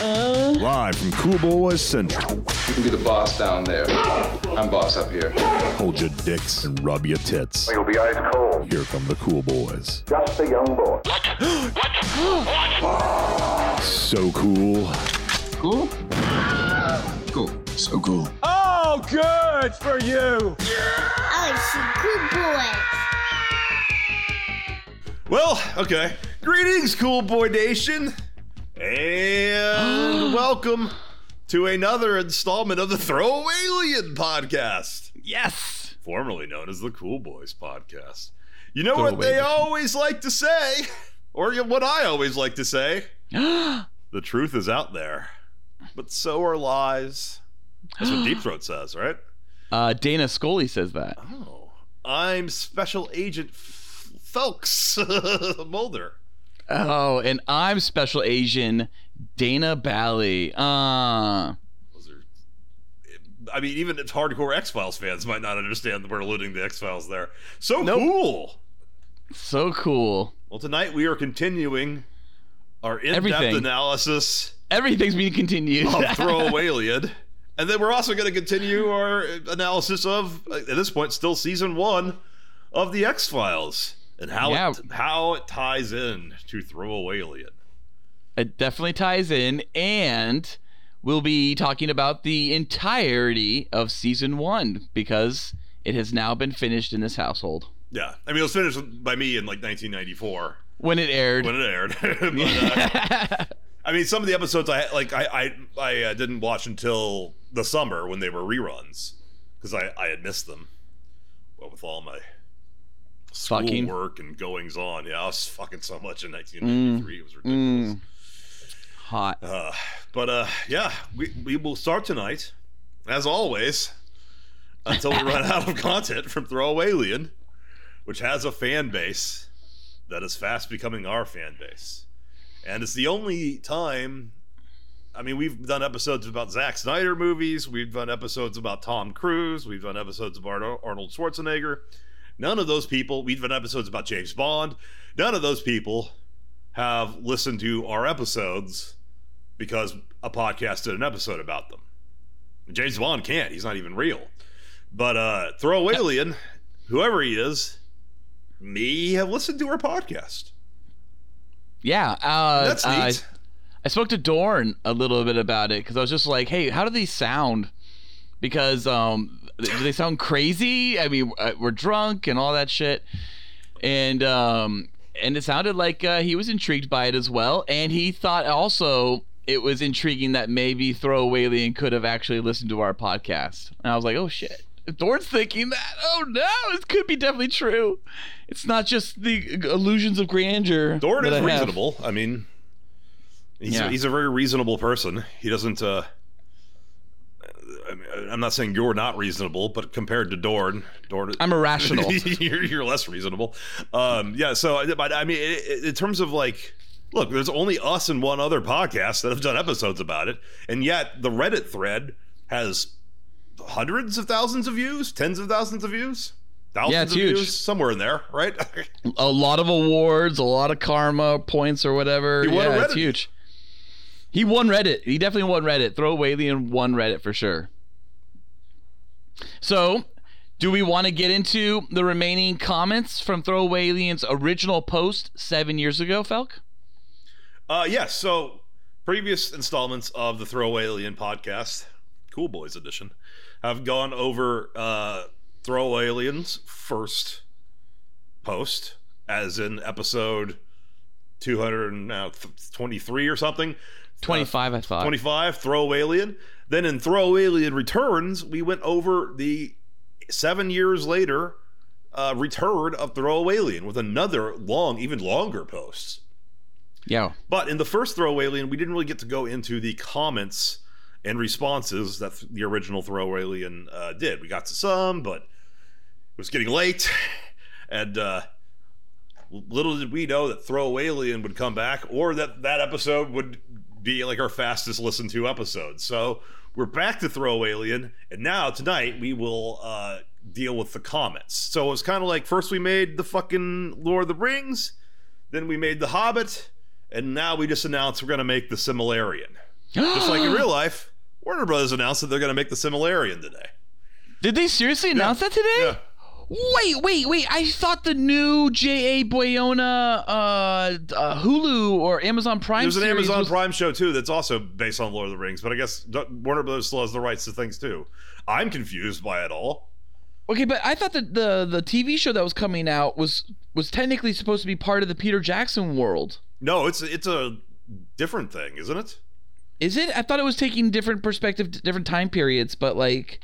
Uh. Live from Cool Boys Central. You can be the boss down there. I'm boss up here. Hold your dicks and rub your tits. You'll be ice cold. Here come the Cool Boys. Just a young boy. What? what? so cool. Cool? Cool. So cool. Oh, good for you. Oh, it's a good boy. Well, okay. Greetings, Cool Boy Nation, and welcome to another installment of the Throw Alien podcast, Yes. formerly known as the Cool Boys podcast. You know Throw what they Alien. always like to say, or what I always like to say: the truth is out there, but so are lies. That's what Deep Throat says, right? Uh, Dana Scully says that. Oh, I'm Special Agent Felks Mulder. Oh, and I'm Special Asian Dana Bally. Uh, I mean, even if hardcore X Files fans might not understand that we're alluding to X Files there. So Nope. cool. so cool. Well, tonight we are continuing our in-depth Everything. analysis Everything's being continued. of Throwaway Alien. And then we're also going to continue our analysis of, at this point, still season one of the X Files and how Yeah. it, how it ties in to Throwaway Alien. it definitely ties in, and we'll be talking about the entirety of season one because it has now been finished in this household Yeah, I mean, it was finished by me in like 1994 when it aired. when it aired. but, uh, I mean, some of the episodes I like I I, I uh, didn't watch until the summer when they were reruns because I I had missed them. Well, with all my Fucking. schoolwork and goings on, yeah, I was fucking so much in 1993. it was ridiculous. Mm. Hot. Uh, but uh, yeah, we we will start tonight, as always, until we run out of content from Throwaway Alien, which has a fan base that is fast becoming our fan base, and it's the only time. I mean, we've done episodes about Zack Snyder movies. We've done episodes about Tom Cruise. We've done episodes about Arnold Schwarzenegger. None of those people. We've done episodes about James Bond. None of those people have listened to our episodes because a podcast did an episode about them. James Bond can't. He's not even real. But uh Throwaway Alien, whoever he is, me have listened to our podcast. Yeah. Uh, That's uh, neat. I spoke to Dorn a little bit about it because I was just like, "Hey, how do these sound?" Because um, do they sound crazy? I mean, uh, we're drunk and all that shit, and um, and it sounded like uh, he was intrigued by it as well, and he thought also it was intriguing that maybe Throwaway Alien could have actually listened to our podcast, and I was like, "Oh shit." If Dorn's thinking that, oh no, it could be definitely true. It's not just the illusions of grandeur. Dorn is I reasonable. I mean, he's, Yeah. he's a very reasonable person. He doesn't. Uh, I mean, I'm not saying you're not reasonable, but compared to Dorn, Dorn, I'm irrational. you're, you're less reasonable. Um, yeah. So, but I mean, in terms of like, look, there's only us and one other podcast that have done episodes about it, and yet the Reddit thread has hundreds of thousands of views, tens of thousands of views. Thousands Yeah, it's of huge. views, somewhere in there, right? a lot of awards, a lot of karma points or whatever. A yeah, it's huge. He won Reddit. He definitely won Reddit. Throwaway Alien won Reddit for sure. So, do we want to get into the remaining comments from Throwaway Alien's original post seven years ago, Felk? Uh, yes. So previous installments of the Throwaway Alien podcast, Cool Boys edition, have gone over uh, Throwaway Alien's first post, as in episode 223 or something. 25, I thought. 25, Throw Alien. Then in Throw Alien Returns, we went over the seven years later uh, return of Throw Alien with another long, even longer post. Yeah. But in the first Throw Alien, we didn't really get to go into the comments and responses that the original Throw Alien uh, did. We got to some, but it was getting late. And uh, little did we know that Throw Alien would come back or that that episode would be like our fastest listened to episode. So we're back to Throw Alien. And now, tonight, we will uh, deal with the comments. So it was kind of like first we made the fucking Lord of the Rings, then we made the Hobbit, and now we just announced we're going to make the Silmarillion. Just like in real life, Warner Brothers announced that they're going to make the Silmarillion today. Did they seriously announce that today? Yeah. Wait, wait, wait! I thought the new J.A. Bayona uh, uh, Hulu or Amazon Prime. There's an Amazon was- Prime show too that's also based on Lord of the Rings, but I guess Warner Brothers still has the rights to things too. I'm confused by it all. Okay, but I thought that the the TV show that was coming out was was technically supposed to be part of the Peter Jackson world. No, it's it's a different thing, isn't it? Is it? I thought it was taking different perspective, different time periods, but like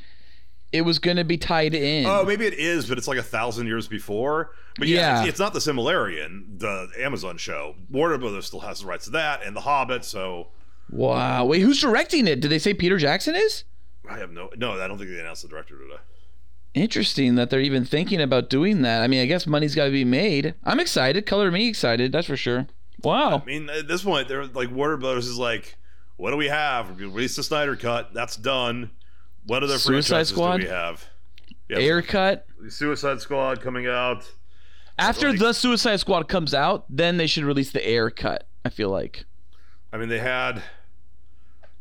it was going to be tied in. Oh, maybe it is, but it's like a thousand years before. But yeah, Yeah. It's, it's not the Silmarillion, the Amazon show. Warner Brothers still has the rights to that and The Hobbit. So Wow. Wait, who's directing it? Did they say Peter Jackson is? I have no no. I don't think they announced the director today. Interesting that they're even thinking about doing that. I mean, I guess money's got to be made. I'm excited. Color me excited. That's for sure. Wow. I mean, at this point, they're like Warner Brothers is like, what do we have? We released the Snyder Cut. That's done. What other Suicide franchises Squad? do we have? Yeah, Ayer cut. Suicide Squad coming out. After like- the Suicide Squad comes out, then they should release the Ayer cut. I feel like. I mean, they had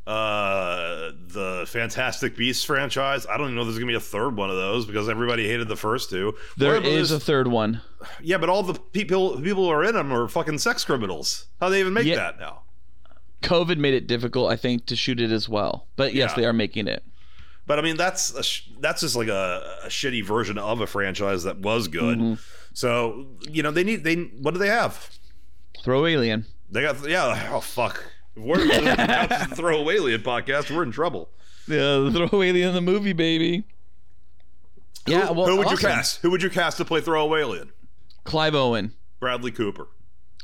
uh the Fantastic Beasts franchise. I don't even know if there's gonna be a third one of those because everybody hated the first two. There Warner is a third one. yeah, but all the people people who are in them are fucking sex criminals. How they even make Yeah. that now? COVID made it difficult, I think, to shoot it as well. But yes, Yeah. they are making it. But I mean, that's a sh- that's just like a, a shitty version of a franchise that was good. Mm-hmm. So you know, they need they what do they have? Throw Alien. They got yeah. Oh fuck. If announces the Throw Alien podcast, we're in trouble. Yeah, throw Alien in the movie, baby. Yeah, well, Who would you cast? Who would you cast to play Throw Alien? Clive Owen. Bradley Cooper.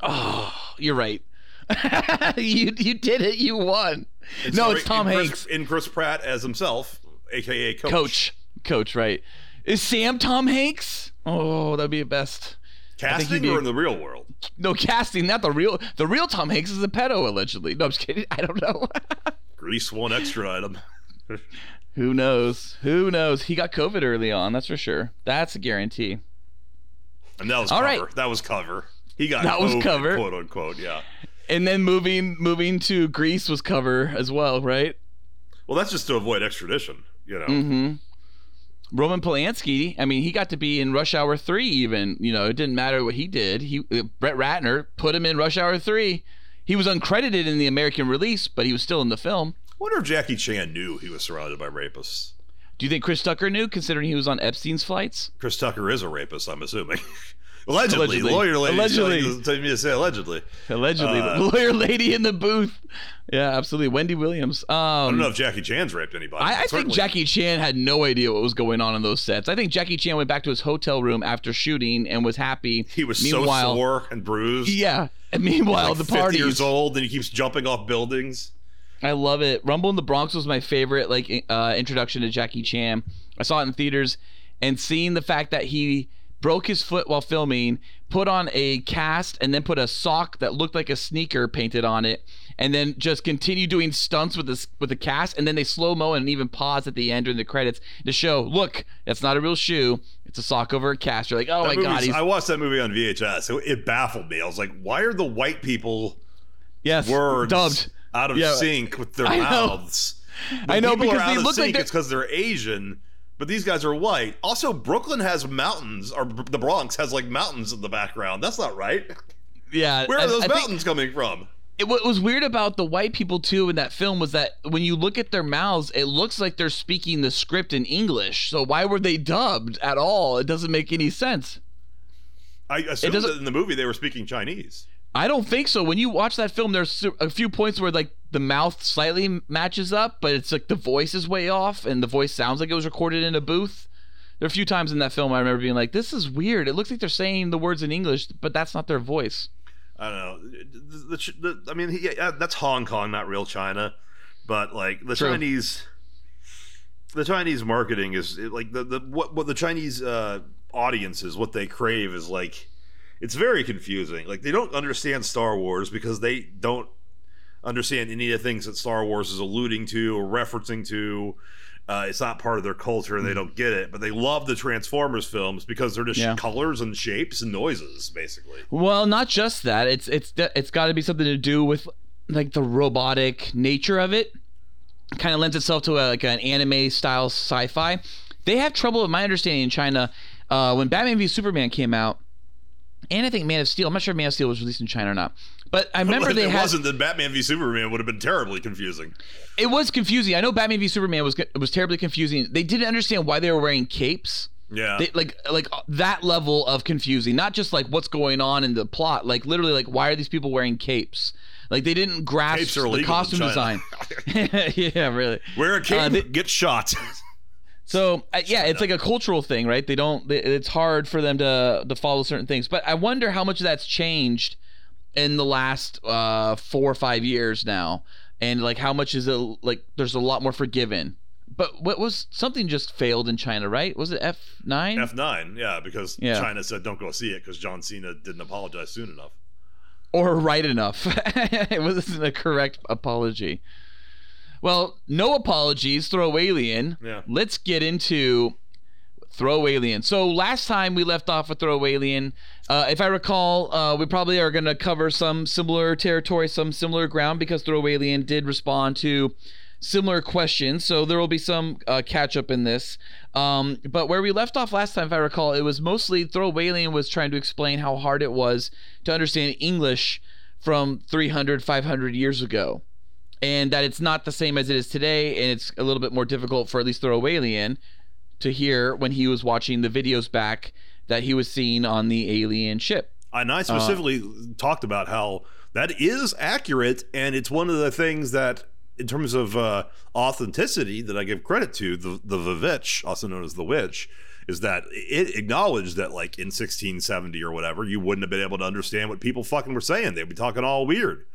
Oh, you're right. you you did it. You won. no, Sorry, it's Tom in Chris- Hanks. in Chris Pratt as himself, aka Coach. Coach. Coach, right. Is Sam Tom Hanks? Oh, that'd be the best. Casting be- or in the real world? No, casting, not the real. The real Tom Hanks is a pedo, allegedly. No, I'm just kidding. I don't know. Grease one extra item. Who knows? Who knows? He got COVID early on, that's for sure. That's a guarantee. And that was All cover. right. That was cover. He got That was cover. quote unquote. Yeah. And then moving moving to Greece was cover as well, right? Well, that's just to avoid extradition. You know. Mm-hmm. Roman Polanski, I mean, he got to be in Rush Hour 3 even. You know, it didn't matter what he did. He uh, Brett Ratner put him in Rush Hour 3. He was uncredited in the American release, but he was still in the film. wonder if Jackie Chan knew he was surrounded by rapists. Do you think Chris Tucker knew, considering he was on Epstein's flights? Chris Tucker is a rapist, I'm assuming. allegedly, Allegedly. lawyer lady. Allegedly. Allegedly, telling me to say allegedly. Allegedly, Uh, lawyer lady in the booth. Yeah, absolutely. Wendy Williams. Um, I don't know if Jackie Chan's raped anybody. I, I think Jackie Chan had no idea what was going on in those sets. I think Jackie Chan went back to his hotel room after shooting and was happy. he was meanwhile, so sore and bruised. Yeah, and meanwhile like the 50 party. years old, and he keeps jumping off buildings. I love it. Rumble in the Bronx was my favorite like uh, introduction to Jackie Chan. I saw it in theaters, and seeing the fact that he broke his foot while filming, put on a cast, and then put a sock that looked like a sneaker painted on it, and then just continue doing stunts with this with the cast, and then they slow mo and even pause at the end during the credits to show, look, that's not a real shoe. It's a sock over a cast. You're like, oh That my god, he's I watched that movie on VHS. It, it baffled me. I was like, why are the white people yes, words dubbed. out of Yeah. sync with their I mouths? I know, because they look like they're- it's because they're Asian, but these guys are white. Also, Brooklyn has mountains, or the Bronx has like mountains in the background. That's not right. Yeah, Where I- are those I mountains coming from? it, what was weird about the white people too in that film was that when you look at their mouths, it looks like they're speaking the script in English. So why were they dubbed at all? It doesn't make any sense. I assumed that in the movie they were speaking Chinese. I don't think so. When you watch that film, there's a few points where like the mouth slightly matches up, but it's like the voice is way off, and the voice sounds like it was recorded in a booth. There are a few times in that film I remember being like, "This is weird. It looks like they're saying the words in English, but that's not their voice." I don't know. The, the, the, I mean, yeah, that's Hong Kong, not real China. But like the True. Chinese, the Chinese marketing is like the, the what what the Chinese uh, audiences what they crave is like it's very confusing. Like they don't understand Star Wars because they don't understand any of the things that Star Wars is alluding to or referencing to. Uh, it's not part of their culture and they don't get it, but they love the Transformers films because they're just Yeah. colors and shapes and noises, basically. Well, not just that. It's it's it's got to be something to do with like the robotic nature of it kind of lends itself to a, like an anime style sci-fi. They have trouble, in my understanding, in China. Uh, when Batman v Superman came out, and I think Man of Steel. I'm not sure if Man of Steel was released in China or not, but I remember if they it had. wasn't, then Batman v Superman would have been terribly confusing. It was confusing. I know Batman v Superman was was terribly confusing. They didn't understand why they were wearing capes. Yeah. They, like like uh, that level of confusing. Not just like what's going on in the plot. Like literally, like why are these people wearing capes? Like they didn't grasp the costume design. yeah, really. Wear a cape, Uh, they- get shot. So uh, yeah, it's like a cultural thing, right? They don't. They, it's hard for them to to follow certain things. But I wonder how much of that's changed in the last uh, four or five years now, and like how much is it like? There's a lot more forgiven. But what was something just failed in China, right? Was it F nine? F9, yeah, because Yeah. China said don't go see it because John Cena didn't apologize soon enough. or right enough. it wasn't a correct apology. Well, no apologies. Throw alien. Yeah. Let's get into throw alien. So last time we left off with throw alien, uh, if I recall, uh, we probably are going to cover some similar territory, some similar ground because throw alien did respond to similar questions. So there will be some uh, catch up in this. Um, but where we left off last time, if I recall, it was mostly throw alien was trying to explain how hard it was to understand English from 300, 500 years ago and that it's not the same as it is today, and it's a little bit more difficult for at least Throw Alien to hear when he was watching the videos back that he was seeing on the alien ship. And Uh, I specifically talked about how that is accurate, and it's one of the things that, in terms of uh, authenticity, that I give credit to the the VVitch, also known as the Witch, is that it acknowledged that, like in 1670 or whatever, you wouldn't have been able to understand what people fucking were saying. They'd be talking all weird.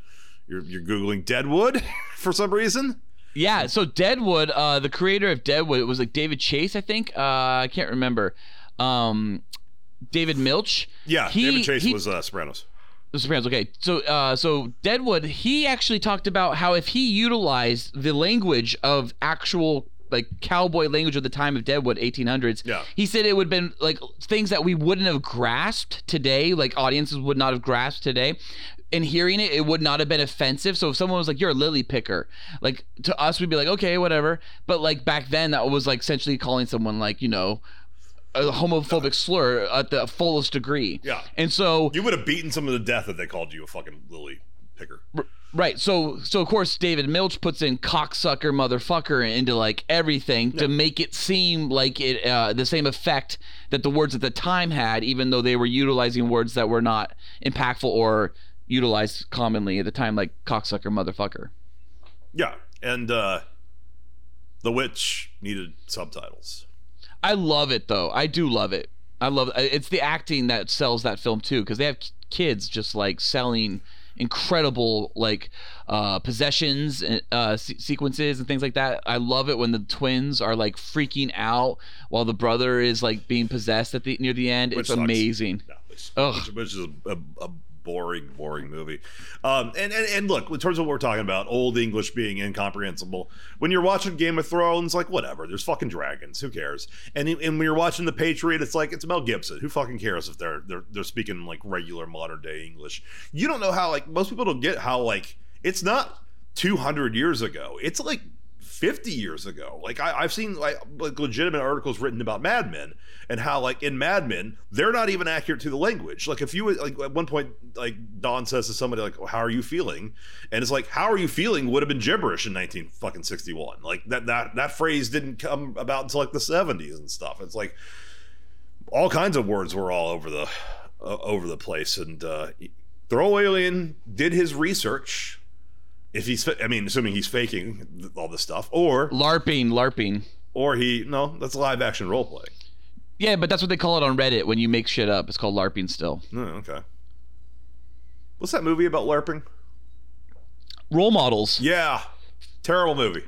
You're you're googling Deadwood for some reason. Yeah, so Deadwood, uh, the creator of Deadwood, it was like David Chase, I think. Uh, I can't remember. Um, David Milch. Yeah, He- David Chase he- was uh, Sopranos. The Sopranos. Okay, so uh, so Deadwood, he actually talked about how if he utilized the language of actual like cowboy language of the time of Deadwood, 1800s. Yeah. He said it would have been like things that we wouldn't have grasped today, like audiences would not have grasped today. And hearing it, it would not have been offensive. So if someone was like, "You're a lily picker," like to us, we'd be like, "Okay, whatever." But like back then, that was like essentially calling someone like you know a homophobic slur at the fullest degree. Yeah. And so You would have beaten someone to death if they called you a fucking lily picker. Right. So so of course David Milch puts in cocksucker motherfucker into like everything to make it seem like it uh, the same effect that the words at the time had, even though they were utilizing words that were not impactful or utilized commonly at the time, like cocksucker motherfucker. Yeah, and uh, the witch needed subtitles. I love it though. I do love it. I love it's the acting that sells that film too because they have kids just like selling incredible like uh possessions and uh se- sequences and things like that i love it when the twins are like freaking out while the brother is like being possessed at the near the end Which it's sucks. amazing No, which, which, which is a, a, a boring, boring movie. Um, and, and and look, in terms of what we're talking about, old English being incomprehensible. When you're watching Game of Thrones, like whatever, there's fucking dragons. Who cares? And and when you're watching The Patriot, it's like it's Mel Gibson. Who fucking cares if they're they're they're speaking like regular modern day English? You don't know how like most people don't get how like it's not 200 years ago. It's like 50 years ago. Like I, I've seen like, like legitimate articles written about Mad Men and how like in Mad Men they're not even accurate to the language. Like if you like at one point like Don says to somebody like how are you feeling, and it's like how are you feeling would have been gibberish in 19 fucking 61. Like that that that phrase didn't come about until like the 70s and stuff. It's like all kinds of words were all over the uh, over the place and uh, Throw Alien did his research. If he's, I mean, assuming he's faking all this stuff, or larping larping. Or he, no, that's live action role play. yeah but that's what they call it on reddit when you make shit up. It's called larping still. No, okay. What's that movie about LARPing? role models. Yeah, terrible movie.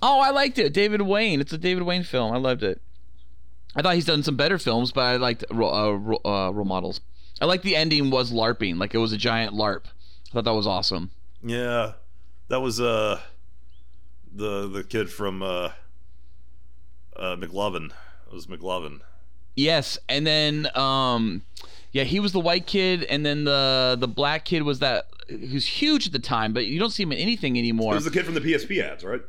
oh i liked it. David Wain. It's a David Wain film. I loved it. I thought he's done some better films but i liked ro- uh, ro- uh, role models. I like the ending was larping like it was a giant larp. I thought that was awesome. Yeah, that was uh the the kid from uh uh McLovin. It was McLovin. Yes, and then um, Yeah, he was the white kid, and then the the black kid was that who's huge at the time, but you don't see him in anything It anymore. was the kid from the PSP ads, right?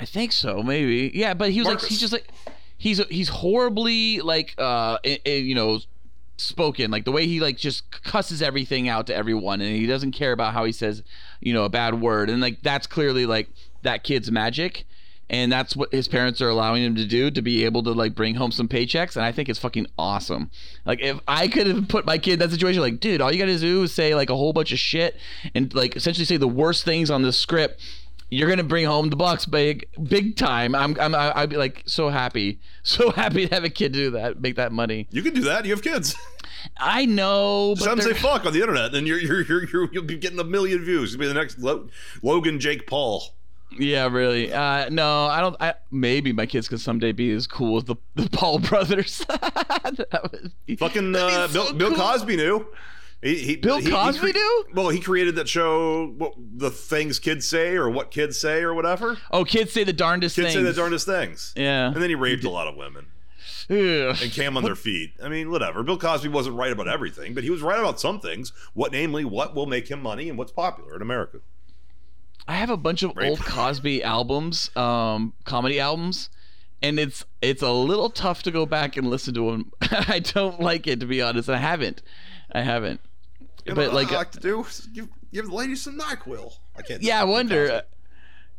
I think so, maybe. Yeah, but he was like he's just like he's he's horribly like uh i- i- you know spoken like the way he like just cusses everything out to everyone and he doesn't care about how he says you know a bad word and like that's clearly like that kid's magic and that's what his parents are allowing him to do to be able to like bring home some paychecks and i think it's fucking awesome like if i could have put my kid in that situation like dude all you gotta do is say like a whole bunch of shit and like essentially say the worst things on the script you're gonna bring home the bucks big big time i'm i'm i'd be like so happy so happy to have a kid do that make that money You can do that. You have kids. i know but them say fuck on the internet, and you're you're you're, you're you'll be getting a million views. You'll be the next Lo- Logan Jake Paul. yeah really uh no i don't i maybe my kids could someday be as cool as the, the paul brothers be- Fucking uh, so Bill, Bill. Cosby knew. He, he, Bill he- he Cosby knew? Well, he created that show, what, the things kids say or what kids say or whatever. oh kids say the darndest Things. Kids things say the darndest things. yeah And then he raped a lot of women. And cam on their feet. I mean, whatever. Bill Cosby wasn't right about everything, but he was right about some things. What, namely, what will make him money and what's popular in America. I have a bunch of Rape. old Cosby albums, um, comedy albums, and it's it's a little tough to go back and listen to them. I don't like it to be honest. I haven't, I haven't. You know but what like, I like to do give, give the ladies some Nyquil. I can't. yeah, I wonder.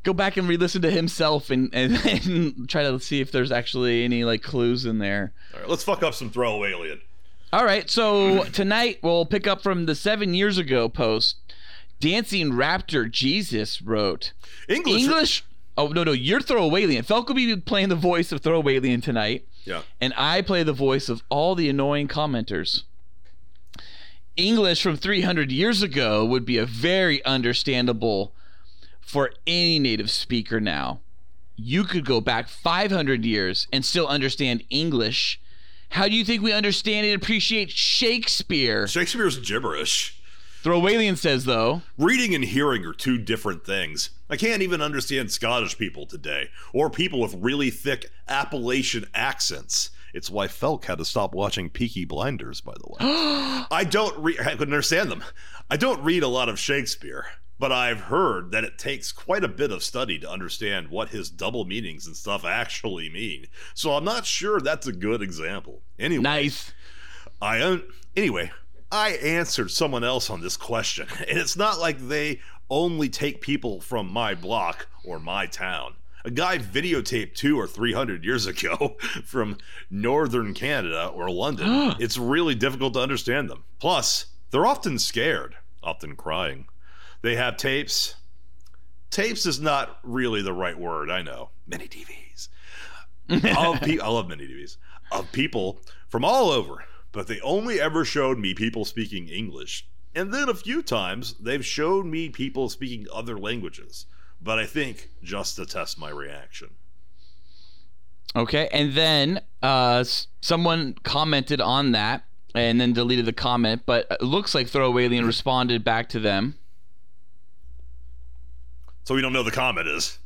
Go back and re-listen to himself and, and and try to see if there's actually any like clues in there. All right, let's fuck up some throwaway alien. All right, so tonight we'll pick up from the seven years ago post. Dancing Raptor Jesus wrote. English. English. Oh no no, you're Throwaway Alien. Felk will be playing the voice of Throwaway Alien tonight, Yeah. and I play the voice of all the annoying commenters. English from 300 years ago would be a very understandable for any native speaker now. You could go back 500 years and still understand English. How do you think we understand and appreciate Shakespeare? Shakespeare's gibberish. Throwaway Alien says though. Reading and hearing are two different things. I can't even understand Scottish people today, or people with really thick Appalachian accents. It's why Felk had to stop watching Peaky Blinders, by the way. I don't read, I couldn't understand them. I don't read a lot of Shakespeare, but I've heard that it takes quite a bit of study to understand what his double meanings and stuff actually mean. So I'm not sure that's a good example. Anyway. Nice. I un- anyway, I answered someone else on this question, and it's not like they only take people from my block or my town. A guy videotaped two or three hundred years ago from northern Canada or London. it's really difficult to understand them. Plus, they're often scared, often crying. They have tapes. Tapes is not really the right word, I know. Mini TVs of pe- I love mini TVs of people from all over, but they only ever showed me people speaking English. And then a few times they've showed me people speaking other languages, but I think just to test my reaction. Okay, and then uh, someone commented on that and then deleted the comment, but it looks like Throwaway Alien responded back to them. So we don't know what the comment is.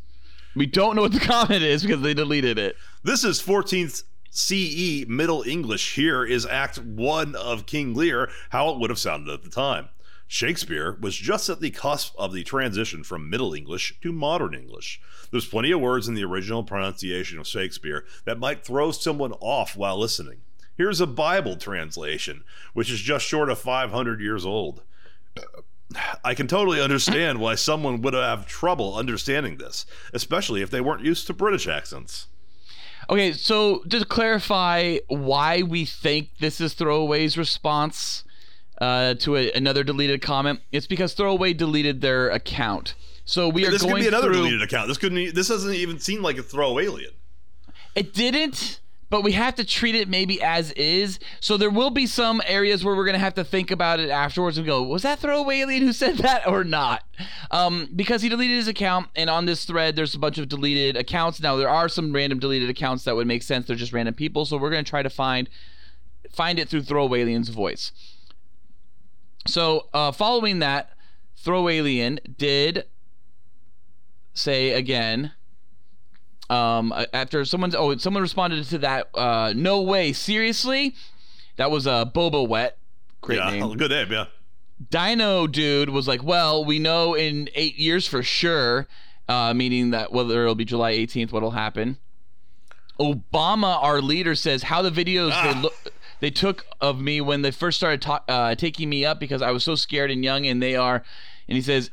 We don't know what the comment is because they deleted it. This is 14th CE Middle English. Here is Act 1 of King Lear, how it would have sounded at the time. Shakespeare was just at the cusp of the transition from Middle English to Modern English. There's plenty of words in the original pronunciation of Shakespeare that might throw someone off while listening. Here's a Bible translation, which is just short of 500 years old. I can totally understand why someone would have trouble understanding this, especially if they weren't used to British accents. Okay, so to clarify why we think this is Throwaway's response uh, to a, another deleted comment, it's because Throwaway deleted their account. So we are this going could be another through. deleted account. This couldn't. This doesn't even seem like a throw alien. It didn't, but we have to treat it maybe as is. So there will be some areas where we're gonna have to think about it afterwards and go, was that throwaway alien who said that or not? Um, because he deleted his account, and on this thread, there's a bunch of deleted accounts. Now there are some random deleted accounts that would make sense. They're just random people. So we're gonna try to find find it through throwaway alien's voice. So uh, following that, throwaway alien did say again um after someone oh someone responded to that uh no way seriously that was a uh, boba wet Great yeah, name. good name. Yeah. Dino dude was like, well, we know in eight years for sure, uh, meaning that whether it'll be July 18th, what'll happen. Obama, our leader, says how the videos Ah. they look. They took of me when they first started ta- uh, taking me up because I was so scared and young, and they are, and he says,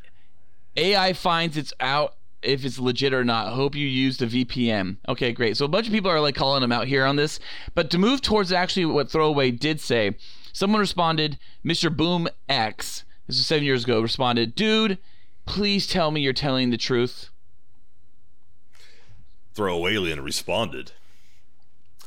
AI finds it's out if it's legit or not. Hope you used a VPN. Okay, great. So a bunch of people are like calling him out here on this, but to move towards actually what Throwaway did say, someone responded, Mr. Boom X, this is seven years ago, responded, dude, please tell me you're telling the truth. Throwaway alien responded.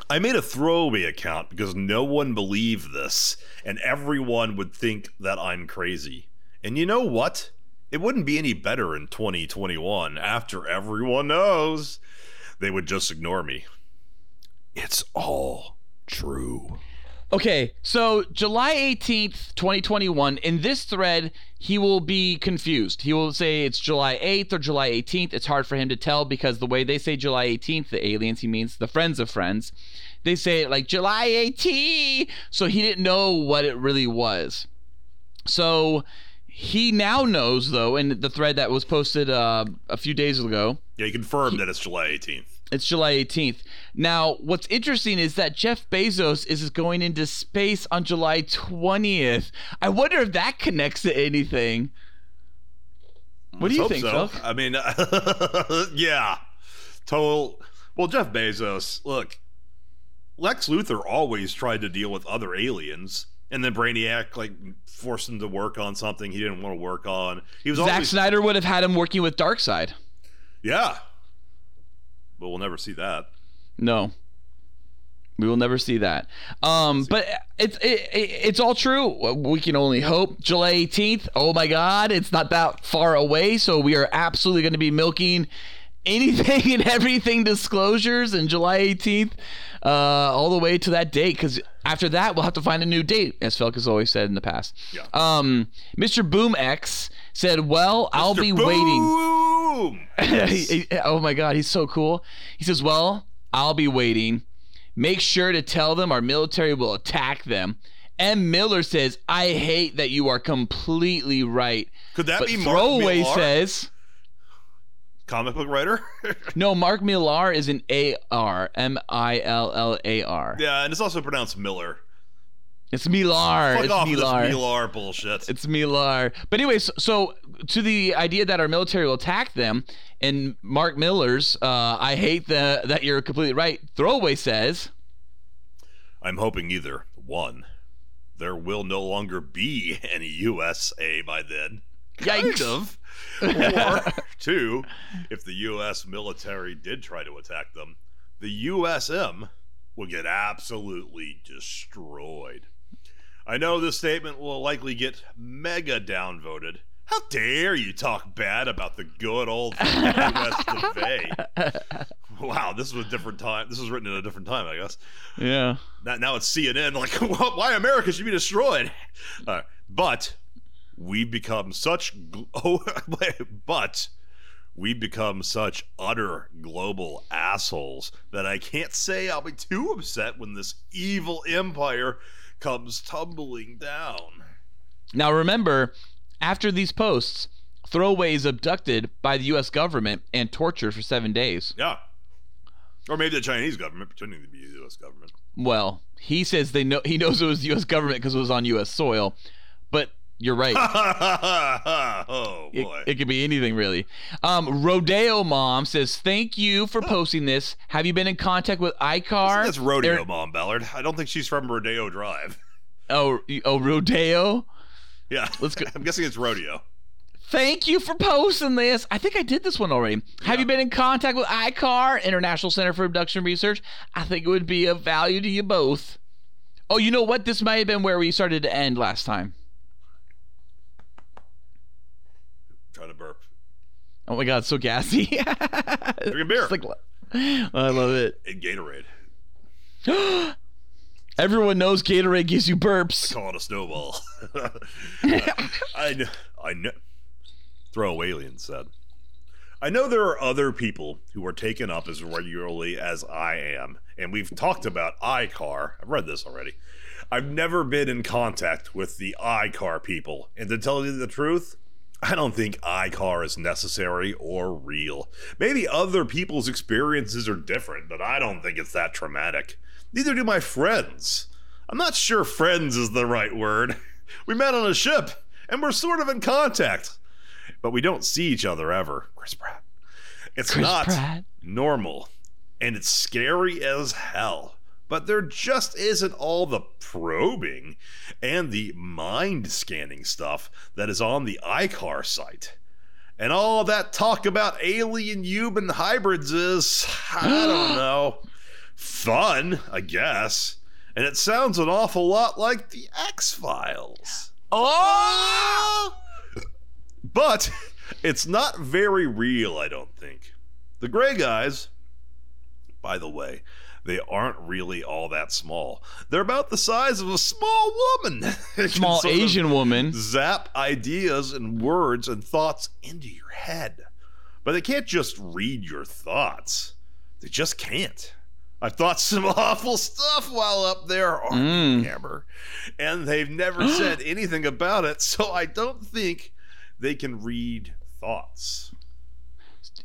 I made a throwaway account because no one believed this, and everyone would think that I'm crazy. And you know what? It wouldn't be any better in 2021 after everyone knows. They would just ignore me. It's all true. Okay, so July 18th, 2021, in this thread, he will be confused. He will say it's July 8th or July 18th. It's hard for him to tell because the way they say July 18th, the aliens, he means the friends of friends, they say it like July 18th. So he didn't know what it really was. So he now knows, though, in the thread that was posted uh, a few days ago, Yeah, he confirmed that it's July 18th. it's July 18th. Now, what's interesting is that Jeff Bezos is going into space on July 20th. I wonder if that connects to anything. What do you think, so. Phil? I mean, yeah. Total. Well, Jeff Bezos, look, Lex Luthor always tried to deal with other aliens, and then Brainiac like forced him to work on something he didn't want to work on. He was Zack always Snyder would have had him working with Darkseid. yeah, but we'll never see that. No. We will never see that. Um, but it's it, it, it's all true. We can only hope. July 18th. Oh my God, it's not that far away. So we are absolutely going to be milking anything and everything disclosures in July 18th, uh, all the way to that date. Because after that, we'll have to find a new date, as Felk has always said in the past. Yeah. Um, Mr. Boom X said, "Well, I'll Mr. be waiting." Boom! He- he- oh my god, he's so cool. He says, "Well, I'll be waiting. Make sure to tell them our military will attack them." M. Miller says, "I hate that you are completely right." Could that But be Mark Throwaway Millar? says, comic book writer? "No, Mark Millar is an A R M I L L A R. yeah, and it's also pronounced Miller. It's Millar. Fuck it's off Millar. this Millar bullshit. It's Millar. But anyways, so, to the idea that our military will attack them, and Mark Miller's, uh, I hate the, that you're completely right. Throwaway says, I'm hoping either one, there will no longer be any USA by then. Kind of. Or two, if the U.S. military did try to attack them, the USM would get absolutely destroyed. I know this statement will likely get mega downvoted. How dare you talk bad about the good old U.S. Navy? Wow, this was a different time. This was written in a different time, I guess. "Yeah." Now, now it's CNN. Like, why America should be destroyed? Uh, but we've become such. Oh, but we've become such utter global assholes that I can't say I'll be too upset when this evil empire comes tumbling down. Now remember, after these posts, Throwaway is abducted by the U.S. government and tortured for seven days. Yeah. Or maybe the Chinese government pretending to be the U.S. government. Well, he says they know he knows it was the U.S. government because it was on U.S. soil, but you're right. oh It, boy. it could be anything really. Um, Rodeo Mom says, "Thank you for posting this. Have you been in contact with ICAR?" That's rodeo They're- mom Ballard. I don't think she's from Rodeo Drive. Oh, oh, Rodeo. Yeah, Let's go- I'm guessing it's rodeo. Thank you for posting this. I think I did this one already. Have you been in contact with ICAR, International Center for Abduction Research? I think it would be of value to you both. Oh, you know what? This might have been where we started to end last time. Trying to burp. Oh my god, so gassy. Drink beer. Like, I love it. And Gatorade. Everyone knows Gatorade gives you burps. Call it a snowball. I know. I know. Throwaway alien said. I know there are other people who are taken up as regularly as I am, and we've talked about ICAR. I've read this already. I've never been in contact with the ICAR people, and to tell you the truth, I don't think ICAR is necessary or real. Maybe other people's experiences are different, but I don't think it's that traumatic. Neither do my friends. I'm not sure friends is the right word. We met on a ship, and we're sort of in contact, but we don't see each other ever. Chris Pratt. It's Chris not Pratt. normal, and it's scary as hell. But there just isn't all the probing and the mind scanning stuff that is on the ICAR site. And all that talk about alien human hybrids is, I don't know, fun, I guess. And it sounds an awful lot like the X Files. Oh! But it's not very real, I don't think. The gray guys, by the way, they aren't really all that small. They're about the size of a small woman. Small Asian woman. Zap ideas and words and thoughts into your head. But they can't just read your thoughts. They just can't. I've thought some awful stuff while up there, Armie Mm. Hammer, and they've never said anything about it, so I don't think they can read thoughts.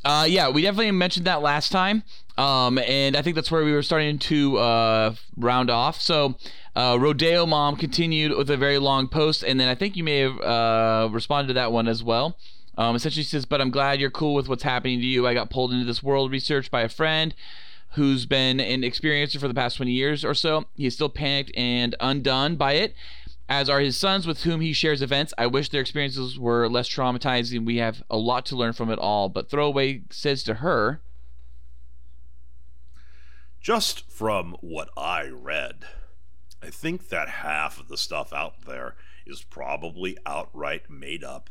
Uh, yeah, we definitely mentioned that last time. Um, and I think that's where we were starting to uh, round off. So, uh, Rodeo Mom continued with a very long post, and then I think you may have uh, responded to that one as well. Um, essentially, she says, But I'm glad you're cool with what's happening to you. I got pulled into this world research by a friend who's been an experiencer for the past 20 years or so. He is still panicked and undone by it, as are his sons with whom he shares events. I wish their experiences were less traumatizing. We have a lot to learn from it all. But Throwaway says to her, Just from what I read, I think that half of the stuff out there is probably outright made up.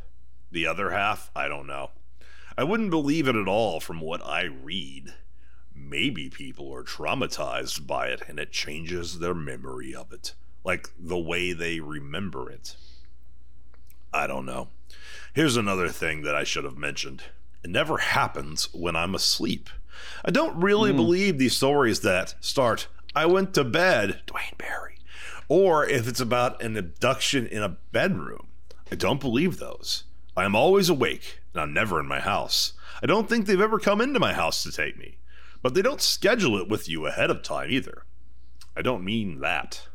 The other half, I don't know. I wouldn't believe it at all from what I read. Maybe people are traumatized by it and it changes their memory of it, like the way they remember it. I don't know. Here's another thing that I should have mentioned it never happens when I'm asleep. I don't really hmm. believe these stories that start, I went to bed, Dwayne Barry, or if it's about an abduction in a bedroom. I don't believe those. I am always awake, and I'm never in my house. I don't think they've ever come into my house to take me, but they don't schedule it with you ahead of time either. I don't mean that.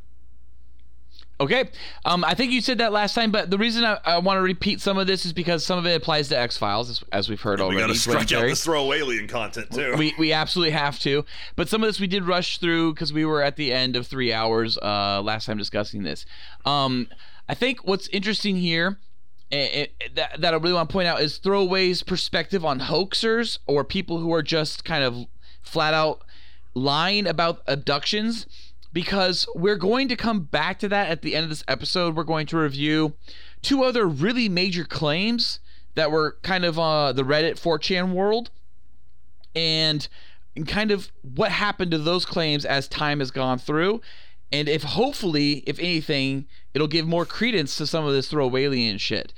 Okay. Um, I think you said that last time, but the reason I, I want to repeat some of this is because some of it applies to X Files, as, as we've heard We already. gotta Dwayne stretch out this throw alien content too. we we absolutely have to. But some of this we did rush through because we were at the end of three hours uh, last time discussing this. Um, I think what's interesting here. eh, eh, that, that I really want to point out is Throwaway's perspective on hoaxers or people who are just kind of flat out lying about abductions because we're going to come back to that at the end of this episode. We're going to review two other really major claims that were kind of uh, the Reddit 4chan world and kind of what happened to those claims as time has gone through and if hopefully if anything it'll give more credence to some of this throwaway alien shit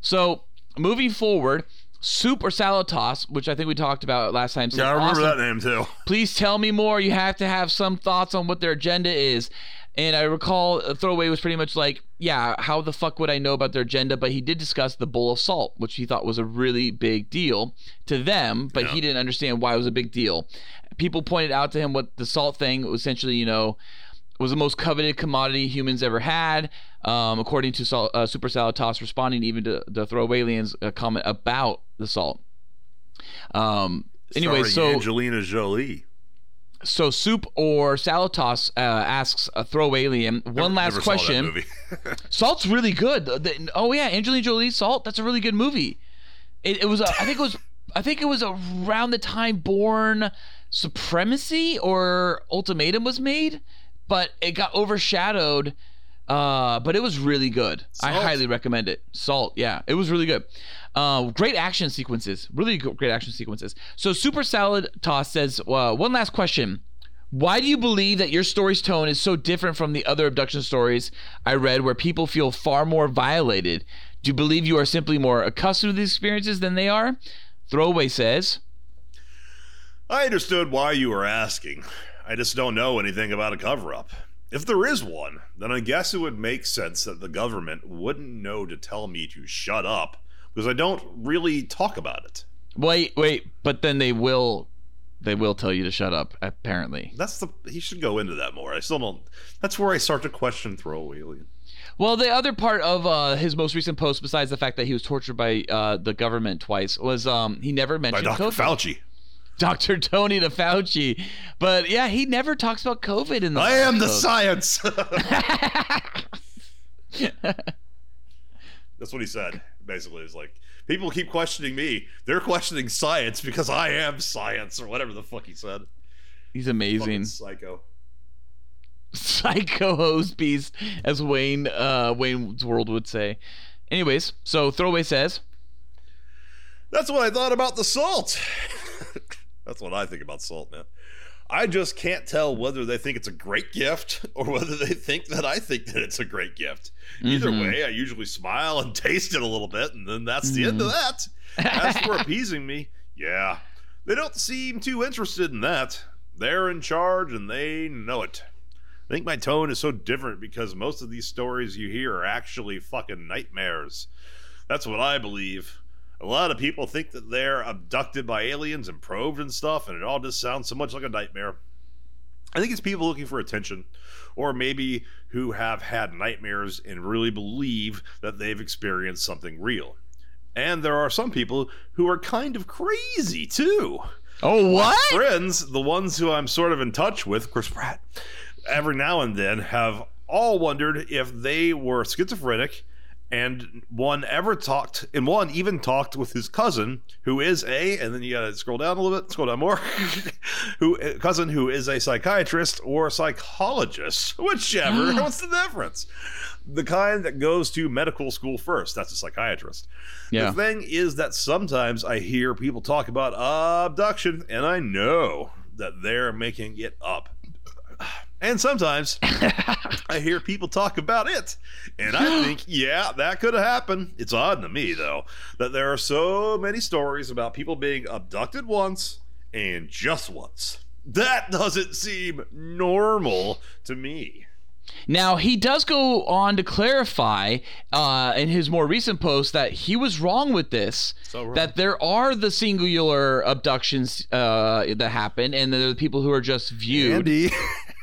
so moving forward soup or salad toss which i think we talked about last time yeah, I remember "Awesome. that name too. Please tell me more. You have to have some thoughts on what their agenda is. And I recall Throwaway was pretty much like, yeah, how the fuck would I know about their agenda? But he did discuss the bowl of salt, which he thought was a really big deal to them, but he didn't understand why it was a big deal. People pointed out to him what the salt thing was essentially, you know, was the most coveted commodity humans ever had, um, according to Sal- uh, Super Salad Toss, responding even to the Throwaway Aliens' uh, comment about the salt. Um, anyway, Starring so Angelina Jolie. so soup or salad toss uh, asks a throw alien one last Never saw that question salt's really good The- the- oh yeah angelina jolie salt that's a really good movie it, it was uh, i think it was i think it was around the time Bourne supremacy or ultimatum was made but it got overshadowed uh, but it was really good i highly recommend it salt yeah it was really good uh, great action sequences really great action sequences so super salad toss says uh, one last question why do you believe that your story's tone is so different from the other abduction stories I read where people feel far more violated? Do you believe you are simply more accustomed to these experiences than they are? Throwaway says, I understood why you were asking. I just don't know anything about a cover up. If there is one, then I guess it would make sense that the government wouldn't know to tell me to shut up because I don't really talk about it. Wait, wait, but then they will they will tell you to shut up, apparently. That's the he should go into that more. I still don't. That's where I start to question throwaway alien. Well, the other part of uh, his most recent post, besides the fact that he was tortured by uh, the government twice, was um, he never By mentioned Dr. COVID. Fauci. Dr. Tony to Fauci. But yeah, he never talks about COVID in the I am the science. That's what he said. Basically, it's like people keep questioning me. They're questioning science because I am science, or whatever the fuck he said. He's Fucking amazing. psycho. Psycho hose beast, as Wayne uh, Wayne's World would say. Anyways, so throwaway says, That's what I thought about the salt. That's what I think about salt, man. I just can't tell whether they think it's a great gift or whether they think that I think that it's a great gift. Either Mhm. way, I usually smile and taste it a little bit, and then that's the end of that. As for appeasing me, yeah, they don't seem too interested in that. They're in charge and they know it. I think my tone is so different because most of these stories you hear are actually fucking nightmares. That's what I believe. A lot of people think that they're abducted by aliens and probed and stuff, and it all just sounds so much like a nightmare. I think it's people looking for attention, or maybe who have had nightmares and really believe that they've experienced something real. And there are some people who are kind of crazy too. "Oh what?" Friends, the ones who I'm sort of in touch with, Chris Pratt, every now and then have all wondered if they were schizophrenic and one ever talked and one even talked with his cousin who is a and then you gotta scroll down a little bit scroll down more who uh, cousin who is a psychiatrist or psychologist whichever what's the difference the kind that goes to medical school first that's a psychiatrist Yeah. the thing is that sometimes I hear people talk about abduction, and I know that they're making it up. And sometimes I hear people talk about it, and I think, yeah, that could have happened. It's odd to me, though, that there are so many stories about people being abducted once and just once. That doesn't seem normal to me. Now he does go on to clarify uh, in his more recent post that he was wrong with this. So wrong. That there are the singular abductions uh, that happen, and there are the people who are just viewed. Andy.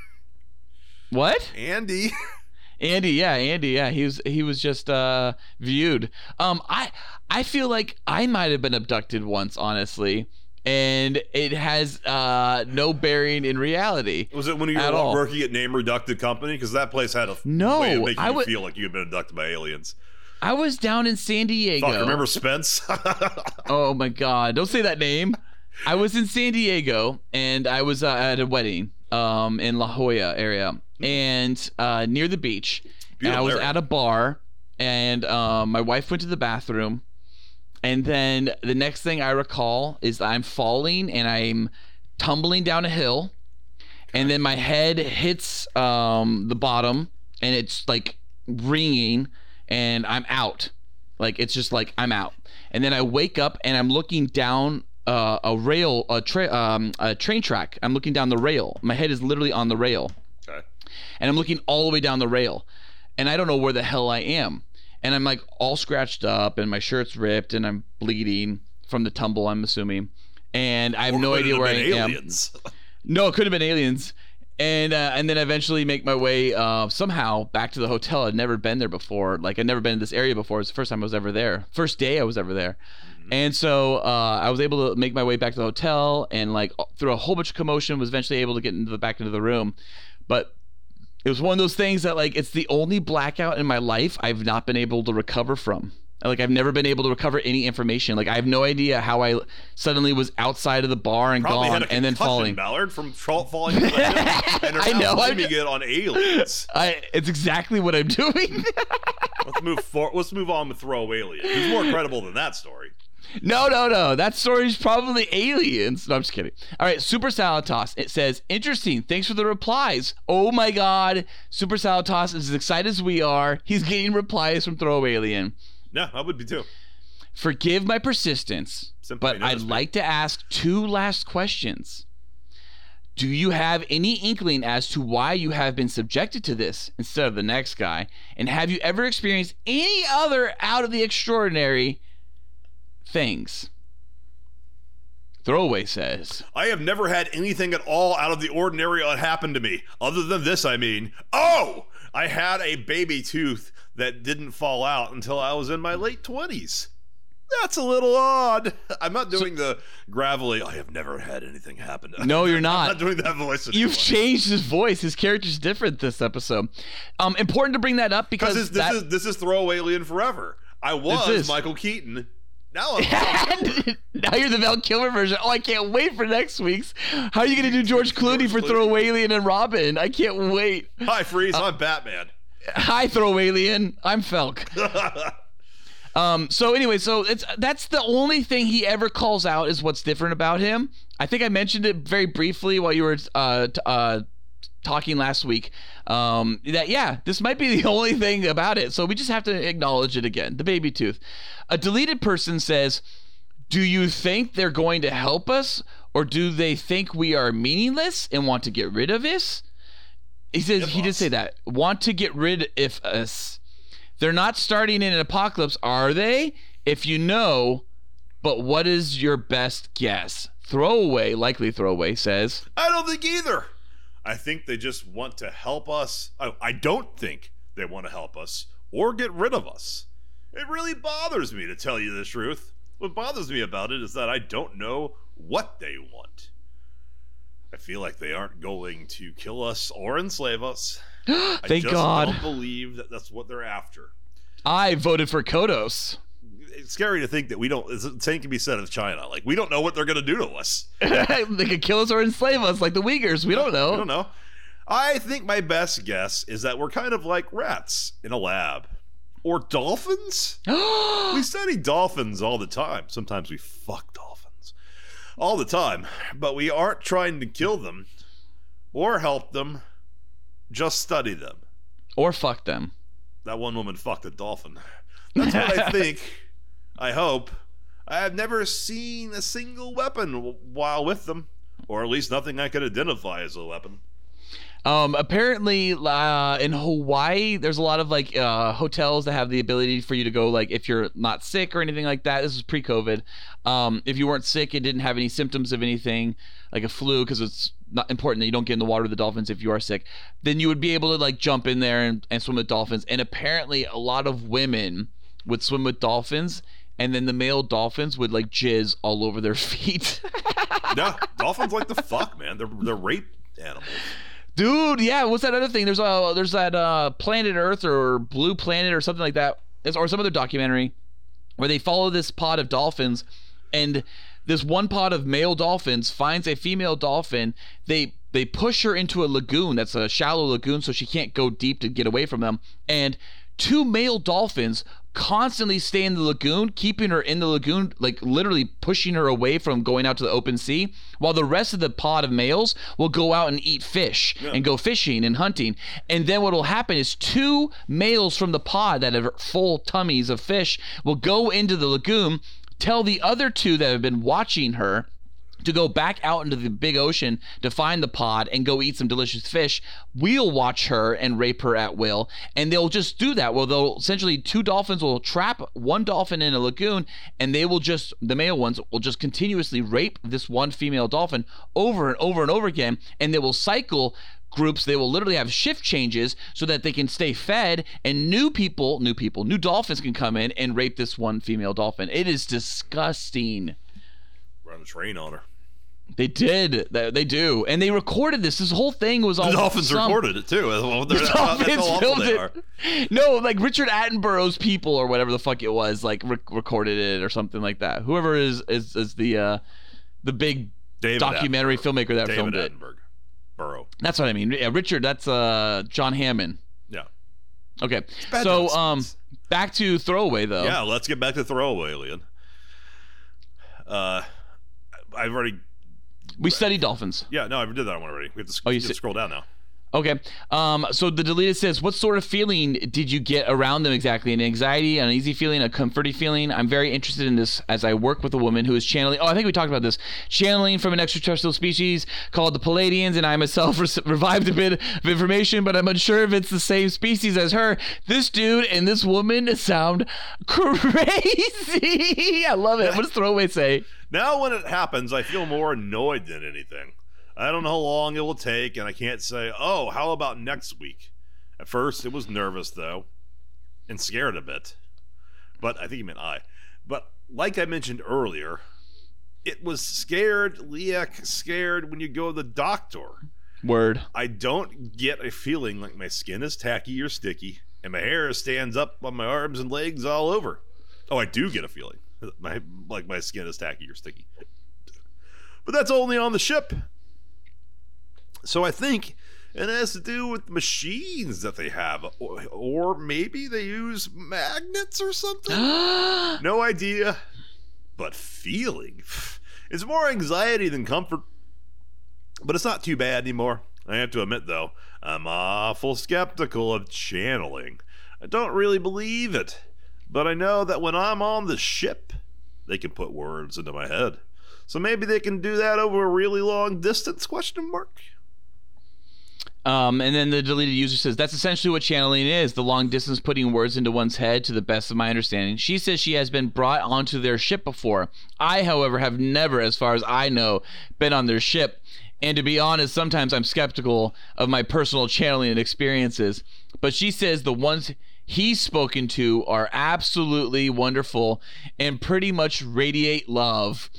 What? Andy. Andy, yeah, Andy, yeah, he was he was just uh, viewed. Um, I I feel like I might have been abducted once, honestly, and it has uh, no bearing in reality. Was it when you were all. working at Name Reducted Company? Because that place had a No, way of making I you feel like you had been abducted by aliens. I was down in San Diego. Fuck, remember Spence? Oh my god! Don't say that name. I was in San Diego and I was uh, at a wedding um, in La Jolla area and uh, near the beach. And I was area. at a bar and um, my wife went to the bathroom. And then the next thing I recall is I'm falling and I'm tumbling down a hill. And then my head hits um, the bottom and it's like ringing and I'm out. Like it's just like I'm out. And then I wake up and I'm looking down uh, a rail, a, tra- um, a train track. I'm looking down the rail. My head is literally on the rail. And I'm looking all the way down the rail, and I don't know where the hell I am, and I'm like all scratched up, and my shirt's ripped, and I'm bleeding from the tumble, I'm assuming, and I have no idea where I been am. No, it could have been aliens. And uh, and then eventually make my way uh, somehow back to the hotel. I'd never been there before. Like I'd never been in this area before. It was the first time I was ever there. First day I was ever there. And so uh, I was able to make my way back to the hotel and like through a whole bunch of commotion was eventually able to get into the back into the room. But it was one of those things that like it's the only blackout in my life I've not been able to recover from. Like I've never been able to recover any information. Like I have no idea how I suddenly was outside of the bar and Probably gone and then falling. Ballard from falling. and I know, I blaming it on aliens. I it's exactly what I'm doing. Let's move for, Let's move on with throw alien. Who's more credible than that story? No, no, no. That story's probably aliens. No, I'm just kidding. All right, Super Salad Toss. It says, interesting. Thanks for the replies. Oh my god. Super Salad Toss is as excited as we are. He's getting replies from Throw Alien. Yeah, I would be too. Forgive my persistence, Simply but I'd me. like to ask two last questions. Do you have any inkling as to why you have been subjected to this instead of the next guy? And have you ever experienced any other out of the extraordinary things? Throwaway says, I have never had anything at all out of the ordinary happen to me. Other than this, I mean. Oh! I had a baby tooth that didn't fall out until I was in my late 20s. That's a little odd. I'm not doing the gravelly, I have never had anything happen to No, you're I'm not. not doing that voice anymore. You've changed his voice. His character's different this episode. Um, important to bring that up because this, that, is this is throwaway alien forever. I was. Michael Keaton. Now I'm now you're the Val Kilmer version. Oh, I can't wait for next week's. How are you going to do George Clooney for Clooney. Throwaway Alien and Robin? I can't wait. Hi Freeze, Uh, I'm Batman. Hi, Throwaway Alien. I'm Felk. Um, so anyway, so it's that's the only thing he ever calls out is what's different about him. I think I mentioned it very briefly while you were uh, t- uh, talking last week. Um, that yeah, this might be the only thing about it. So we just have to acknowledge it again. The baby tooth. A deleted person says, "Do you think they're going to help us, or do they think we are meaningless and want to get rid of us?" He says he did say that. Want to get rid of us. They're not starting in an apocalypse, are they? If you know, but what is your best guess? Throwaway, likely throwaway, says. I don't think either. I think they just want to help us. I, I don't think they want to help us or get rid of us. It really bothers me to tell you the truth. What bothers me about it is that I don't know what they want. I feel like they aren't going to kill us or enslave us. Thank I just God. don't believe that that's what they're after. I voted for Kodos. It's scary to think that we don't. The same can be said of China. Like we don't know what they're going to do to us. they could kill us or enslave us like the Uyghurs. We don't know. I don't know. I think my best guess is that we're kind of like rats in a lab. Or dolphins? we study dolphins all the time. Sometimes we fuck dolphins. All the time. But we aren't trying to kill them or help them, just study them. or fuck them. That one woman fucked a dolphin. That's what I think. I hope. I have never seen a single weapon while with them, or at least nothing I could identify as a weapon. Um, apparently, uh, in Hawaii, there's a lot of like uh, hotels that have the ability for you to go, like, if you're not sick or anything like that. This is pre-COVID. Um, if you weren't sick and didn't have any symptoms of anything, like a flu, because it's not important that you don't get in the water with the dolphins if you are sick, then you would be able to like jump in there and, and swim with dolphins. And apparently, a lot of women would swim with dolphins, and then the male dolphins would like jizz all over their feet. Yeah, dolphins like the fuck, man. They're they're rape animals. Dude, yeah. What's that other thing? There's uh there's that uh Planet Earth or Blue Planet or something like that, It's- or some other documentary where they follow this pod of dolphins, and this one pod of male dolphins finds a female dolphin. They they push her into a lagoon that's a shallow lagoon, so she can't go deep to get away from them. And two male dolphins constantly stay in the lagoon, keeping her in the lagoon, like literally pushing her away from going out to the open sea, while the rest of the pod of males will go out and eat fish and go fishing and hunting. And then what will happen is two males from the pod that have full tummies of fish will go into the lagoon, tell the other two that have been watching her to go back out into the big ocean to find the pod and go eat some delicious fish. We'll watch her and rape her at will. And they'll just do that. Well, they'll essentially, two dolphins will trap one dolphin in a lagoon and they will just, the male ones will just continuously rape this one female dolphin over and over and over again. And they will cycle groups they will literally have shift changes so that they can stay fed and new people new people new dolphins can come in and rape this one female dolphin it is disgusting Run a train on her. They did. They they do. And they recorded this. This whole thing was all The dolphins some- recorded it too. That's how- The dolphins how filmed they are. it. No, like Richard Attenborough's people or whatever the fuck it was, like re- recorded it or something like that. Whoever is is is the uh the big David documentary filmmaker that David filmed it. Attenborough. Burrow. That's what I mean. Yeah, Richard, that's uh John Hammond. Yeah. Okay. So um back to throwaway though. Yeah, let's get back to throwaway alien. Uh, I've already. We study dolphins. Yeah, no, I did that one already. We have to, Oh, you you have to scroll down now. Okay. Um, so the deleted says, What sort of feeling did you get around them exactly? An anxiety, an uneasy feeling, a comforting feeling? I'm very interested in this as I work with a woman who is channeling. Oh, I think we talked about this. Channeling from an extraterrestrial species called the Pleiadians, and I myself re- revived a bit of information, but I'm unsure if it's the same species as her. This dude and this woman sound crazy. I love it. What does Throwaway say? Now, when it happens, I feel more annoyed than anything. I don't know how long it will take, and I can't say, oh, how about next week? At first, it was nervous, though, and scared a bit. But I think he meant I. But like I mentioned earlier, it was scared, Leak, scared when you go to the doctor. Word. I don't get a feeling like my skin is tacky or sticky, and my hair stands up on my arms and legs all over. Oh, I do get a feeling my like my skin is tacky or sticky, but that's only on the ship. So I think it has to do with machines that they have, or, or maybe they use magnets or something. no idea, but feeling it's more anxiety than comfort. But it's not too bad anymore. I have to admit, though, I'm awful skeptical of channeling. I don't really believe it, but I know that when I'm on the ship, they can put words into my head. So maybe they can do that over a really long distance? Question mark. Um, and then the deleted user says that's essentially what channeling is the long distance putting words into one's head, to the best of my understanding. She says she has been brought onto their ship before. I, however, have never, as far as I know, been on their ship. And to be honest, sometimes I'm skeptical of my personal channeling experiences. But she says the ones he's spoken to are absolutely wonderful and pretty much radiate love.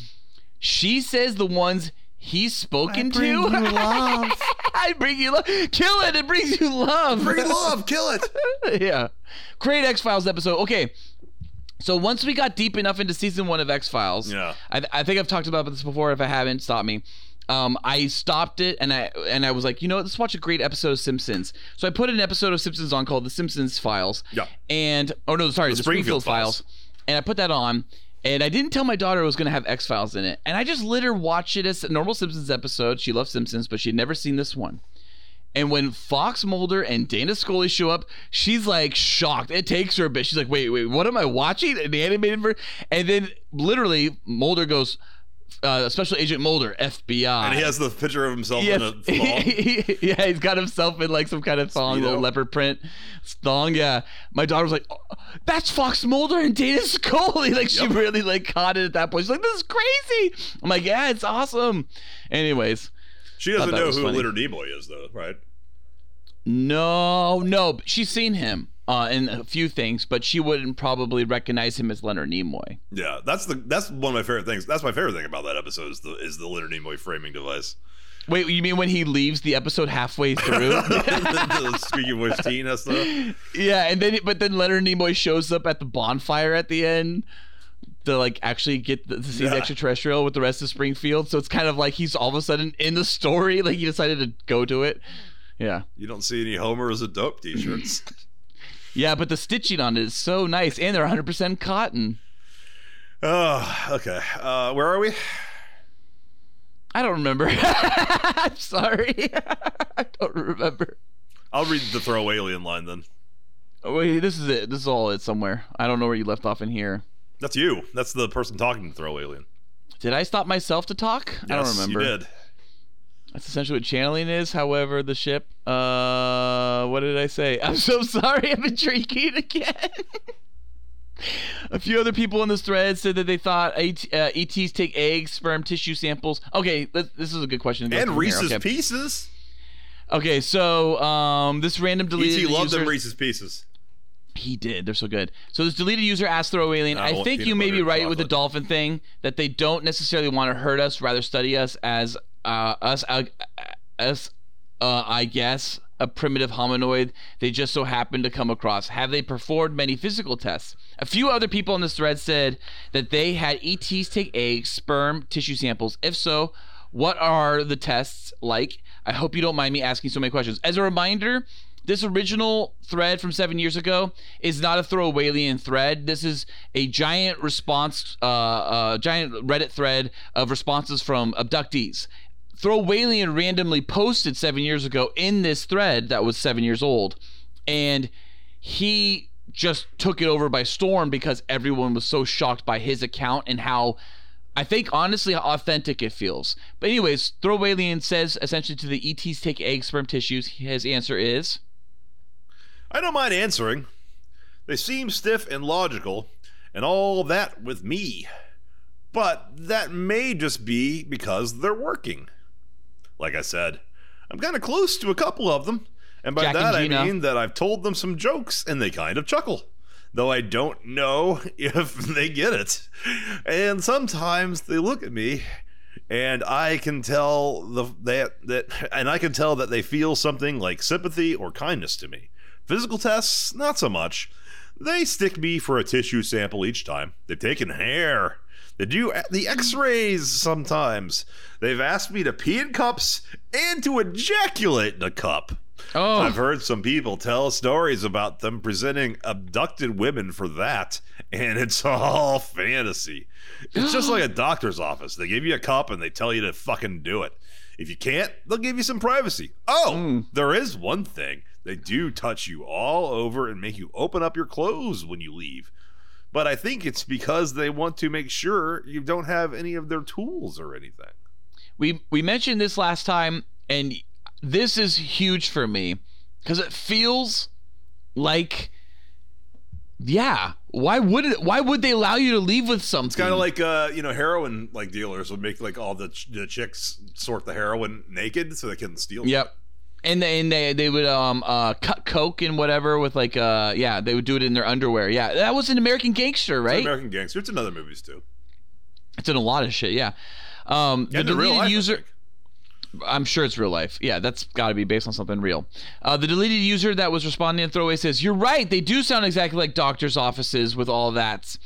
She says the ones he's spoken to. Love. I bring you love. Kill it. It brings you love. Bring love, kill it. yeah. Great X Files episode. Okay. So once we got deep enough into season one of X Files, Yeah. I, I think I've talked about this before. If I haven't, stop me. Um, I stopped it and I and I was like, you know, what, let's watch a great episode of Simpsons. So I put an episode of Simpsons on called The Simpsons Files. Yeah. And oh no, sorry, the, Springfield, Springfield Files. Files. And I put that on. And I didn't tell my daughter it was going to have X Files in it. And I just let her watch it as a normal Simpsons episode. She loves Simpsons, but she'd never seen this one. And when Fox Mulder and Dana Scully show up, she's like shocked. It takes her a bit. She's like, wait, wait, what am I watching? The animated version. And then literally Mulder goes, uh, Special Agent Mulder, FBI. And he has the picture of himself Yes. in a thong. yeah, he's got himself in like some kind of thong, Speedo. little leopard print thong. Yeah, my daughter was like, oh, "That's Fox Mulder and Dana Scully." Like she really like caught it at that point. She's like, "This is crazy." I'm like, "Yeah, it's awesome." Anyways, She doesn't know who funny. Leonard Nimoy is, though, right? no, no, she's seen him uh, in a few things, but she wouldn't probably recognize him as Leonard Nimoy. Yeah, that's the that's one of my favorite things. That's my favorite thing about that episode is the is the Leonard Nimoy framing device. Wait, you mean when he leaves the episode halfway through? the squeaky voice teen and stuff. Yeah, and then but then Leonard Nimoy shows up at the bonfire at the end to like actually get the, to see the extraterrestrial with the rest of Springfield. So it's kind of like he's all of a sudden in the story. Like he decided to go to it. Yeah, You don't see any Homer as a dope t-shirts. yeah, but the stitching on it is so nice, and they're 100% cotton. oh, okay. Uh, where are we? I don't remember. I'm sorry. I don't remember. I'll read the throw alien line then. Oh, wait, this is it. This is all it somewhere. I don't know where you left off in here. That's you. That's the person talking to throw alien. Did I stop myself to talk? I don't Yes, remember. You did. That's essentially what channeling is. However, the ship. Uh, what did I say? I'm so sorry. I've been drinking again. a few other people in this thread said that they thought AT, uh, ETs take eggs, sperm, tissue samples. Okay, this, this is a good question. And. Reese's Okay. Pieces. Okay, so um, this random deleted E.T. loved them Reese's Pieces. He did. They're so good. So this deleted user asked Throw Alien. I I think you may be right with the dolphin thing that they don't necessarily want to hurt us, rather study us as uh, us uh, us uh, I guess a primitive hominoid they just so happen to come across. Have they performed many physical tests? A few other people on this thread said that they had ETs take eggs, sperm, tissue samples. If so, what are the tests like? I hope you don't mind me asking so many questions. As a reminder, this original thread from seven years ago is not a throwaway thread. This is a giant response, uh, uh, giant Reddit thread of responses from abductees. Throwalian randomly posted seven years ago in this thread that was seven years old, and he just took it over by storm because everyone was so shocked by his account and how I think honestly how authentic it feels. But anyways, Throw Throwalian says essentially to the ETs take egg sperm tissues. His answer is I don't mind answering. They seem stiff and logical, and all that with me. But that may just be because they're working. Like I said, I'm kind of close to a couple of them, and by Jack and that I mean that I've told them some jokes and they kind of chuckle. Though I don't know if they get it. And sometimes they look at me and I can tell the that that and I can tell that they feel something like sympathy or kindness to me. Physical tests, not so much. They stick me for a tissue sample each time. They've taken hair. They do the x-rays sometimes. They've asked me to pee in cups and to ejaculate in a cup. Oh I've heard some people tell stories about them presenting abducted women for that, and it's all fantasy. It's just like a doctor's office. They give you a cup and they tell you to fucking do it. If you can't, they'll give you some privacy. Oh, hmm. there is one thing. They do touch you all over and make you open up your clothes when you leave. But I think it's because they want to make sure you don't have any of their tools or anything. we we mentioned this last time and this is huge for me because it feels like yeah why would it why would they allow you to leave with something It's kind of like uh, you know heroin like dealers would make like all the, ch- the chicks sort the heroin naked so they can steal. yep and they, and they they would um uh cut coke and whatever with like uh yeah they would do it in their underwear yeah that was an American Gangster It's right American Gangster. It's in other movies too. it's in a lot of shit yeah um the in real deleted life, user. I'm sure it's real life. Yeah, that's got to be based on something real. Uh, the deleted user that was responding in throwaway says, "You're right. They do sound exactly like doctors' offices with all that.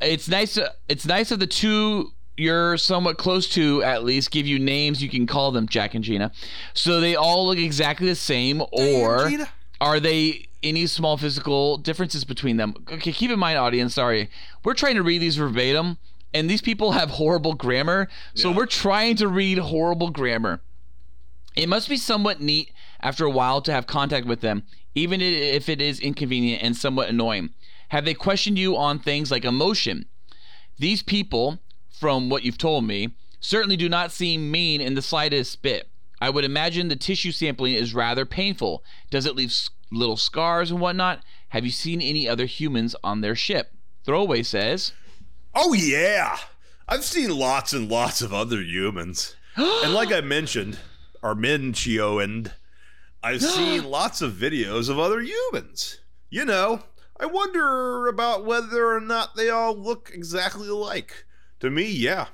It's nice. To, it's nice of the two you're somewhat close to at least give you names you can call them Jack and Gina, so they all look exactly the same. Or Gina. are they any small physical differences between them? Okay, keep in mind, audience. Sorry, we're trying to read these verbatim, and these people have horrible grammar, so Yeah. we're trying to read horrible grammar. It must be somewhat neat after a while to have contact with them, even if it is inconvenient and somewhat annoying. Have they questioned you on things like emotion? These people, from what you've told me, certainly do not seem mean in the slightest bit. I would imagine the tissue sampling is rather painful. Does it leave little scars and whatnot? Have you seen any other humans on their ship? Throwaway says, Oh yeah, I've seen lots and lots of other humans, and like I mentioned, our Armincio and I've seen lots of videos of other humans. You know, I wonder about whether or not they all look exactly alike. To me, yeah,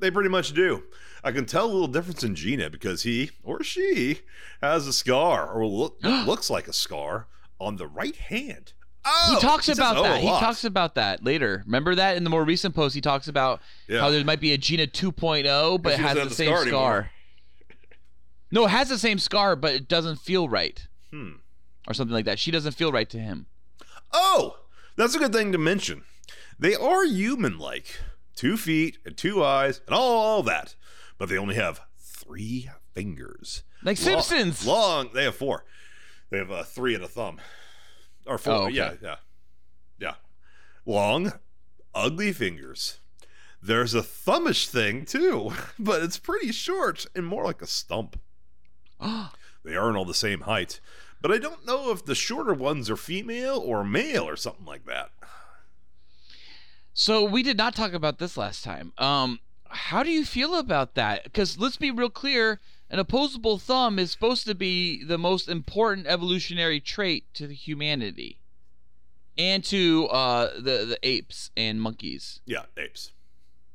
they pretty much do. I can tell a little difference in Gina because he or she has a scar or look, looks like a scar on the right hand. Oh, he talks says about oh a that. He lot. talks about that later. Remember that in the more recent post, he talks about Yeah. how there might be a Gina 2.0, but it has the the same scar scar. No, it has the same scar, but it doesn't feel right, Hmm. or something like that. She doesn't feel right to him. Oh, that's a good thing to mention. They are human like two feet and two eyes and all that, but they only have three fingers. Like Long- Simpsons. Long, they have four. They have a three and a thumb. Or four. Oh, okay. Yeah, yeah. Yeah. Long, ugly fingers. There's a thumbish thing too, but it's pretty short and more like a stump. They aren't all the same height, but I don't know if the shorter ones are female or male or something like that. So we did not talk about this last time. Um, how do you feel about that? Because let's be real clear: an opposable thumb is supposed to be the most important evolutionary trait to humanity, and to uh, the the apes and monkeys. Yeah, apes.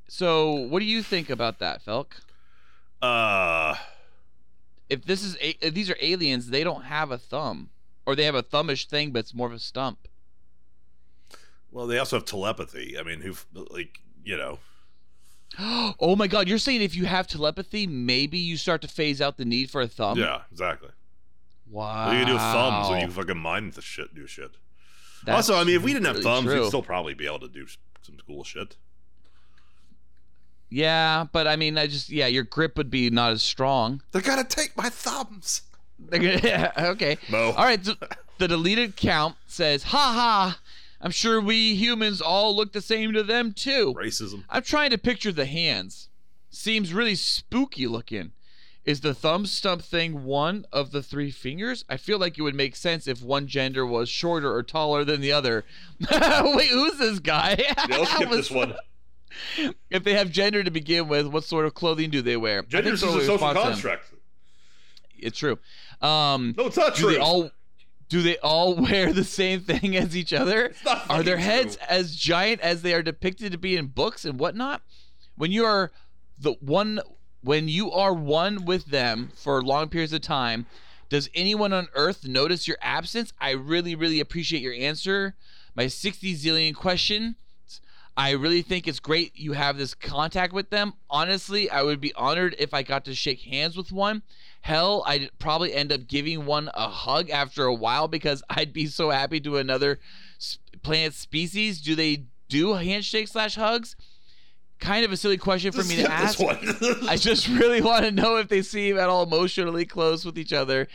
So what do you think about that, Felk? Uh, If this is a- if these are aliens, they don't have a thumb, or they have a thumbish thing, but it's more of a stump. Well, they also have telepathy. I mean, who like you know? oh my God! You're saying if you have telepathy, maybe you start to phase out the need for a thumb. yeah, exactly. Wow. What do you do with thumbs when you can fucking mind the shit, do shit? That's also, I mean, if we didn't have really thumbs, true. we'd still probably be able to do some cool shit. Yeah, but I mean, I just yeah, your grip would be not as strong. They're gonna take my thumbs. They're gonna- yeah, okay. Mo. All right. So the deleted count says, "Ha ha! I'm sure we humans all look the same to them too." Racism. I'm trying to picture the hands. Seems really spooky looking. Is the thumb stump thing one of the three fingers? I feel like it would make sense if one gender was shorter or taller than the other. Wait, who's this guy? Let's skip this one. If they have gender to begin with, what sort of clothing do they wear? I Gender is a social construct. It's true. Um, No, it's not true. they all do they all wear the same thing as each other? Are their heads true. as giant as they are depicted to be in books and whatnot? When you are the one when you are one with them for long periods of time, does anyone on earth notice your absence? I really, really appreciate your answer. My 60 zillion question. I really think it's great you have this contact with them. Honestly, I would be honored if I got to shake hands with one. Hell, I'd probably end up giving one a hug after a while because I'd be so happy to another planet species. Do they do handshake slash hugs? Kind of a silly question for Just me to ask. I just really want to know if they seem at all emotionally close with each other.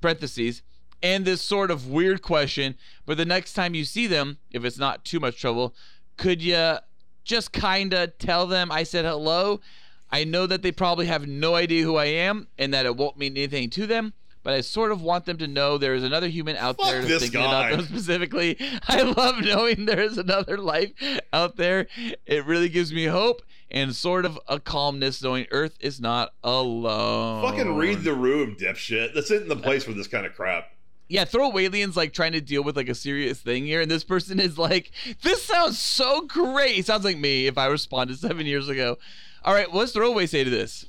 Parentheses. And this sort of weird question, but the next time you see them, if it's not too much trouble, could you just kind of tell them I said hello? I know that they probably have no idea who I am and that it won't mean anything to them, but I sort of want them to know there is another human out Fuck there thinking guy. about them specifically. I love knowing there is another life out there. It really gives me hope and sort of a calmness knowing Earth is not alone. Fucking read the room, dipshit. That's it in the place for this kind of crap. Yeah, throw aliens like trying to deal with like a serious thing here, and this person is like, "This sounds so great." It sounds like me if I responded seven years ago. All right, what's throwaway say to this?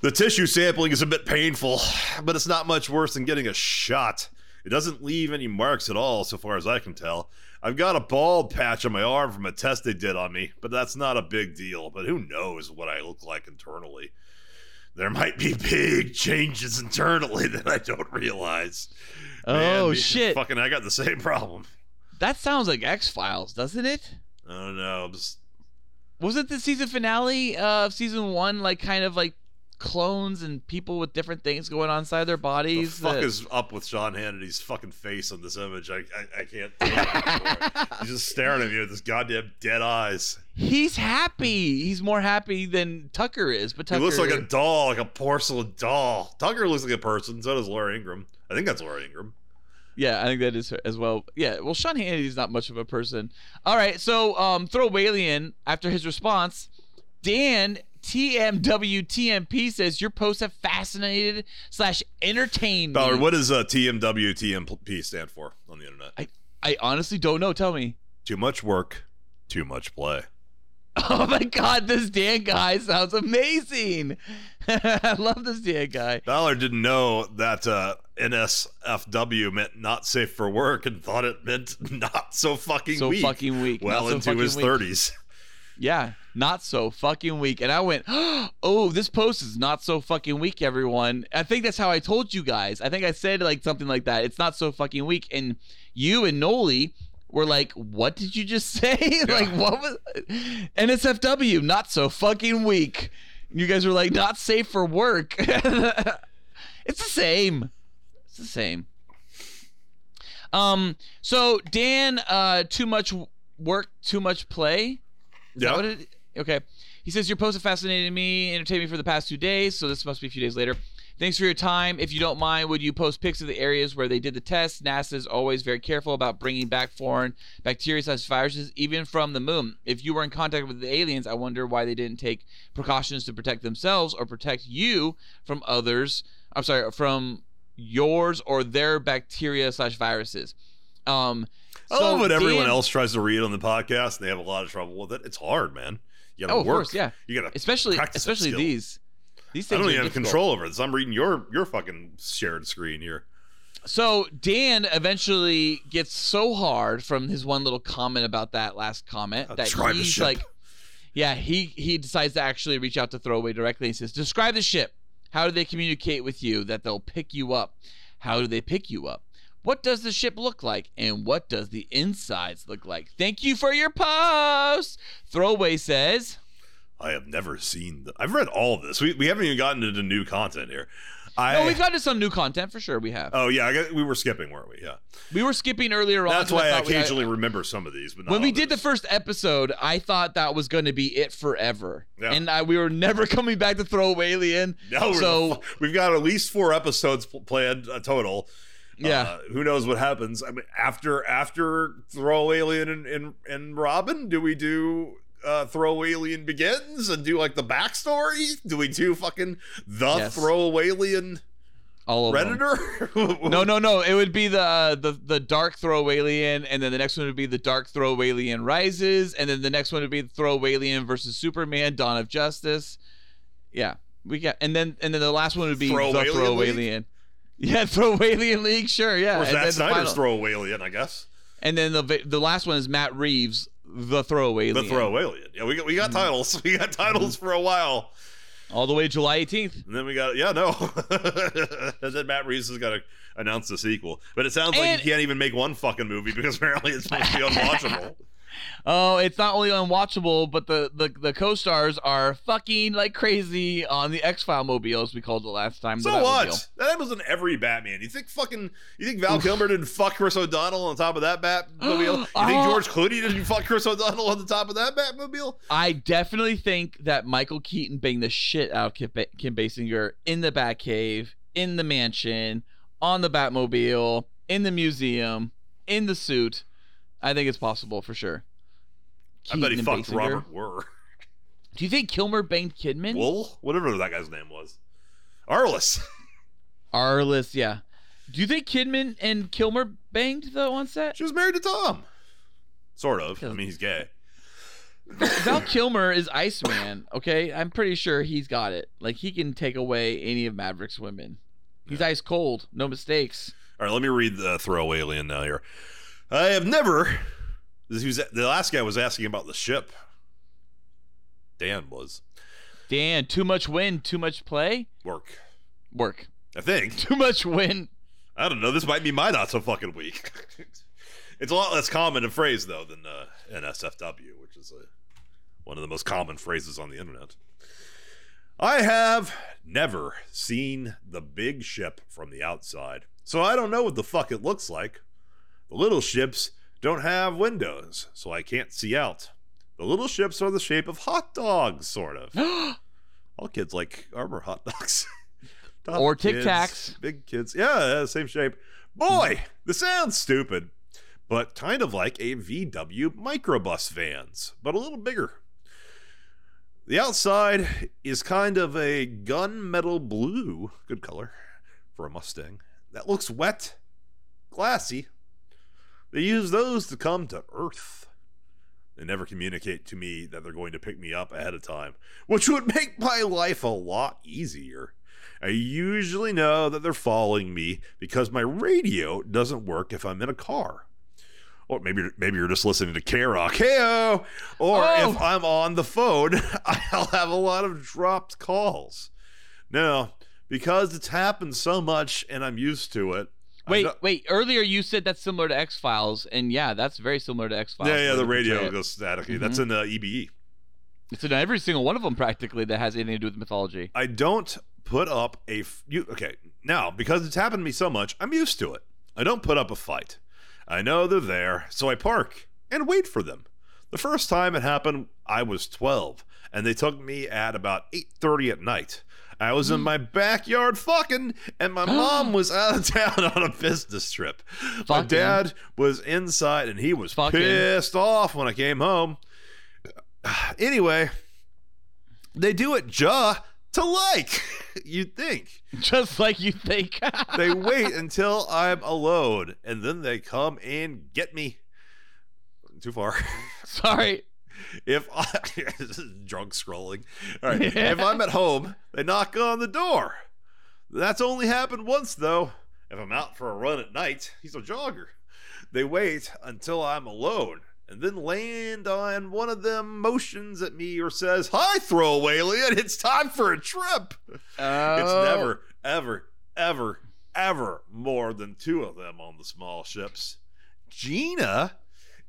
The tissue sampling is a bit painful, but it's not much worse than getting a shot. It doesn't leave any marks at all, so far as I can tell. I've got a bald patch on my arm from a test they did on me, but that's not a big deal. But who knows what I look like internally? There might be big changes internally that I don't realize. Oh, Man, shit. Fucking, I got the same problem. That sounds like X Files, doesn't it? I don't know. Just Wasn't the season finale of season one like kind of like clones and people with different things going on inside their bodies. the fuck that- is up with Sean Hannity's fucking face on this image? I I, I can't. take it anymore. He's just staring at me with his goddamn dead eyes. He's happy. He's more happy than Tucker is. But Tucker He looks like a doll, like a porcelain doll. Tucker looks like a person. So does Laura Ingraham. I think that's Laura Ingraham. Yeah, I think that is as well. Yeah, well, Sean Hannity's not much of a person. All right, so um, throw Walian after his response. Dan TMWTMP says your posts have fascinated slash entertained. Ballard, what does uh, TMW TMP stand for on the internet? I, I honestly don't know. Tell me. Too much work, too much play. Oh my God, this Dan guy sounds amazing. I love this Dan guy. Ballard didn't know that uh, NSFW meant not safe for work and thought it meant not so fucking So weak. fucking weak. Well so into his weak. 30s. Yeah, not so fucking weak. And I went, oh, this post is not so fucking weak, everyone. I think that's how I told you guys. I think I said like something like that. It's not so fucking weak. And you and Noli were like, what did you just say? like, what was NSFW? Not so fucking weak. And you guys were like, not safe for work. it's the same. It's the same. Um. So Dan, uh, too much work, too much play. Yeah. it, okay. He says your post have fascinated me, entertained me for the past two days. So this must be a few days later. Thanks for your time. If you don't mind, would you post pics of the areas where they did the test? NASA is always very careful about bringing back foreign bacteria slash viruses, even from the moon. If you were in contact with the aliens, I wonder why they didn't take precautions to protect themselves or protect you from others. I'm sorry, from yours or their bacteria slash viruses. Um, I so love what everyone Dan- else tries to read on the podcast, and they have a lot of trouble with it. It's hard, man. You gotta Oh, work. course, yeah. You gotta especially especially these these I things don't even have difficult. control over this. I'm reading your your fucking shared screen here. So Dan eventually gets so hard from his one little comment about that last comment Uh, that he's like, yeah, he he decides to actually reach out to Throwaway directly. He says, "Describe the ship. How do they communicate with you that they'll pick you up? How do they pick you up? What does the ship look like? And what does the insides look like? Thank you for your post. Throwaway says, I have never seen. The, I've read all of this. We, we haven't even gotten into new content here. I, No, we've gotten some new content for sure. We have. Oh yeah, I guess we were skipping, weren't we? Yeah. we were skipping earlier on. That's why I thought we had- occasionally remember some of these. But not when we did the first episode, I thought that was going to be it forever, Yeah. and I, we were never coming back to Throwaway Alien. No, we're so the we've got at least four episodes planned uh, total. Yeah, Uh, who knows what happens? I mean, after after Throw Alien and, and and Robin, do we do uh, Throw Alien Begins and do like the backstory? Do we do fucking the Yes. Throw Alien all of them. Redditor? No, no, no. It would be the the the Dark Throw Alien, and then the next one would be the Dark Throw Alien Rises, and then the next one would be Throw Alien versus Superman: Dawn of Justice. Yeah, we got, and then and then the last one would be Throw the Alien Throw? Alien. Yeah, Throw Alien League, sure, yeah. Or Zack Snyder's Throw Alien, I guess. And then the the last one is Matt Reeves, the Throw Alien. The Throw Alien. Yeah, we got we got Mm-hmm. titles. We got titles for a while. all the way July 18th. And then we got yeah no. and then Matt Reeves has got to announce the sequel, but it sounds like And- he can't even make one fucking movie because apparently it's supposed to be unwatchable. Oh, it's not only unwatchable, but the, the, the co-stars are fucking like crazy on the X-File mobile, as we called it last time. So what? That happens in every Batman. You think fucking you think Val Kilmer didn't fuck Chris O'Donnell on top of that Batmobile? You think Oh. George Clooney didn't fuck Chris O'Donnell on the top of that Batmobile? I definitely think that Michael Keaton banged the shit out of Kim, ba- Kim Basinger in the Batcave, in the mansion, on the Batmobile, in the museum, in the suit. I think it's possible for sure. I bet he Keaton fucked Basinger. Robert Wurr. Do you think Kilmer banged Kidman? Wool? Whatever that guy's name was. Arliss. Arliss, yeah. Do you think Kidman and Kilmer banged though on set? She was married to Tom. Sort of. I mean, he's gay. Val Kilmer is Iceman, okay? I'm pretty sure he's got it. Like he can take away any of Maverick's women. He's ice cold, no mistakes. All right, let me read the throwaway alien now here. I have never. Was, the last guy was asking about the ship. Dan was Dan, too much win, too much play, work. work. I think. Too much win. I don't know. This might be my not so fucking week. it's a lot less common a phrase though than uh, NSFW, which is uh, one of the most common phrases on the internet. I have never seen the big ship from the outside, so I don't know what the fuck it looks like. The little ships don't have windows, so I can't see out. The little ships are the shape of hot dogs, sort of. All kids like armor hot dogs. Or Tic Tacs. Big kids. Yeah, yeah, same shape. Boy, mm. this sounds stupid, but kind of like a VW microbus vans, but a little bigger. The outside is kind of a gunmetal blue, good color for a Mustang, that looks wet, glassy. They use those to come to Earth. They never communicate to me that they're going to pick me up ahead of time, which would make my life a lot easier. I usually know that they're following me because my radio doesn't work if I'm in a car. Or maybe maybe you're just listening to K-Rock. Heyo! Or Oh. if I'm on the phone, I'll have a lot of dropped calls. Now, because it's happened so much and I'm used to it. Wait, wait. Earlier you said that's similar to X Files, and yeah, that's very similar to X Files. yeah, yeah, the way they portray radio goes statically. Mm-hmm. That's in uh, the EBE. It's in every single one of them practically that has anything to do with mythology. I don't put up a f- you okay now because it's happened to me so much. I'm used to it. I don't put up a fight. I know they're there, so I park and wait for them. The first time it happened, I was 12, and they took me at about 8:30 at night. I was in hmm. my backyard fucking, and my mom was out of town on a business trip. My dad was inside, and he was Fucking. pissed off when I came home. Anyway, they do it just to like. You'd think. Just like you think. They wait until I'm alone and then they come and get me. Too far. Sorry. If I drunk scrolling. All right. If I'm at home, they knock on the door. That's only happened once though. If I'm out for a run at night, he's a jogger. They wait until I'm alone and then land on one of them motions at me or says, Hi, throwaway alien, it's time for a trip. It's Oh. never, ever, ever, ever more than two of them on the small ships. Gina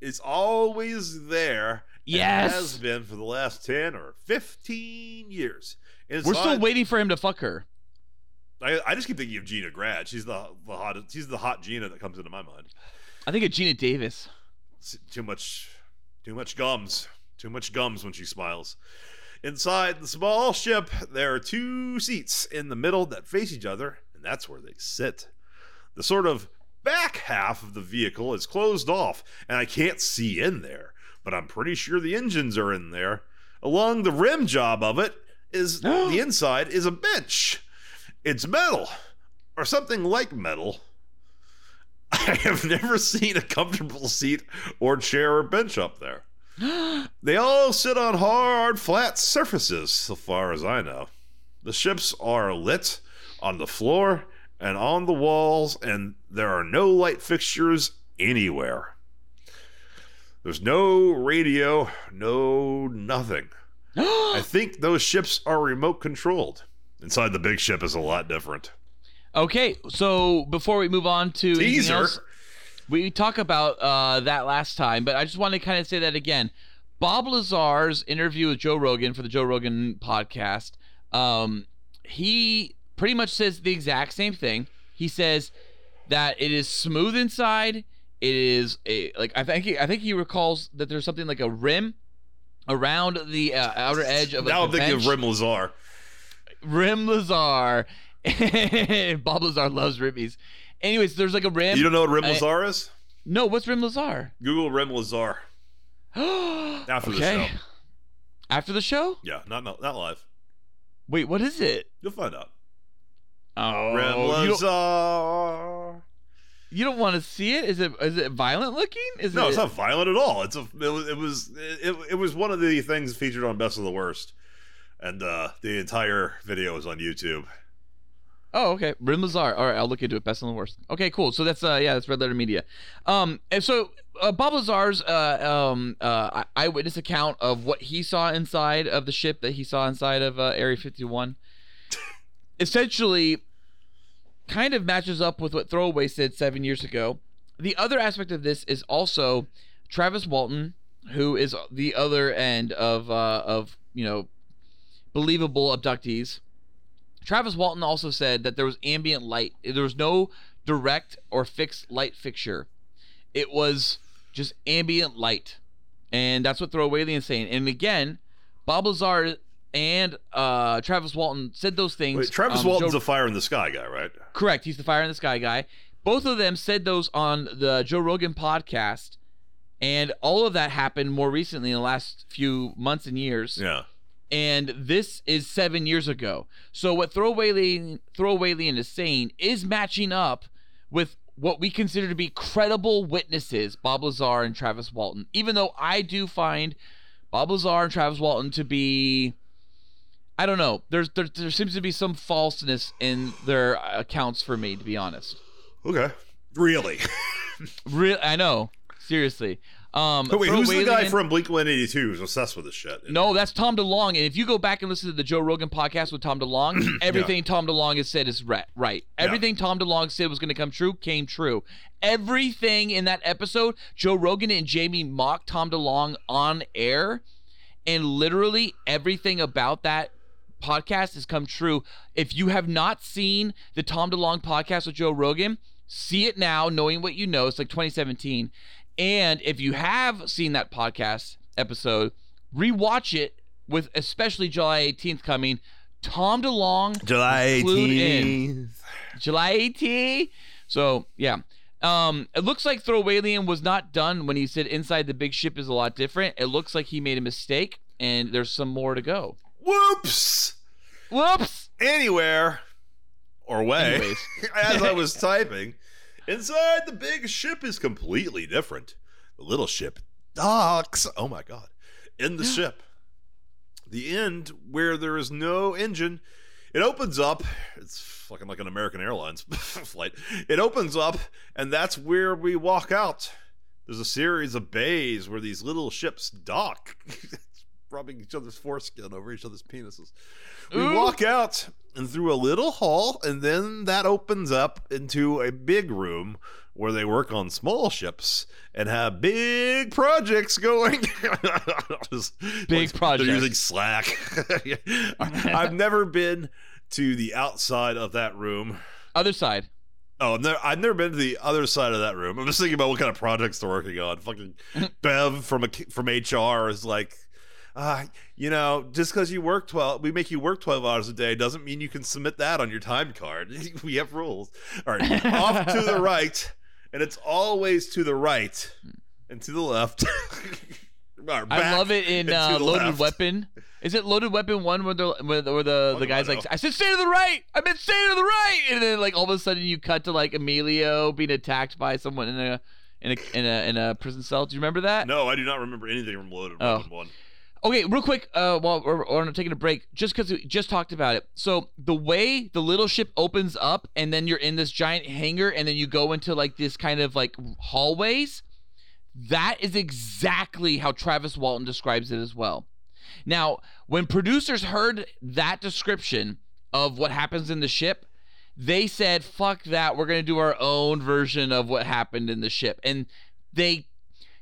is always there. Yes. has been for the last 10 or 15 years. We're still waiting for him to fuck her. I, I just keep thinking of Gina Grad. She's the the hot. She's the hot Gina that comes into my mind. I think of Geena Davis. It's too much, too much gums. Too much gums when she smiles. Inside the small ship, there are two seats in the middle that face each other, and that's where they sit. The sort of back half of the vehicle is closed off, and I can't see in there, but I'm pretty sure the engines are in there. Along the rim job of it is the inside is a bench. It's metal, or something like metal. I have never seen a comfortable seat or chair or bench up there. They all sit on hard, flat surfaces, so far as I know. The ships are lit on the floor and on the walls, and there are no light fixtures anywhere. There's no radio, no nothing. I think those ships are remote controlled. Inside the big ship is a lot different. Okay, so before we move on to Teaser. else, we talk about uh, that last time, but I just want to kind of say that again. Bob Lazar's interview with Joe Rogan for the Joe Rogan podcast, um, he pretty much says the exact same thing. He says that it is smooth inside. It is a like I think he, I think he recalls that there's something like a rim around the uh, outer edge of now I'm thinking bench. of Rim Lazar. Rim Lazar. Bob Lazar loves ribbies. Anyways, there's like a rim. You don't know what Rim Lazar is? no, what's Rim Lazar? Google Rim Lazar after the show. After the show? Yeah, not not, not live. Wait, what is it? You'll find out. Oh, Rim Lazar. You don't want to see it? Is it is it violent looking? Is No, it? it's not violent at all. It's a it was it was it, it was one of the things featured on Best of the Worst, and uh, the entire video is on YouTube. Oh, okay. Rim Lazar. All right, I'll look into it. Best and the worst. Okay, cool. So that's uh yeah, that's Red Letter Media. Um, and so uh, Bob Lazar's uh um uh eyewitness account of what he saw inside of the ship that he saw inside of uh, Area 51, essentially, kind of matches up with what Throwaway said seven years ago. The other aspect of this is also Travis Walton, who is the other end of uh of you know believable abductees. Travis Walton also said that there was ambient light. There was no direct or fixed light fixture. It was just ambient light. And that's what Throwaway is saying. And again, Bob Lazar and uh, Travis Walton said those things. Wait, Travis on Walton's Joe- a fire in the sky guy, right? Correct. He's the fire in the sky guy. Both of them said those on the Joe Rogan podcast. And all of that happened more recently in the last few months and years Yeah. and this is seven years ago. So what Throwaway Throwaway is saying is matching up with what we consider to be credible witnesses, Bob Lazar and Travis Walton. Even though I do find Bob Lazar and Travis Walton to be, I don't know, there's there, there seems to be some falseness in their accounts for me, to be honest. Okay. Really? Real, I know, seriously. Um, wait, who's the guy and- from Blink 182 who's obsessed with this shit? No, that's Tom DeLonge. And if you go back and listen to the Joe Rogan podcast with Tom DeLonge, everything Tom DeLonge has said is right. Right. Everything Tom DeLonge said was going to come true came true. Everything in that episode, Joe Rogan and Jamie mocked Tom DeLonge on air, and literally everything about that podcast has come true. If you have not seen the Tom DeLonge podcast with Joe Rogan, see it now, knowing what you know. It's like 2017. And if you have seen that podcast episode, rewatch it with especially July 18th coming. Tom DeLonge July clued in. July 18th. So yeah. Um, it looks like Throwawalian was not done when he said inside the big ship is a lot different. It looks like he made a mistake and there's some more to go. Whoops! Whoops. Anywhere or way. As I was typing, inside the big ship is completely different. The little ship docks. Oh my god. In the ship. The end where there is no engine. It opens up. It's fucking like an American Airlines flight. It opens up, and that's where we walk out. There's a series of bays where these little ships dock, rubbing each other's foreskin over each other's penises. We Ooh. walk out and through a little hall, and then that opens up into a big room where they work on small ships and have big projects going. Just, Big projects. They're using Slack. I've never been to the outside of that room. Other side. Oh, I've never, I've never been to the other side of that room. I'm just thinking about what kind of projects they're working on. Fucking Bev from a, from HR is like, uh, you know, just because you work 12, we make you work 12 hours a day doesn't mean you can submit that on your time card. we have rules. All right, off to the right, and it's always to the right and to the left. I love it in uh, Loaded left. Weapon. Is it Loaded Weapon one where the where the, where the, the guy's like. I said stay to the right. I meant stay to the right, and then like all of a sudden you cut to like Emilio being attacked by someone in a in a in a in a prison cell. Do you remember that? No, I do not remember anything from Loaded Oh. Weapon 1. Okay, real quick, uh, while we're, we're taking a break, just because we just talked about it. So the way the little ship opens up, and then you're in this giant hangar, and then you go into like this kind of like hallways. That is exactly how Travis Walton describes it as well. Now, when producers heard that description of what happens in the ship, they said, "Fuck that! We're gonna do our own version of what happened in the ship," and they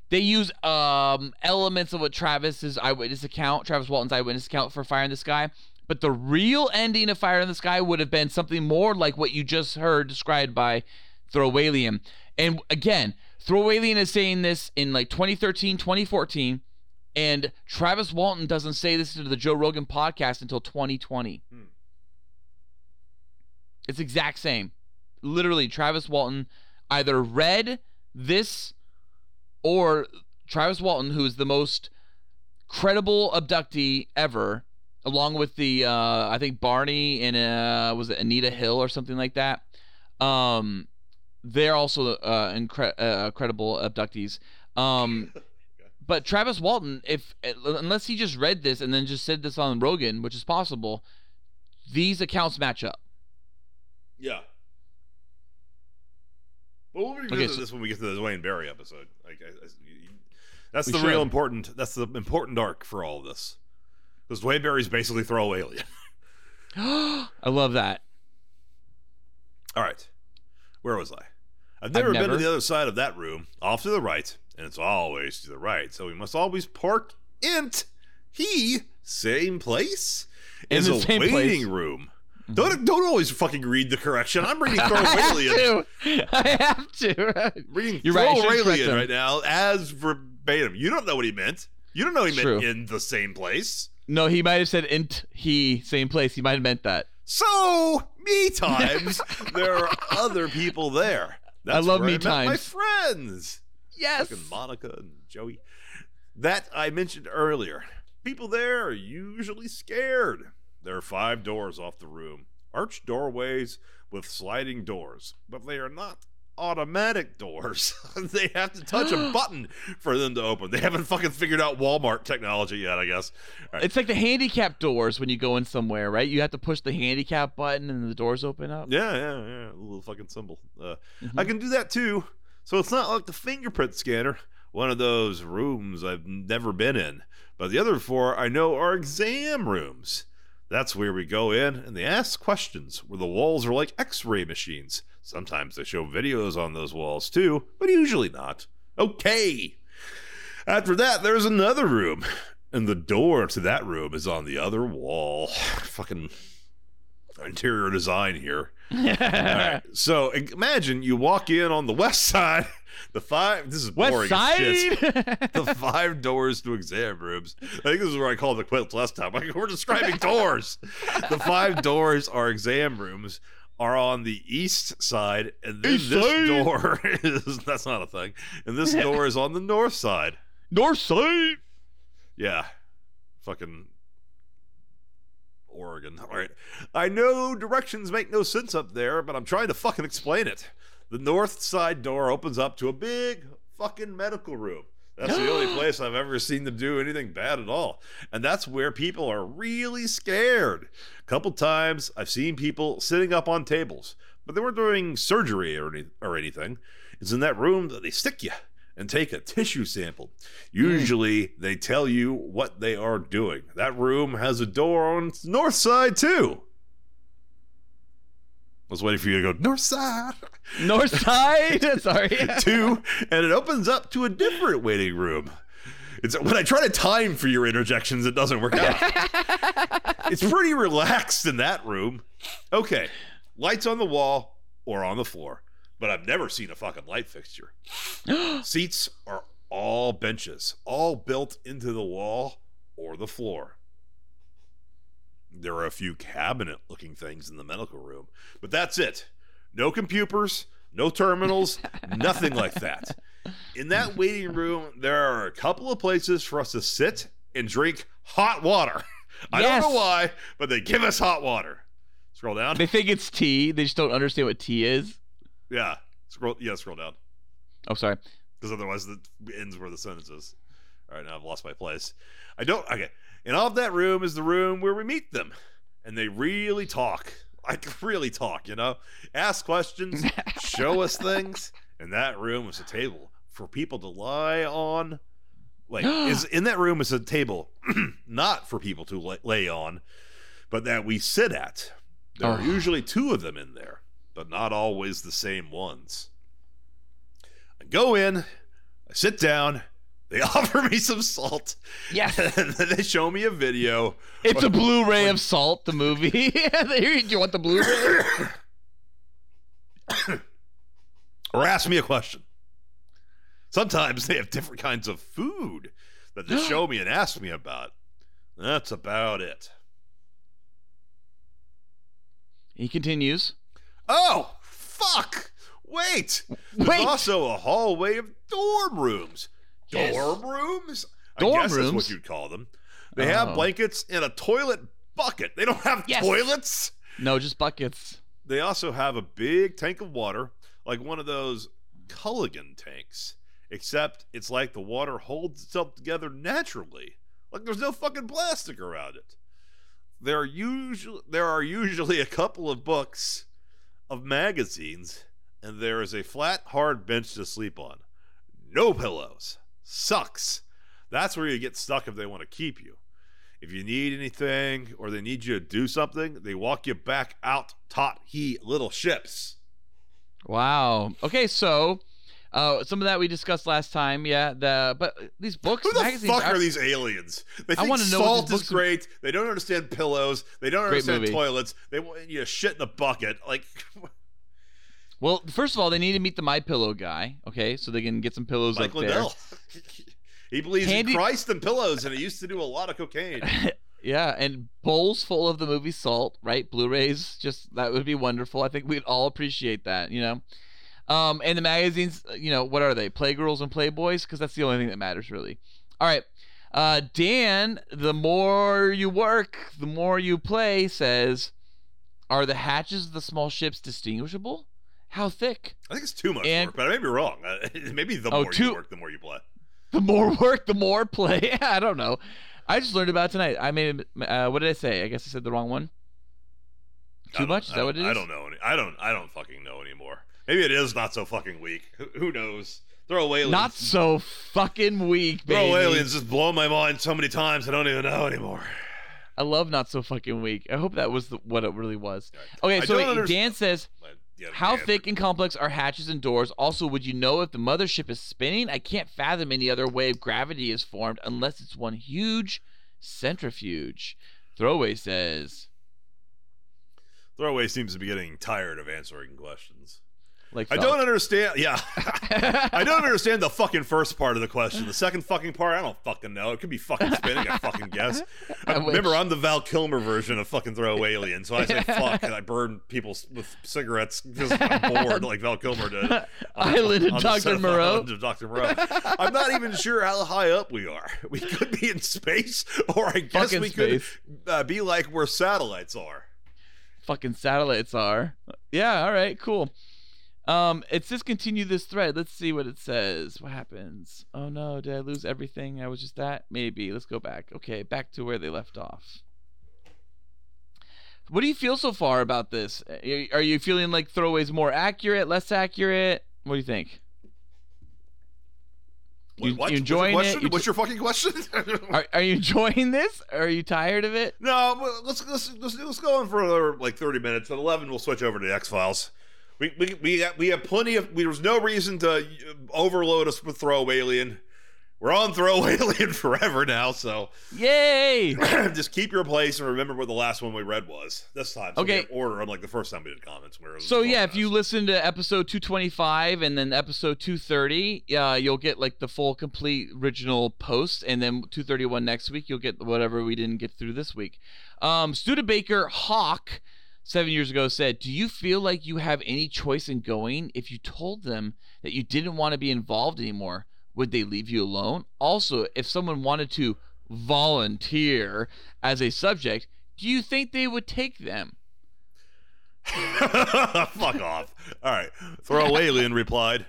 they use um elements of what Travis's eyewitness account, Travis Walton's eyewitness account for Fire in the Sky. But the real ending of Fire in the Sky would have been something more like what you just heard described by Throwalian. And again, Throwalian is saying this in like 2013, 2014, and Travis Walton doesn't say this to the Joe Rogan podcast until 2020. It's exact same. Literally, Travis Walton either read this or Travis Walton, who is the most credible abductee ever, along with the uh, I think Barney and uh, was it Anita Hill or something like that. Um, they're also uh, incre- uh, credible abductees. Um, but Travis Walton, if unless he just read this and then just said this on Rogan, which is possible, these accounts match up. Yeah. Well, we'll revisit Okay, so- this when we get to the Dwayne Barry episode. Like, I, I- that's the real important. That's the important arc for all of this. Because Dwayne Barry's basically throw alien. I love that. All right, where was I? I've never, been to the other side of that room. Off to the right, and it's always to the right. So we must always park int he same place In is the a same waiting place. Room. Mm-hmm. Don't don't always fucking read the correction. I'm reading throw I have alien. to. I have to. reading You're right, I Throw should correct right now as verbatim. You don't know what he meant. You don't know he meant in the same place. No, he might have said int he same place. He might have meant that. So me times there are other people there. That's love where me My times. friends, Yes. fucking Monica and Joey. That I mentioned earlier. People there are usually scared. There are five doors off the room, arched doorways with sliding doors, but they are not automatic doors. they have to touch a button for them to open. They haven't fucking figured out Walmart technology yet, I guess. Right. It's like the handicap doors when you go in somewhere, right? You have to push the handicap button and the doors open up. Yeah, yeah, yeah. A little fucking symbol. Uh, Mm-hmm. I can do that too. So it's not like the fingerprint scanner, one of those rooms I've never been in. But the other four I know are exam rooms. That's where we go in and they ask questions where the walls are like x ray machines. Sometimes they show videos on those walls too, but usually not. Okay. After that, there's another room. And the door to that room is on the other wall. Fucking interior design here. Right. So imagine you walk in on the west side. The five. This is boring West shit. side. The five doors to exam rooms. I think this is where I called the quilt last time. Like, we're describing doors. The five doors are exam rooms. Are on the east side, and then East this side. door is that's not a thing. And this door is on the north side. North side. Yeah. Fucking Oregon. All right. I know directions make no sense up there, but I'm trying to fucking explain it. The north side door opens up to a big fucking medical room. That's the only place I've ever seen them do anything bad at all. And that's where people are really scared. A couple times I've seen people sitting up on tables, but they weren't doing surgery or, any, or anything. It's in that room that they stick you and take a tissue sample. Hmm. Usually they tell you what they are doing. That room has a door on its north side too. Was waiting for you to go north side. North side. Sorry. Two, and it opens up to a different waiting room. It's when I try to time for your interjections, it doesn't work out. it's pretty relaxed in that room. Okay, lights on the wall or on the floor, but I've never seen a fucking light fixture. Seats are all benches, all built into the wall or the floor. There are a few cabinet looking things in the medical room, but that's it. No computers, no terminals, nothing like that. In that waiting room, there are a couple of places for us to sit and drink hot water. I Yes. don't know why, but they give us hot water. Scroll down. They think it's tea. They just don't understand what tea is. Yeah. Scroll yeah, scroll down. Oh, sorry. Because otherwise it ends where the sentence is. All right, now I've lost my place. I don't okay. And all of that room is the room where we meet them. And they really talk. Like really talk, you know? Ask questions, show us things. And that room is a table for people to lie on. Like is in that room is a table not for people to lay, lay on, but that we sit at. There are usually two of them in there, but not always the same ones. I go in, I sit down, they offer me some salt, Yes. then they show me a video. It's a Blu-ray of Salt, the movie. Do you want the Blu-ray? or ask me a question. Sometimes they have different kinds of food that they show me and ask me about. That's about it. He continues. Oh, fuck! Wait! There's Wait. also a hallway of dorm rooms. Yes. Dorm rooms? Dorm I guess that's rooms? what you'd call them. They have Oh. blankets and a toilet bucket. They don't have Yes. toilets. No, just buckets. They also have a big tank of water, like one of those Culligan tanks, except it's like the water holds itself together naturally. Like there's no fucking plastic around it. There are usually there are usually a couple of books of magazines, and there is a flat, hard bench to sleep on. No pillows. Sucks. That's where you get stuck if they want to keep you. If you need anything or they need you to do something, they walk you back out taut he little ships. Wow. Okay, so uh, some of that we discussed last time. Yeah. The but these books, Who the fuck are- are these aliens? They I think know what salt is books are- great. They don't understand pillows. They don't Great understand movie. toilets. They want you to shit in a bucket. Like, Well, first of all, they need to meet the My Pillow guy. Okay, so they can get some pillows Mike up there. Lindell. he believes Handy- in Christ and pillows, and he used to do a lot of cocaine. Yeah, and bowls full of the movie Salt, right? Blu-rays, just that would be wonderful. I think we'd all appreciate that, you know. Um, and the magazines, you know, what are they? Playgirls and Playboys, because that's the only thing that matters, really. All right, uh, Dan, the more you work, the more you play. Says, are the hatches of the small ships distinguishable? How thick? I think it's too much And- work, but I may be wrong. Uh, maybe the Oh, more too- you work, the more you play. The more work, the more play. I don't know. I just learned about it tonight. I made. Uh, what did I say? I guess I said the wrong one. Too much? Is that what it is? I don't know. Any, I don't. I don't fucking know anymore. Maybe it is not so fucking weak. Who, who knows? Throw aliens. Not so fucking weak, Throw aliens just blow my mind so many times. I don't even know anymore. I love not so fucking weak. I hope that was the, what it really was. Okay, so wait, understand- Dan says, "How man, thick and complex are hatches and doors? Also, would you know if the mothership is spinning? I can't fathom any other way of gravity is formed unless it's one huge centrifuge." Throwaway says, Throwaway seems to be getting tired of answering questions. "Like I don't understand. Yeah, I don't understand the fucking first part of the question. The second fucking part, I don't fucking know. It could be fucking spinning. I fucking guess. I Remember. I'm the Val Kilmer version of fucking Throwaway Alien, so I say fuck and I burn people with cigarettes because I'm bored, like Val Kilmer did. on- Island on the Dr. Moreau. Dr. Moreau. I'm not even sure how high up we are. We could be in space, or I guess Fucking we space. could uh, be like where satellites are. fucking satellites are. Yeah, all right, cool. Um, it's discontinue this thread. Let's see what it says. What happens? Oh no, did I lose everything? I was just that? Maybe. Let's go back. Okay, back to where they left off. What do you feel so far about this? Are you feeling like throwaways more accurate, less accurate? What do you think? Wait, You- what? you enjoying it? What's your, question? You What's your fucking question? Are, are you enjoying this? Are you tired of it? no, let's, let's let's let's go on for another like thirty minutes. At eleven, we'll switch over to X Files. We we we have, we have plenty of. There was no reason to uh, overload us with Throwaway Alien. We're on Throwaway Alien forever now, so Yay! just keep your place and remember what the last one we read was this time. So Okay. order, unlike the first time we did comments. Where So yeah, if podcast. you listen to episode 225 and then episode 230, uh, you'll get like the full complete original post, and then 231 next week you'll get whatever we didn't get through this week. Um, Studebaker Hawk seven years ago said, "Do you feel like you have any choice in going? If you told them that you didn't want to be involved anymore, would they leave you alone? Also, if someone wanted to volunteer as a subject, do you think they would take them?" Fuck off. All right. Throwaway Alien replied,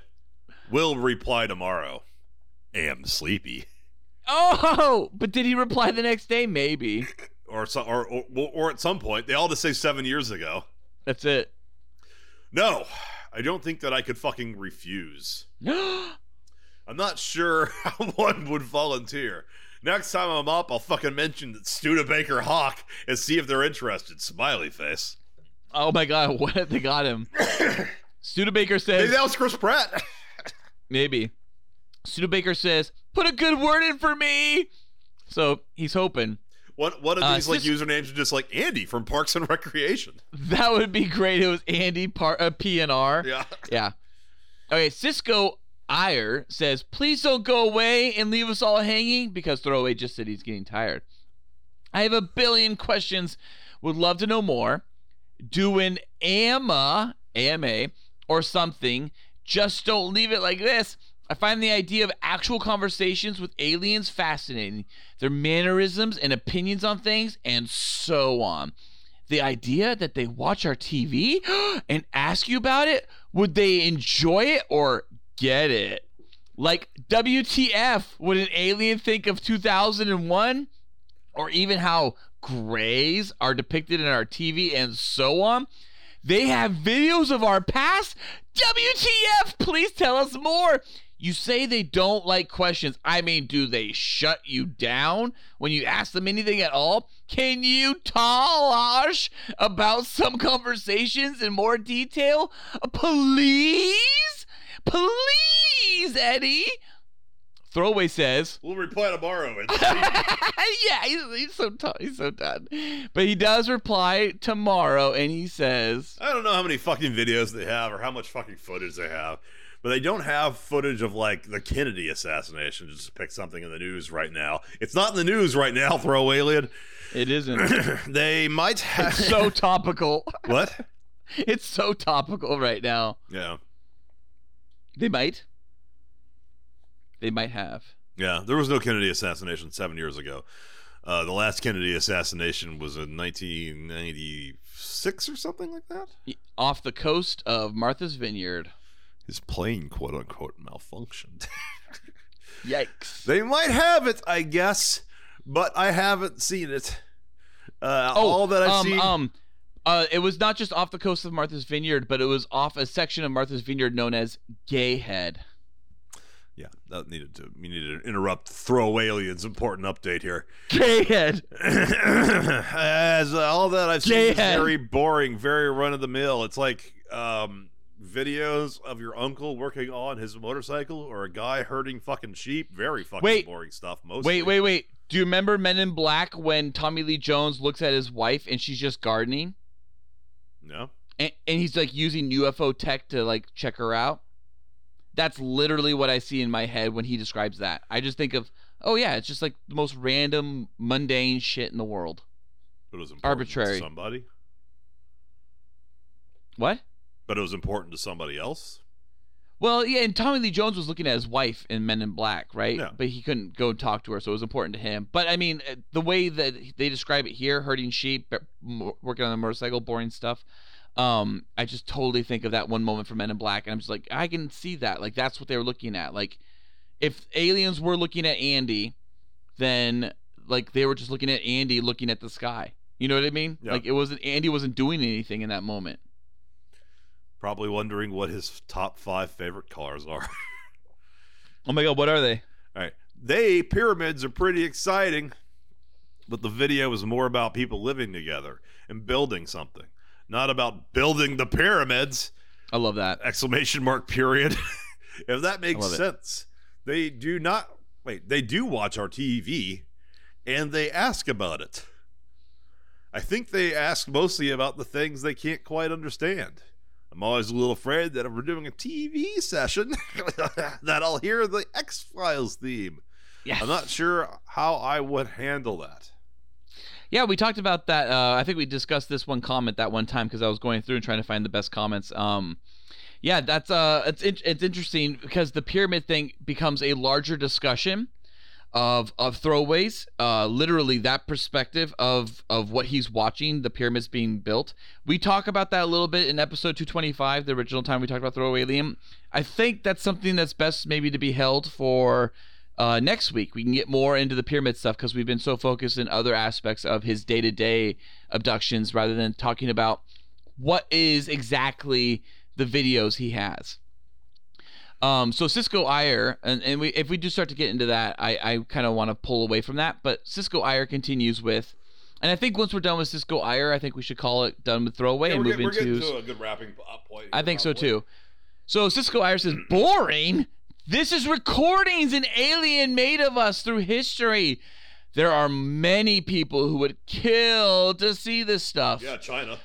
We'll reply tomorrow. Am sleepy. Oh, but did he reply the next day? Maybe. Or, or, or or at some point, they all just say seven years ago. That's it. No, I don't think that I could fucking refuse. I'm not sure how one would volunteer. Next time I'm up, I'll fucking mention that Studebaker Hawk and see if they're interested. Smiley face. oh my god, what if they got him? Studebaker says Maybe that was Chris Pratt. maybe. Studebaker says, put a good word in for me. So he's hoping. One one of Uh, these like sis- usernames are just like Andy from Parks and Recreation. That would be great. It was Andy Par- uh, PNR. Yeah. Yeah. Okay, Cisco Ire says, please don't go away and leave us all hanging because Throwaway just said he's getting tired. I have a billion questions. Would love to know more. Do an AMA, AMA, or something. Just don't leave it like this. I find the idea of actual conversations with aliens fascinating. Their mannerisms and opinions on things, and so on. The idea that they watch our TV and ask you about it, would they enjoy it or get it? Like, WTF, would an alien think of 2001? Or even how grays are depicted in our TV and so on? They have videos of our past? WTF, please tell us more. You say they don't like questions. I mean, do they shut you down when you ask them anything at all? Can you talash about some conversations in more detail? Uh, please? Please, Eddie? Throwaway says, We'll reply tomorrow. And yeah, he's, he's so t- he's so done. But he does reply tomorrow, and he says, I don't know how many fucking videos they have or how much fucking footage they have, but they don't have footage of like the Kennedy assassination. Just pick something in the news right now. It's not in the news right now. Throw alien. "It isn't They might have so topical. what? It's so topical right now. Yeah, They might. They might have. yeah. There was no Kennedy assassination seven years ago. Uh, the last Kennedy assassination was in 1996 or something like that. Off the coast of Martha's Vineyard. His plane, quote unquote, malfunctioned. Yikes. They might have it, I guess, but I haven't seen it. Uh, Oh, all that I've um, seen. Um, uh, it was not just off the coast of Martha's Vineyard, but it was off a section of Martha's Vineyard known as Gayhead. yeah, that needed to. We needed to interrupt. Throw away aliens. Important update here. Gayhead. As uh, all that I've seen is J-head. very boring, very run of the mill. It's like um, videos of your uncle working on his motorcycle or a guy herding fucking sheep. Very fucking Wait. boring stuff. Mostly. Wait, wait, wait. Do you remember Men in Black when Tommy Lee Jones looks at his wife and she's just gardening? No. and, and he's like using UFO tech to like check her out. That's literally what I see in my head when he describes that. I just think of, oh yeah, it's just like the most random, mundane shit in the world. It was Arbitrary. somebody. What? But it was important to somebody else. Well, yeah, and Tommy Lee Jones was looking at his wife in Men in Black, right? Yeah. But he couldn't go talk to her, so it was important to him. But I mean, uh, the way that they describe it here, herding sheep, working on a motorcycle, boring stuff. Um, I just totally think of that one moment from Men in Black, and I'm just like, I can see that. Like that's what they were looking at. Like, if aliens were looking at Andy, then like they were just looking at Andy looking at the sky. You know what I mean? Yeah. Like it wasn't Andy wasn't doing anything in that moment. Probably wondering what his top five favorite cars are. Oh my god, what are they? All right. They pyramids are pretty exciting, but the video is more about people living together and building something, not about building the pyramids. I love that. Exclamation mark period. if that makes love it. sense. They do not wait, they do watch our TV and they ask about it. I think they ask mostly about the things they can't quite understand. I'm always a little afraid that if we're doing a TV session, that I'll hear the X Files theme. Yeah. I'm not sure how I would handle that. Yeah, we talked about that. Uh, I think we discussed this one comment that one time because I was going through and trying to find the best comments. Um, yeah, that's uh, it's it's interesting because the pyramid thing becomes a larger discussion of of throwaways. Uh, literally that perspective of of what he's watching, the pyramids being built. We talk about that a little bit in episode 225, the original time we talked about throwaway Liam. I think that's something that's best maybe to be held for uh, next week. We can get more into the pyramid stuff because we've been so focused in other aspects of his day to day abductions rather than talking about what is exactly the videos he has. Um, so Cisco Iyer, and, and we if we do start to get into that, I, I kind of want to pull away from that. But Cisco Iyer continues with, and I think once we're done with Cisco Iyer, I think we should call it done with throwaway and move into. To a good wrapping up point. I think so too. So Cisco Iyer says, boring? This is recordings an alien made of us through history. There are many people who would kill to see this stuff. Yeah, China.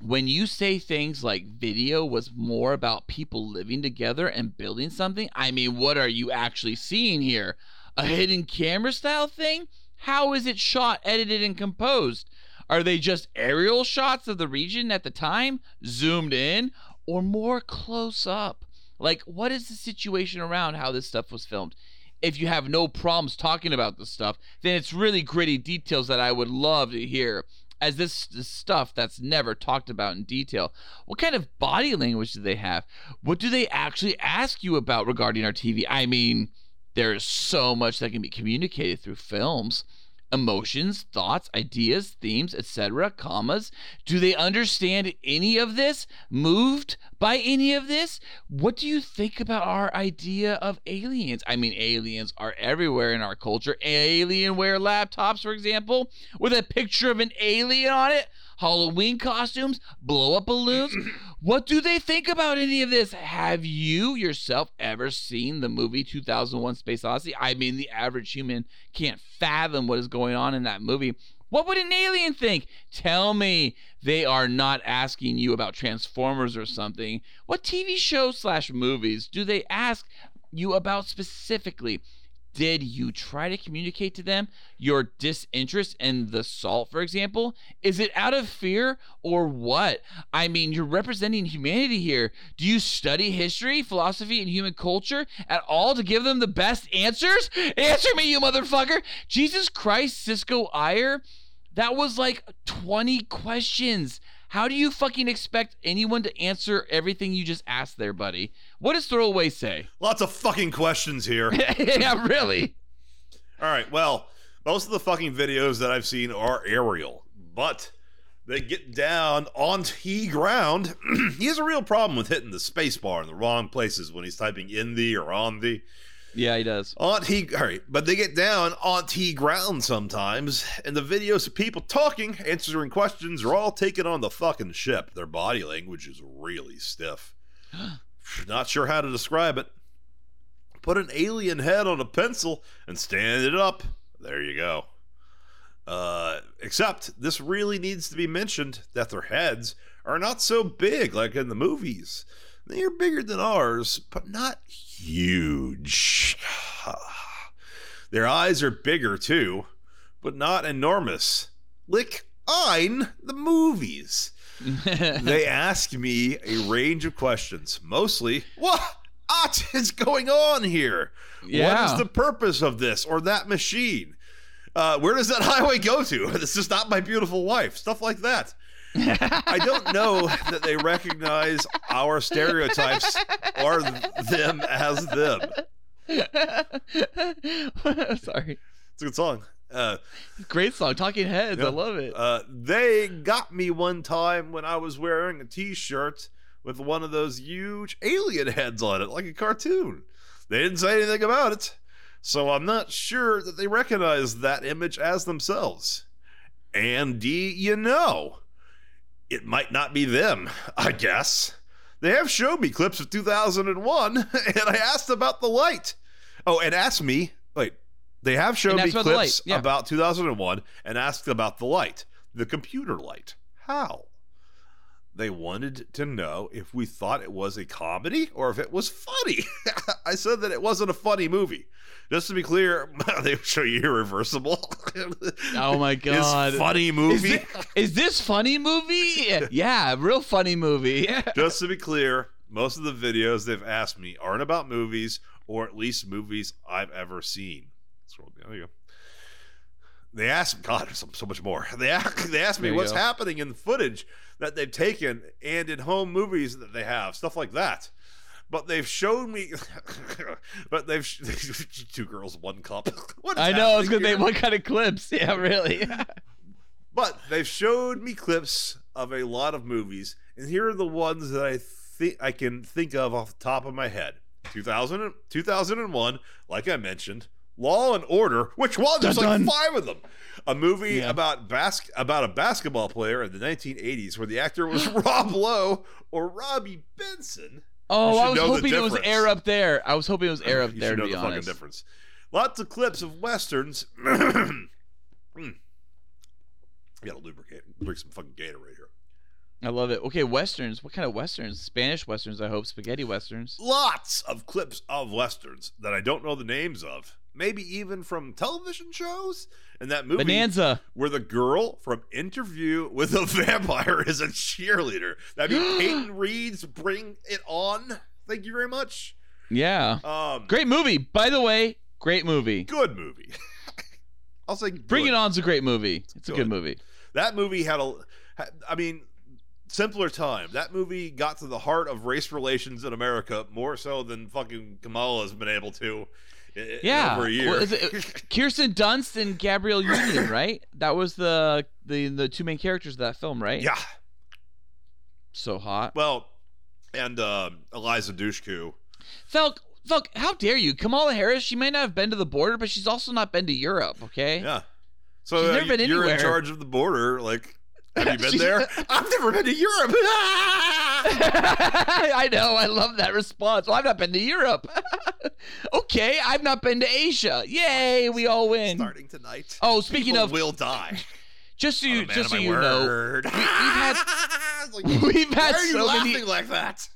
When you say things like video was more about people living together and building something, I mean, what are you actually seeing here? A hidden camera style thing? How is it shot, edited, and composed? Are they just aerial shots of the region at the time, zoomed in, or more close up? Like, what is the situation around how this stuff was filmed? If you have no problems talking about this stuff, then it's really gritty details that I would love to hear. As this, this stuff that's never talked about in detail. What kind of body language do they have? What do they actually ask you about regarding our TV? I mean, there is so much that can be communicated through films emotions thoughts ideas themes etc commas. Do they understand any of this? Moved by any of this? What do you think about our idea of aliens? I mean aliens are everywhere in our culture. Alienware laptops for example with a picture of an alien on it Halloween costumes, blow up balloons. what do they think about any of this? Have you yourself ever seen the movie 2001 Space Odyssey? I mean, the average human can't fathom what is going on in that movie. What would an alien think? Tell me they are not asking you about Transformers or something. What TV shows slash movies do they ask you about specifically? Did you try to communicate to them your disinterest in the salt, for example? Is it out of fear or what? I mean, you're representing humanity here. Do you study history, philosophy, and human culture at all to give them the best answers? Answer me, you motherfucker! Jesus Christ, Cisco Iyer? That was like 20 questions. How do you fucking expect anyone to answer everything you just asked there, buddy? What does throwaway say? Lots of fucking questions here. yeah, really. All right. Well, most of the fucking videos that I've seen are aerial, but they get down on T ground. he has a real problem with hitting the space bar in the wrong places when he's typing in the or on the. Yeah, he does. On T, all right, but they get down on T ground sometimes, and the videos of people talking, answering questions, are all taken on the fucking ship. Their body language is really stiff. Not sure how to describe it. Put an alien head on a pencil and stand it up. There you go. Uh, except this really needs to be mentioned that their heads are not so big like in the movies. They are bigger than ours, but not huge. Their eyes are bigger too, but not enormous. Like in the movies. they ask me a range of questions, mostly, what what is going on here? What Yeah. is the purpose of this or that machine? Uh, where does that highway go to? This is not my beautiful wife. Stuff like that. I don't know that they recognize our stereotypes or them as them. Sorry. It's a good song. Uh, Great song. Talking Heads. I love it. Uh, they got me one time when I was wearing a T-shirt with one of those huge alien heads on it, like a cartoon. They didn't say anything about it. So I'm not sure that they recognize that image as themselves. And do you know, it might not be them, I guess. They have showed me clips of 2001, and I asked about the light. Oh, and asked me, wait, they have shown me about clips yeah. about 2001 and asked about the light, the computer light. How? They wanted to know if we thought it was a comedy or if it was funny. I said that it wasn't a funny movie. Just to be clear, they show you Irreversible. Oh my god. His funny Is, movie. is this funny movie? Yeah, real funny movie. Just to be clear, most of the videos they've asked me aren't about movies or at least movies I've ever seen. Scroll down. There you go. They asked, God, so, so much more. They asked, they asked me what's go. happening in the footage that they've taken and in home movies that they have, stuff like that. But they've shown me, but they've two girls, one cup. What is I know. I was gonna say, what kind of clips? Yeah, really. But they've showed me clips of a lot of movies, and here are the ones that I think I can think of off the top of my head. 2000, 2001, like I mentioned, Law and Order. Which one? There's Dun, dun. like five of them. A movie Yeah. about bas- about a basketball player in the 1980s, where the actor was Rob Lowe or Robby Benson. Oh, I was hoping it was air up there. I was hoping it was air up you there. should To be the fucking honest. difference. Lots of clips of westerns. Mm. Gotta lubricate. Drink some fucking Gatorade here. I love it. Okay, westerns. What kind of westerns? Spanish westerns, I hope. Spaghetti westerns. Lots of clips of westerns that I don't know the names of. Maybe even from television shows. And that movie Bonanza. where the girl from Interview with a Vampire is a cheerleader. That'd be Peyton Reed's Bring It On. Thank you very much. Yeah. Um, Great movie. By the way, great movie. good movie. I'll say Bring good. It On's a great movie. It's a Good. good movie. That movie had a I mean, simpler time. That movie got to the heart of race relations in America more so than fucking Kamala's been able to. Yeah. over a year. Well, it- Kirsten Dunst and Gabrielle Union, right? That was the the the two main characters of that film, right? yeah. So hot. Well, and uh, Eliza Dushku. Felk, Felk, how dare you? Kamala Harris, she may not have been to the border, but she's also not been to Europe, okay? Yeah. So She's uh, never been you're in charge of the border. Like, have you been She's- there? I've never been to Europe. I know. I love that response. Well, I've not been to Europe. okay, I've not been to Asia. Yay, we all win. Starting tonight. Oh, speaking People of, will die. just so you, man just so you know, word. we've had- like, we've had Why are you so laughing many. like that?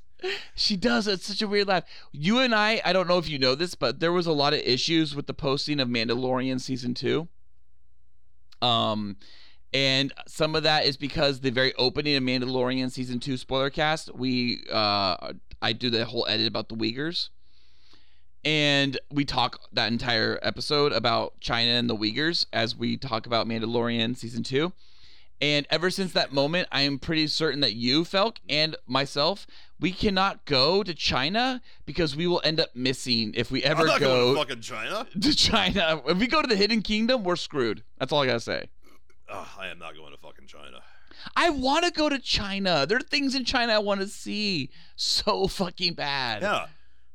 She does. It's such a weird laugh. You and I, I don't know if you know this, but there was a lot of issues with the posting of Mandalorian season two. Um, and some of that is because the very opening of Mandalorian season two spoiler cast, we uh, I do the whole edit about the Uyghurs, and we talk that entire episode about China and the Uyghurs as we talk about Mandalorian season two. And ever since that moment, I am pretty certain that you, Felk, and myself, we cannot go to China because we will end up missing if we ever I'm not going go to fucking China. to China. If we go to the Hidden Kingdom, we're screwed. That's all I gotta say. Ugh, I am not going to fucking China. I want to go to China. There are things in China I want to see so fucking bad. Yeah.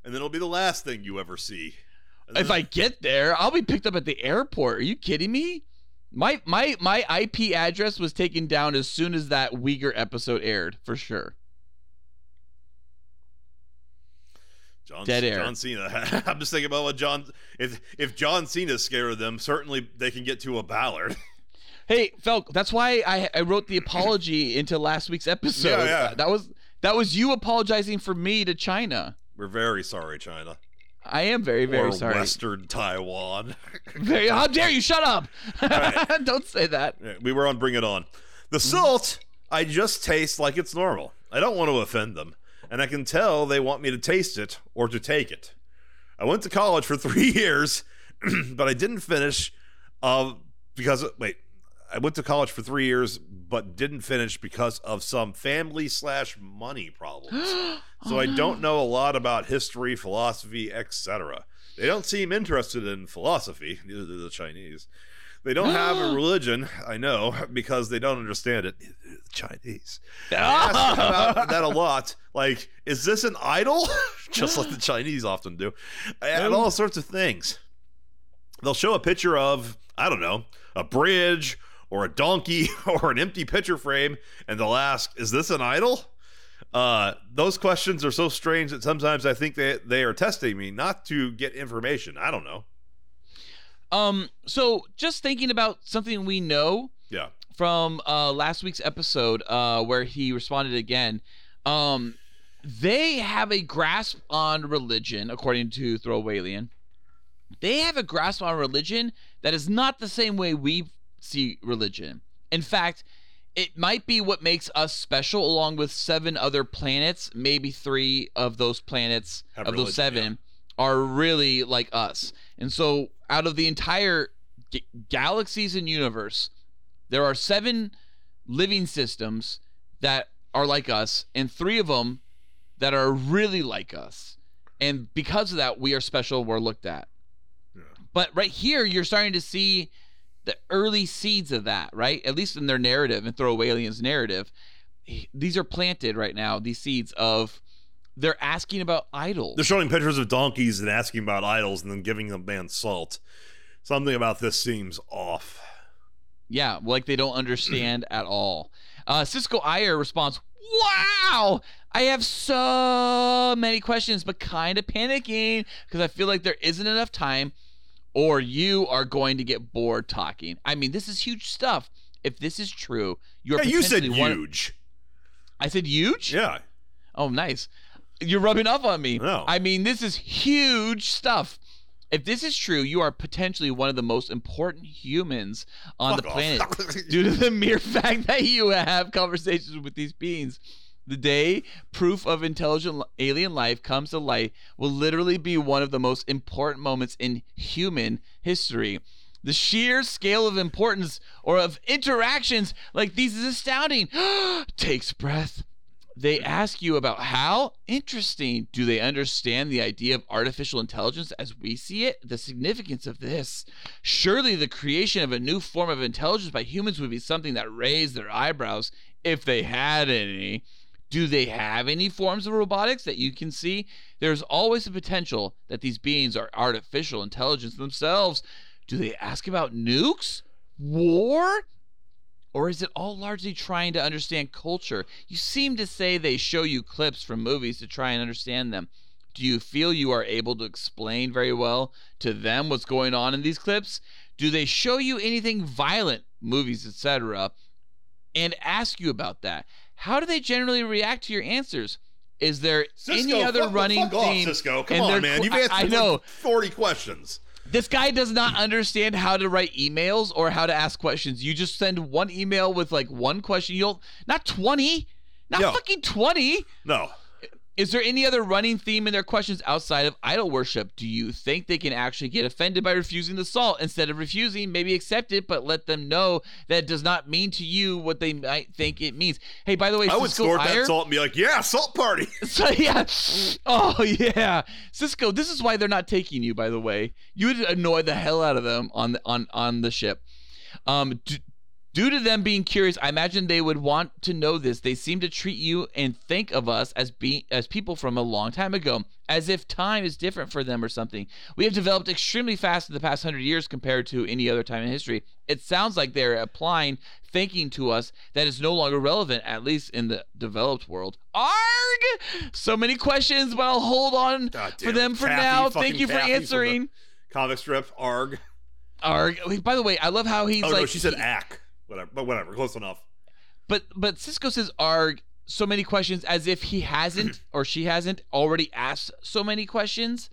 And then it'll be the last thing you ever see. And If then- I get there, I'll be picked up at the airport. Are you kidding me? My my my IP address was taken down as soon as that Uyghur episode aired, for sure. John, Dead air. John Cena. I'm just thinking about what John. If if John Cena's scared of them, certainly they can get to a Ballard. Hey, Felk, that's why I, I wrote the apology into last week's episode. Yeah, yeah. That was that was you apologizing for me to China. We're very sorry, China. I am very very or sorry. Western Taiwan. Very, how dare you? Shut up! right. Don't say that. We were on Bring It On. The salt, I just taste like it's normal. I don't want to offend them, and I can tell they want me to taste it or to take it. I went to college for three years, but I didn't finish. Uh, because wait, I went to college for three years, but didn't finish because of some family slash money problems. so I don't oh, know a lot about history, philosophy, etc. They don't seem interested in philosophy. Neither do the Chinese. They don't have a religion, I know, because they don't understand it. The Chinese. I ask about that a lot. Like, is this an idol? Just like the Chinese often do. And all sorts of things. they'll show a picture of I don't know a bridge or a donkey or an empty picture frame, and they'll ask, "Is this an idol?" Uh, those questions are so strange that sometimes I think they they are testing me not to get information. I don't know. Um, so just thinking about something we know Yeah. from uh, last week's episode, uh, where he responded again. Um, they have a grasp on religion, according to Throwawaylian. They have a grasp on religion that is not the same way we see religion. In fact, it might be what makes us special, along with seven other planets. Maybe three of those planets, Have of those religion, seven, are really like us. And so, out of the entire g- galaxies and universe, there are seven living systems that are like us, and three of them that are really like us. And because of that, we are special. We're looked at. But right here, you're starting to see the early seeds of that, right? At least in their narrative and Throawaylien's narrative. These are planted right now, these seeds of they're asking about idols. They're showing pictures of donkeys and asking about idols, and then giving the man salt. Something about this seems off. Yeah, like they don't understand at all. Uh, Cisco Ayer responds, Wow, I have so many questions, but kind of panicking because I feel like there isn't enough time or you are going to get bored talking. I mean, this is huge stuff. If this is true, you're Yeah, you said potentially one- huge. I said huge? Yeah. Oh, nice. You're rubbing off on me. No. I mean, this is huge stuff. If this is true, you are potentially one of the most important humans on Fuck the planet due to the mere fact that you have conversations with these beings. The day proof of intelligent alien life comes to light will literally be one of the most important moments in human history. The sheer scale of importance or of interactions like these is astounding. Takes breath. They ask you about how interesting. Do they understand the idea of artificial intelligence as we see it? The significance of this. Surely the creation of a new form of intelligence by humans would be something that raised their eyebrows if they had any. Do they have any forms of robotics that you can see? There's always the potential that these beings are artificial intelligence themselves. Do they ask about nukes? War? Or is it all largely trying to understand culture? You seem to say they show you clips from movies to try and understand them. Do you feel you are able to explain very well to them what's going on in these clips? Do they show you anything violent, movies, etc., and ask you about that? How do they generally react to your answers? Is there any other fuck running fuck off, theme? Cisco, come on, man. You've I- answered I like know. 40 questions. This guy does not understand how to write emails or how to ask questions. You just send one email with like one question. You'll not 20, not Yo. fucking 20. No. Is there any other running theme in their questions outside of idol worship? Do you think they can actually get offended by refusing the salt? Instead of refusing, maybe accept it, but let them know that it does not mean to you what they might think it means. Hey, by the way, I would snort Iyer- that salt and be like, yeah, salt party. so yeah. Oh yeah. Cisco, this is why they're not taking you, by the way. You would annoy the hell out of them on the on on the ship. Um d- due to them being curious, I imagine they would want to know this. They seem to treat you and think of us as being as people from a long time ago, as if time is different for them or something. We have developed extremely fast in the past hundred years compared to any other time in history. It sounds like they're applying thinking to us that is no longer relevant, at least in the developed world. Arg! So many questions, but I'll hold on God for them for Kathy, now. Thank you for answering. Comic strip, ARG. Arg. By the way, I love how he's Oh, like. no, she said ACK. Whatever, but whatever, close enough. But but Cisco says arg so many questions as if he hasn't or she hasn't already asked so many questions.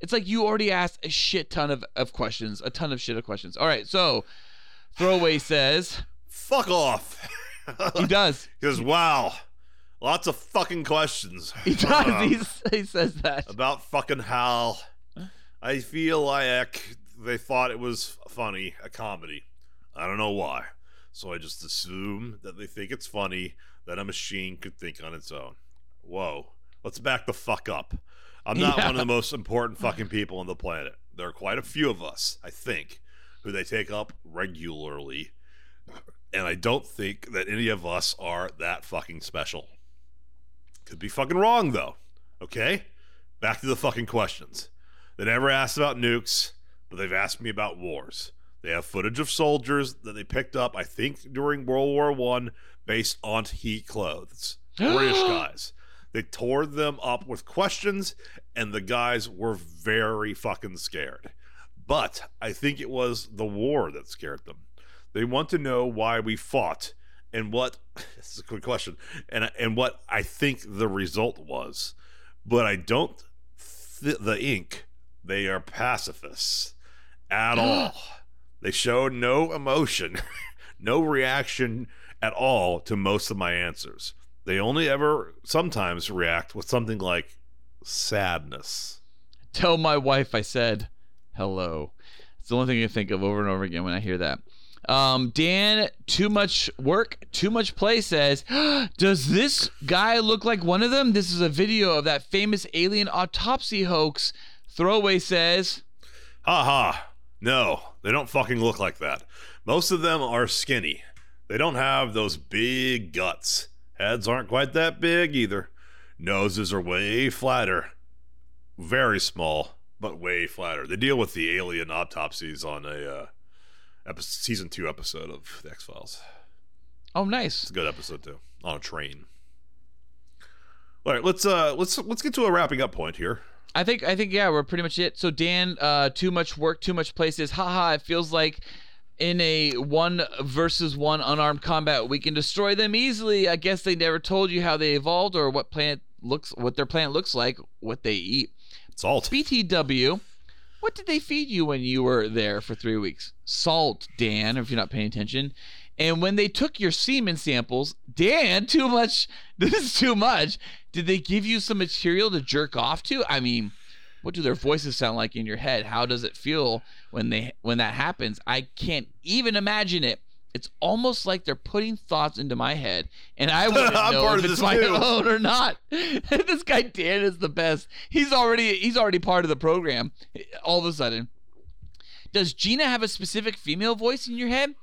It's like you already asked a shit ton of, of questions, a ton of shit of questions. All right, so throwaway says Fuck off. he does. He goes, wow, lots of fucking questions. He does. Uh, He's, he says that. about fucking Hal. I feel like they thought it was funny, a comedy. I don't know why. So I just assume that they think it's funny that a machine could think on its own. Whoa. Let's back the fuck up. I'm not Yeah. one of the most important fucking people on the planet. There are quite a few of us, I think, who they take up regularly. And I don't think that any of us are that fucking special. Could be fucking wrong though. Okay? Back to the fucking questions. They never asked about nukes, but they've asked me about wars. They have footage of soldiers that they picked up, I think, during World War One, based on heat clothes. British guys. They tore them up with questions, and the guys were very fucking scared. But I think it was the war that scared them. They want to know why we fought and what. This is a quick question, and and what I think the result was. But I don't. Th- the ink. They are pacifists at all. They showed no emotion, no reaction at all to most of my answers. They only ever sometimes react with something like sadness. Tell my wife I said hello. It's the only thing I think of over and over again when I hear that. Um, Dan, too much work, too much play says, Does this guy look like one of them? This is a video of that famous alien autopsy hoax. Throwaway says, Ha ha. No, they don't fucking look like that. Most of them are skinny. They don't have those big guts. Heads aren't quite that big either. Noses are way flatter. Very small, but way flatter. They deal with the alien autopsies on a uh, epi- season two episode of the X Files. Oh, nice. It's a good episode too. On a train. All right, let's uh let's let's get to a wrapping up point here. I think I think yeah, we're pretty much it. So Dan, uh, too much work, too much places. Haha, it feels like in a one versus one unarmed combat, we can destroy them easily. I guess they never told you how they evolved or what planet looks, what their planet looks like, what they eat. Salt. BTW, what did they feed you when you were there for three weeks? Salt, Dan, if you're not paying attention. And when they took your semen samples, Dan, too much. This is too much. Did they give you some material to jerk off to? I mean, what do their voices sound like in your head? How does it feel when they when that happens? I can't even imagine it. It's almost like they're putting thoughts into my head, and I wouldn't I'm know part if of it's this my too. own or not. this guy Dan is the best. He's already he's already part of the program. All of a sudden, does Gina have a specific female voice in your head?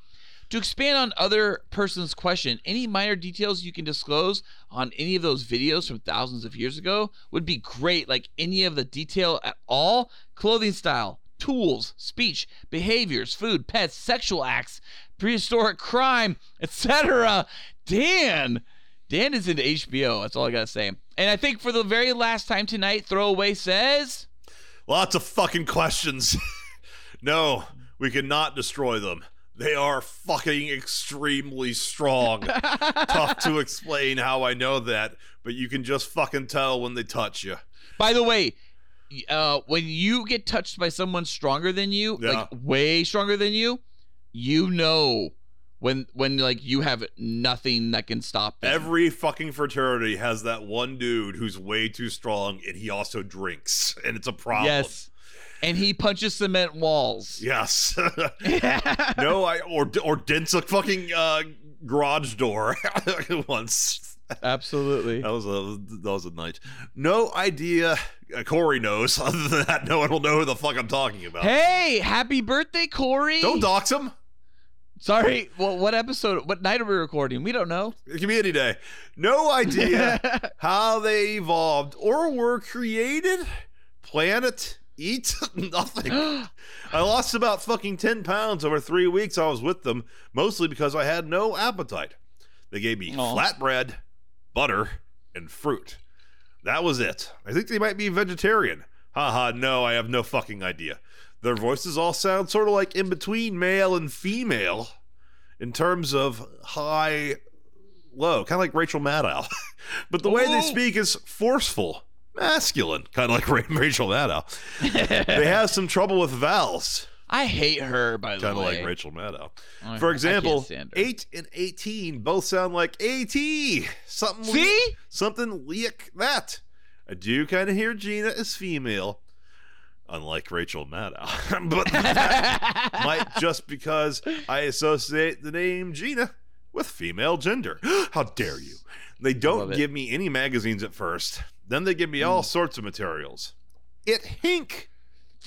To expand on other person's question, any minor details you can disclose on any of those videos from thousands of years ago would be great. Like any of the detail at all clothing style, tools, speech, behaviors, food, pets, sexual acts, prehistoric crime, etc. Dan. Dan is into HBO. That's all I got to say. And I think for the very last time tonight, Throwaway says. Lots of fucking questions. no, we cannot destroy them. They are fucking extremely strong. Tough to explain how I know that, but you can just fucking tell when they touch you. By the way, uh, when you get touched by someone stronger than you, Yeah. like way stronger than you, you know when when like you have nothing that can stop them. Every fucking fraternity has that one dude who's way too strong and he also drinks, and it's a problem. yes, and he punches cement walls. Yes. no, I or or dents a fucking uh, garage door once. Absolutely. That was a that was a night. No idea. Uh, Corey knows. Other than that, no one will know who the fuck I'm talking about. Hey, happy birthday, Corey! Don't dox him. Sorry. Well, what episode? What night are we recording? We don't know. Community Day. No idea how they evolved or were created. Planet. Eat nothing. I lost about fucking 10 pounds over three weeks I was with them, mostly because I had no appetite. They gave me Aw. flatbread, butter, and fruit. That was it. I think they might be vegetarian. Haha, no, I have no fucking idea. Their voices all sound sort of like in between male and female in terms of high, low, kind of like Rachel Maddow. but the way they oh. speak is forceful, masculine, kind of like Rachel Maddow. they have some trouble with vowels, I hate her. By the way. kind of like Rachel Maddow. I For example, 8 and 18 both sound like AT. Something See? something like that. I do kind of hear Gina as female, unlike Rachel Maddow. but that might just because I associate the name Gina with female gender. How dare you? They don't give me any magazines at first. Then they give me all hmm. sorts of materials. It hink.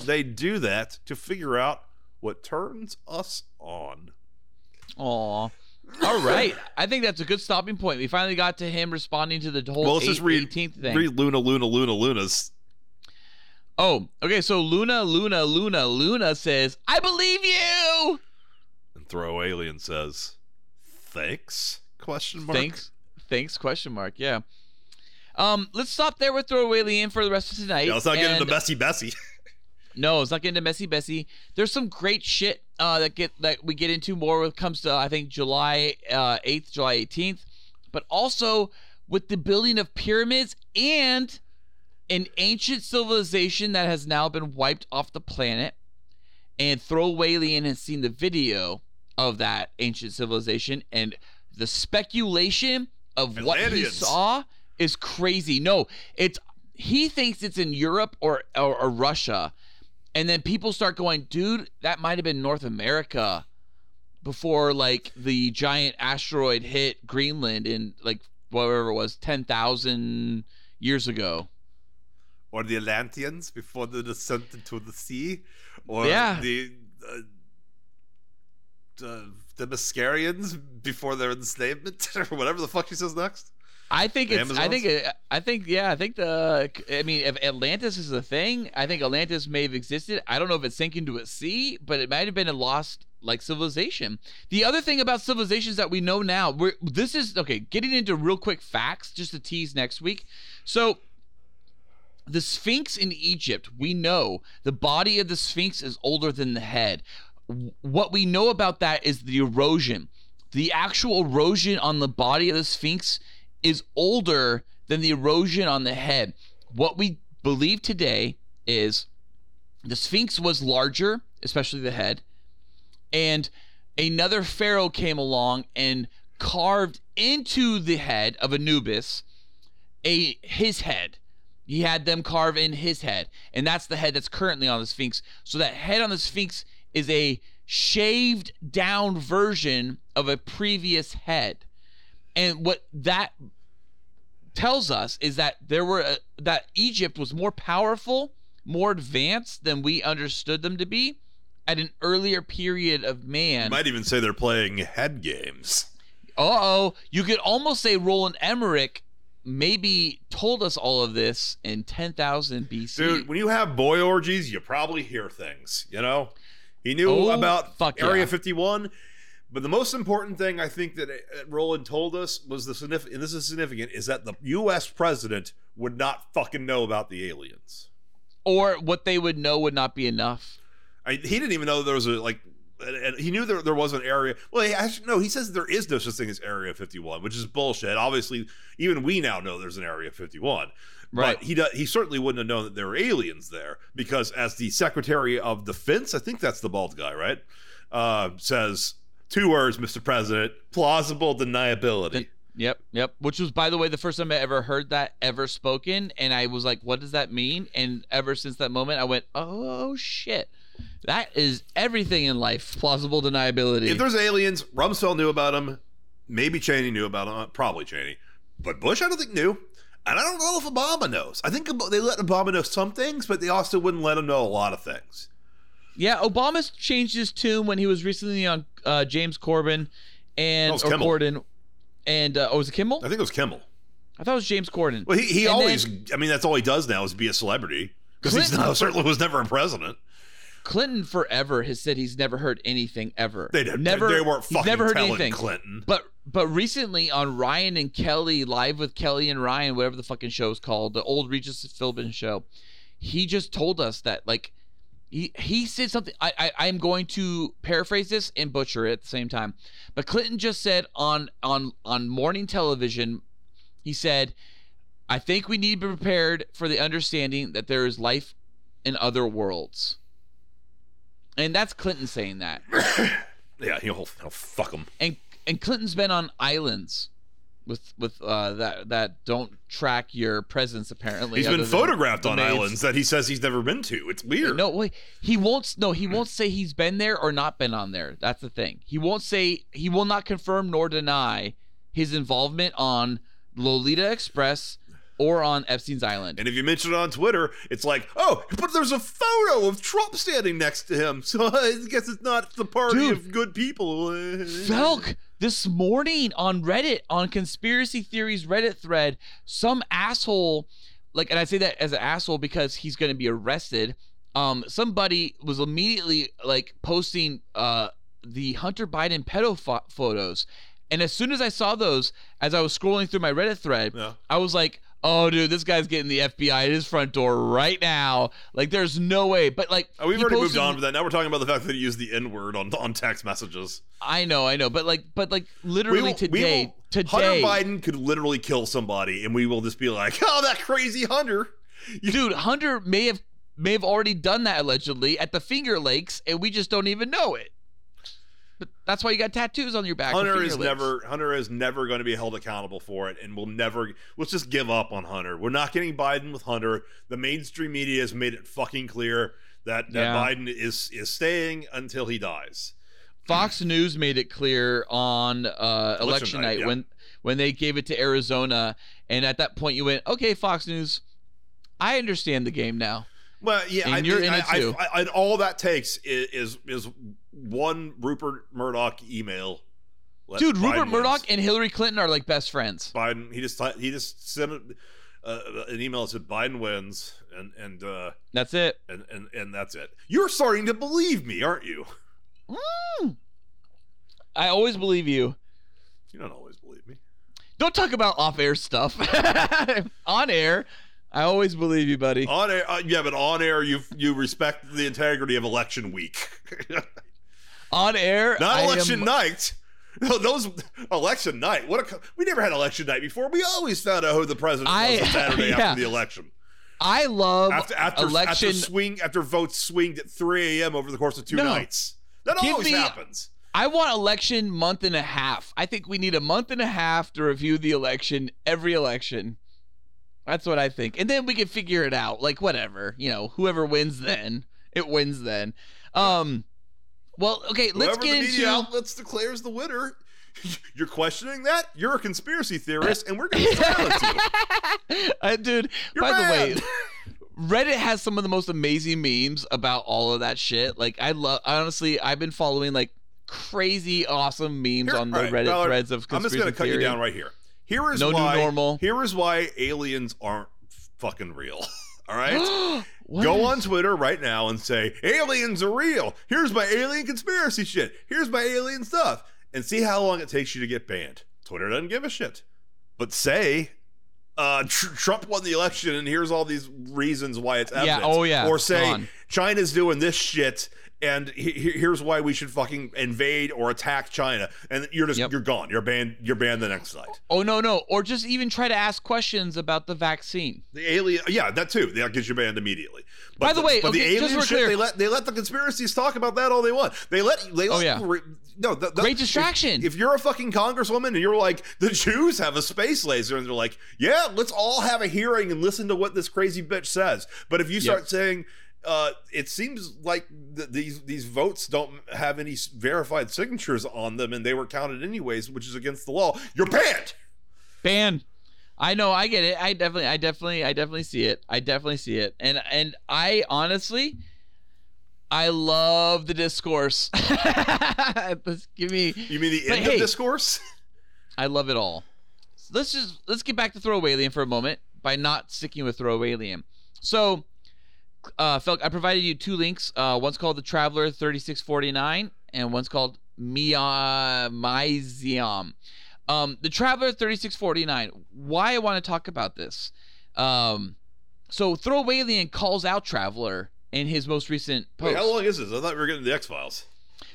They do that to figure out what turns us on. Aw. All right. I think that's a good stopping point. We finally got to him responding to the whole Well, let's just read, 18th thing. read Luna, Luna, Luna, Luna's. Oh, okay. So Luna, Luna, Luna, Luna says, "I believe you." And Throw Alien says, "Thanks?" Question mark. Thanks, thanks? Question mark. Yeah. Um, let's stop there with Throwaway Alien for the rest of tonight. Yeah, let's not get into And- Bessie Bessie. No, it's not getting to messy Bessie. There's some great shit uh, that get that we get into more when it comes to I think July uh, 8th, July 18th, but also with the building of pyramids and an ancient civilization that has now been wiped off the planet. And Throwaway Alien has seen the video of that ancient civilization, and the speculation of what he saw is crazy. No, it's he thinks it's in Europe or, or, or Russia. And then people start going, dude, that might have been North America before like the giant asteroid hit Greenland in like whatever it was, 10,000 years ago. or the Atlanteans before the descent into the sea, or Yeah. the uh, the, the before their enslavement, or whatever the fuck she says next. I think The it's. I think. It- I think. Yeah. I think the. I mean, if Atlantis is a thing, I think Atlantis may have existed. I don't know if it sank into a sea, but it might have been a lost like civilization. The other thing about civilizations that we know now, we're this is okay. Getting into real quick facts, just to tease next week. So. The Sphinx in Egypt, we know the body of the Sphinx is older than the head. What we know about that is the erosion. The actual erosion on the body of the Sphinx is older than the erosion on the head. What we believe today is the Sphinx was larger, especially the head, and another pharaoh came along and carved into the head of Anubis a his head. He had them carve in his head, and that's the head that's currently on the Sphinx. So that head on the Sphinx is a shaved down version of a previous head. And what that tells us is that there were uh, that Egypt was more powerful, more advanced than we understood them to be at an earlier period of man. You might even say they're playing head games. Uh oh, you could almost say Roland Emmerich maybe told us all of this in 10,000 BC. Dude, when you have boy orgies, you probably hear things, you know? He knew Oh, about Area yeah. 51, but the most important thing I think that uh, Roland told us was the significant, and this is significant, is that the U.S. president would not fucking know about the aliens. or what they would know would not be enough. I, he didn't even know there was a, like, and- he knew there, there was an area. Well, he actually, no, he says there is no such thing as Area 51, which is bullshit. Obviously, even we now know there's an Area 51. Right. But he do, he certainly wouldn't have known that there were aliens there because, as the Secretary of Defense, I think that's the bald guy, right? Uh, says two words, Mr. President: plausible deniability. Yep, yep. Which was, by the way, the first time I ever heard that ever spoken, and I was like, "What does that mean?" And ever since that moment, I went, "Oh shit, that is everything in life: plausible deniability." if there's aliens, Rumsfeld knew about them. Maybe Cheney knew about them. Probably Cheney, but Bush, I don't think knew. And I don't know if Obama knows. I think they let Obama know some things, but they also wouldn't let him know a lot of things. Yeah, Obama's changed his tune when he was recently on uh, James Corden and was or Kimmel. Corden, and uh, oh, was it Kimmel? I think it was Kimmel. I thought it was James Corden. Well, he, he And always, then I mean, that's all he does now is be a celebrity because he's not, certainly was never a president. Clinton forever has said he's never heard anything ever. They did, never. They weren't fucking never heard telling anything. Clinton. But but recently on Ryan and Kelly live with Kelly and Ryan, whatever the fucking show's called, the old Regis Philbin show, he just told us that like he he said something. I I I am going to paraphrase this and butcher it at the same time. But Clinton just said on on on morning television, he said, "I think we need to be prepared for the understanding that there is life in other worlds." And that's Clinton saying that. yeah, he'll, he'll fuck him. and and Clinton's been on islands with with uh, that that don't track your presence apparently. He's been photographed on maids. islands that he says he's never been to. It's weird. No, wait, he won't. No, he won't say he's been there or not been on there. That's the thing. He won't say. He will not confirm nor deny his involvement on Lolita Express or on Epstein's Island. And if you mention it on Twitter, it's like, oh, but there's a photo of Trump standing next to him. So I guess it's not the party Dude. of good people. Felk, this morning on Reddit, on conspiracy theories Reddit thread, some asshole like, and I say that as an asshole because he's going to be arrested. Um, somebody was immediately like posting uh the Hunter Biden pedo pho- photos, and as soon as I saw those, as I was scrolling through my Reddit thread, Yeah. I was like, "Oh, dude, this guy's getting the FBI at his front door right now." Like, there's no way. But like, Uh, we've already moved on from that. Now we're talking about the fact that he used the N word on on text messages. I know, I know, but like, but like, literally will- today, will- today, Hunter Biden could literally kill somebody, and we will just be like, "Oh, that crazy Hunter." dude, Hunter may have may have already done that allegedly at the Finger Lakes, and we just don't even know it. But that's why you got tattoos on your back. Hunter is never Hunter is never going to be held accountable for it, and we'll never. Let's just give up on Hunter. We're not getting Biden with Hunter. The mainstream media has made it fucking clear that, that Yeah. Biden is is staying until he dies. Fox News made it clear on uh, election, Election night, night, yeah. when when they gave it to Arizona, and at that point you went, okay, Fox News, I understand the game now. Well, yeah, And I you're mean, in it I- I- I- and all that takes is is, is one Rupert Murdoch email. Dude, Rupert Murdoch and Hillary Clinton are like best friends. Biden. He just he just sent uh, an email that said Biden wins, and and uh, That's it. and and and that's it. You're starting to believe me, aren't you? I always believe you. You don't always believe me. Don't talk about off-air stuff. on air, I always believe you, buddy. On air, uh, yeah, but on air, you you respect the integrity of election week, On air, not I election am- night. No, those election night. What a we never had election night before. We always found out who the president I- was on Saturday yeah. after the election. I love After after, election. after swing after votes swinged at 3 a.m. over the course of two No. nights. That Give always me- happens. I want election month and a half. I think we need a month and a half to review the election, every election. That's what I think. And then we can figure it out. Like whatever, you know, whoever wins then, it wins then. Um well, okay, let's Whoever get the into media outlets declares the winner. You're questioning that? You're a conspiracy theorist, and we're going to silence you. Uh, dude, You're by banned. the way, Reddit has some of the most amazing memes about all of that shit. Like I love honestly, I've been following like crazy awesome memes Here- on the right, Reddit Ballard, threads of conspiracy I'm just going to cut you down right here. Here is No new why. normal. Here is why aliens aren't fucking real. All right. Go on Twitter right now and say aliens are real. Here's my alien conspiracy shit. Here's my alien stuff, and see how long it takes you to get banned. Twitter doesn't give a shit. But say. Uh, tr- Trump won the election, and here's all these reasons why it's evidence. oh, yeah, Or say. China's doing this shit, and he- he- here's why we should fucking invade or attack China. And you're just Yep. you're gone. You're banned. You're banned the next night. Oh no, no, or just even try to ask questions about the vaccine. The alien, yeah, that too. That gets you banned immediately. But By the way, but okay, the just alien shit, they let they let the conspiracies talk about that all they want. They let they let, Oh, yeah. re- no, the, the- Great distraction. If, if you're a fucking congresswoman and you're like the Jews have a space laser and they're like, yeah, let's all have a hearing and listen to what this crazy bitch says. But if you start saying. Uh, it seems like th- these these votes don't have any verified signatures on them, and they were counted anyways, which is against the law. You're banned. Ban. I know, I get it. I definitely, I definitely, I definitely see it. I definitely see it. And and I honestly, I love the discourse. Let's give me. You mean the end hey- of discourse? I love it all. So let's just let's get back to throwaway alien for a moment by not sticking with throwaway alien. So, uh, Felk, I provided you two links. Uh, one's called the Traveler thirty six forty nine, and one's called Mia Myzium. Um, the Traveler thirty six forty nine. Why I want to talk about this? Um, so alien calls out Traveler in his most recent post. Wait, how long is this? I thought we were getting the X Files.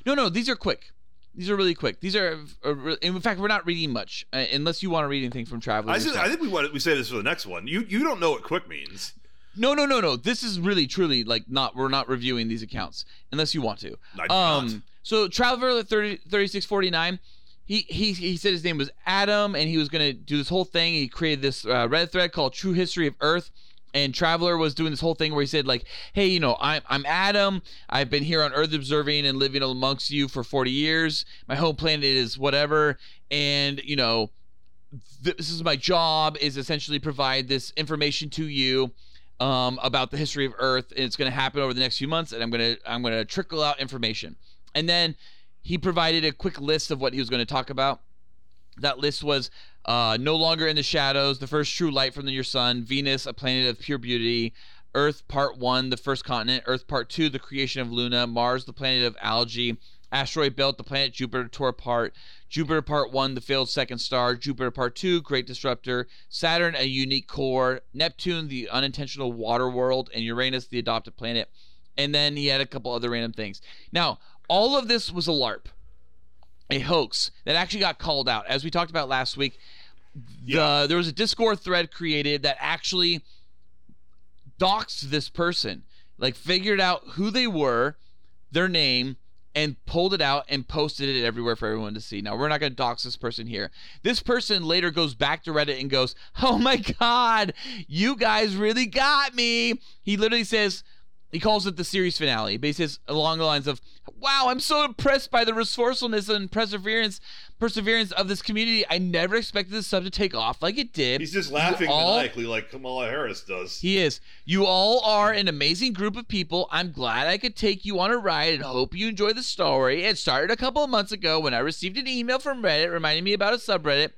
No, no, these are quick. These are really quick. These are, are in fact, we're not reading much uh, unless you want to read anything from Traveler. I, yourself. I think we want we say this for the next one. You you don't know what quick means. No, no, no, no. This is really, truly like not. We're not reviewing these accounts unless you want to. I um. not. So Traveler 30, 3649. He, he, he said his name was Adam and he was going to do this whole thing. He created this uh, Reddit thread called True History of Earth. And Traveler was doing this whole thing where he said, like, hey, you know, I'm, I'm Adam. I've been here on Earth observing and living amongst you for 40 years. My home planet is whatever. And, you know, this is my job is essentially provide this information to you um, about the history of Earth. It's going to happen over the next few months. And I'm going to, I'm going to trickle out information. And then he provided a quick list of what he was going to talk about. That list was uh, No Longer in the Shadows, The First True Light from Your Sun, Venus, A Planet of Pure Beauty, Earth Part 1, The First Continent, Earth Part 2, The Creation of Luna, Mars, The Planet of Algae, Asteroid Belt, The Planet Jupiter Tore Apart, Jupiter Part 1, The Failed Second Star, Jupiter Part 2, Great Disruptor, Saturn, A Unique Core, Neptune, The Unintentional Water World, and Uranus, The Adopted Planet. And then he had a couple other random things. Now, all of this was a LARP a hoax that actually got called out. As we talked about last week, the, there was a Discord thread created that actually doxed this person, like figured out who they were, their name, and pulled it out and posted it everywhere for everyone to see. Now, we're not going to dox this person here. This person later goes back to Reddit and goes, Oh my God, you guys really got me. He literally says, he calls it the series finale, but he says along the lines of, "Wow, I'm so impressed by the resourcefulness and perseverance, perseverance of this community. I never expected this sub to take off like it did." He's just You laughing all- maniacally like Kamala Harris does. He is. You all are an amazing group of people. I'm glad I could take you on a ride and hope you enjoy the story. It started a couple of months ago when I received an email from Reddit reminding me about a subreddit,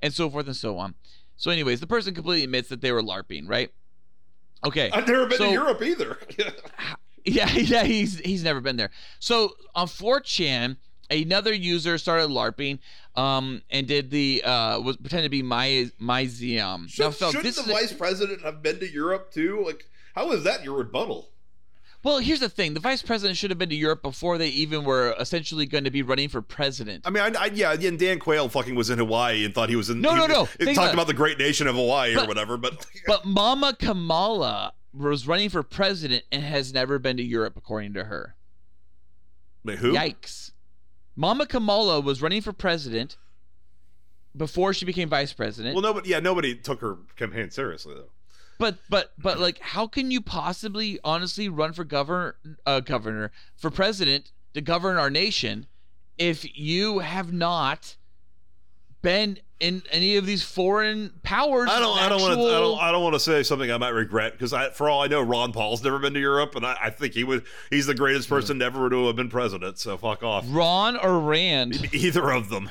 and so forth and so on. So, anyways, the person completely admits that they were LARPing, right? Okay. I've never been So- to Europe either. Yeah, yeah, he's he's never been there. So on 4chan, another user started LARPing, um, and did the uh was pretended to be my Myzium. Should, now, Felk, shouldn't the is a- vice president have been to Europe too? Like, how is that your rebuttal? Well, here's the thing: the vice president should have been to Europe before they even were essentially going to be running for president. I mean, I, I, yeah, and Dan Quayle fucking was in Hawaii and thought he was in. No, he no, no. He Think talked about about the great nation of Hawaii or whatever, but But Mama Kamala was running for president and has never been to Europe, according to her. Wait, who? Yikes. Mama Kamala was running for president before she became vice president. Well, nobody. Yeah, nobody took her campaign seriously though. But but but like, how can you possibly honestly run for governor, uh, governor for president to govern our nation if you have not been in any of these foreign powers? I don't. I don't want to. I don't. I don't want to say something I might regret because I, for all I know, Ron Paul's never been to Europe, and I, I think he would. He's the greatest Hmm. person ever to have been president. So fuck off. Ron or Rand. Either of them.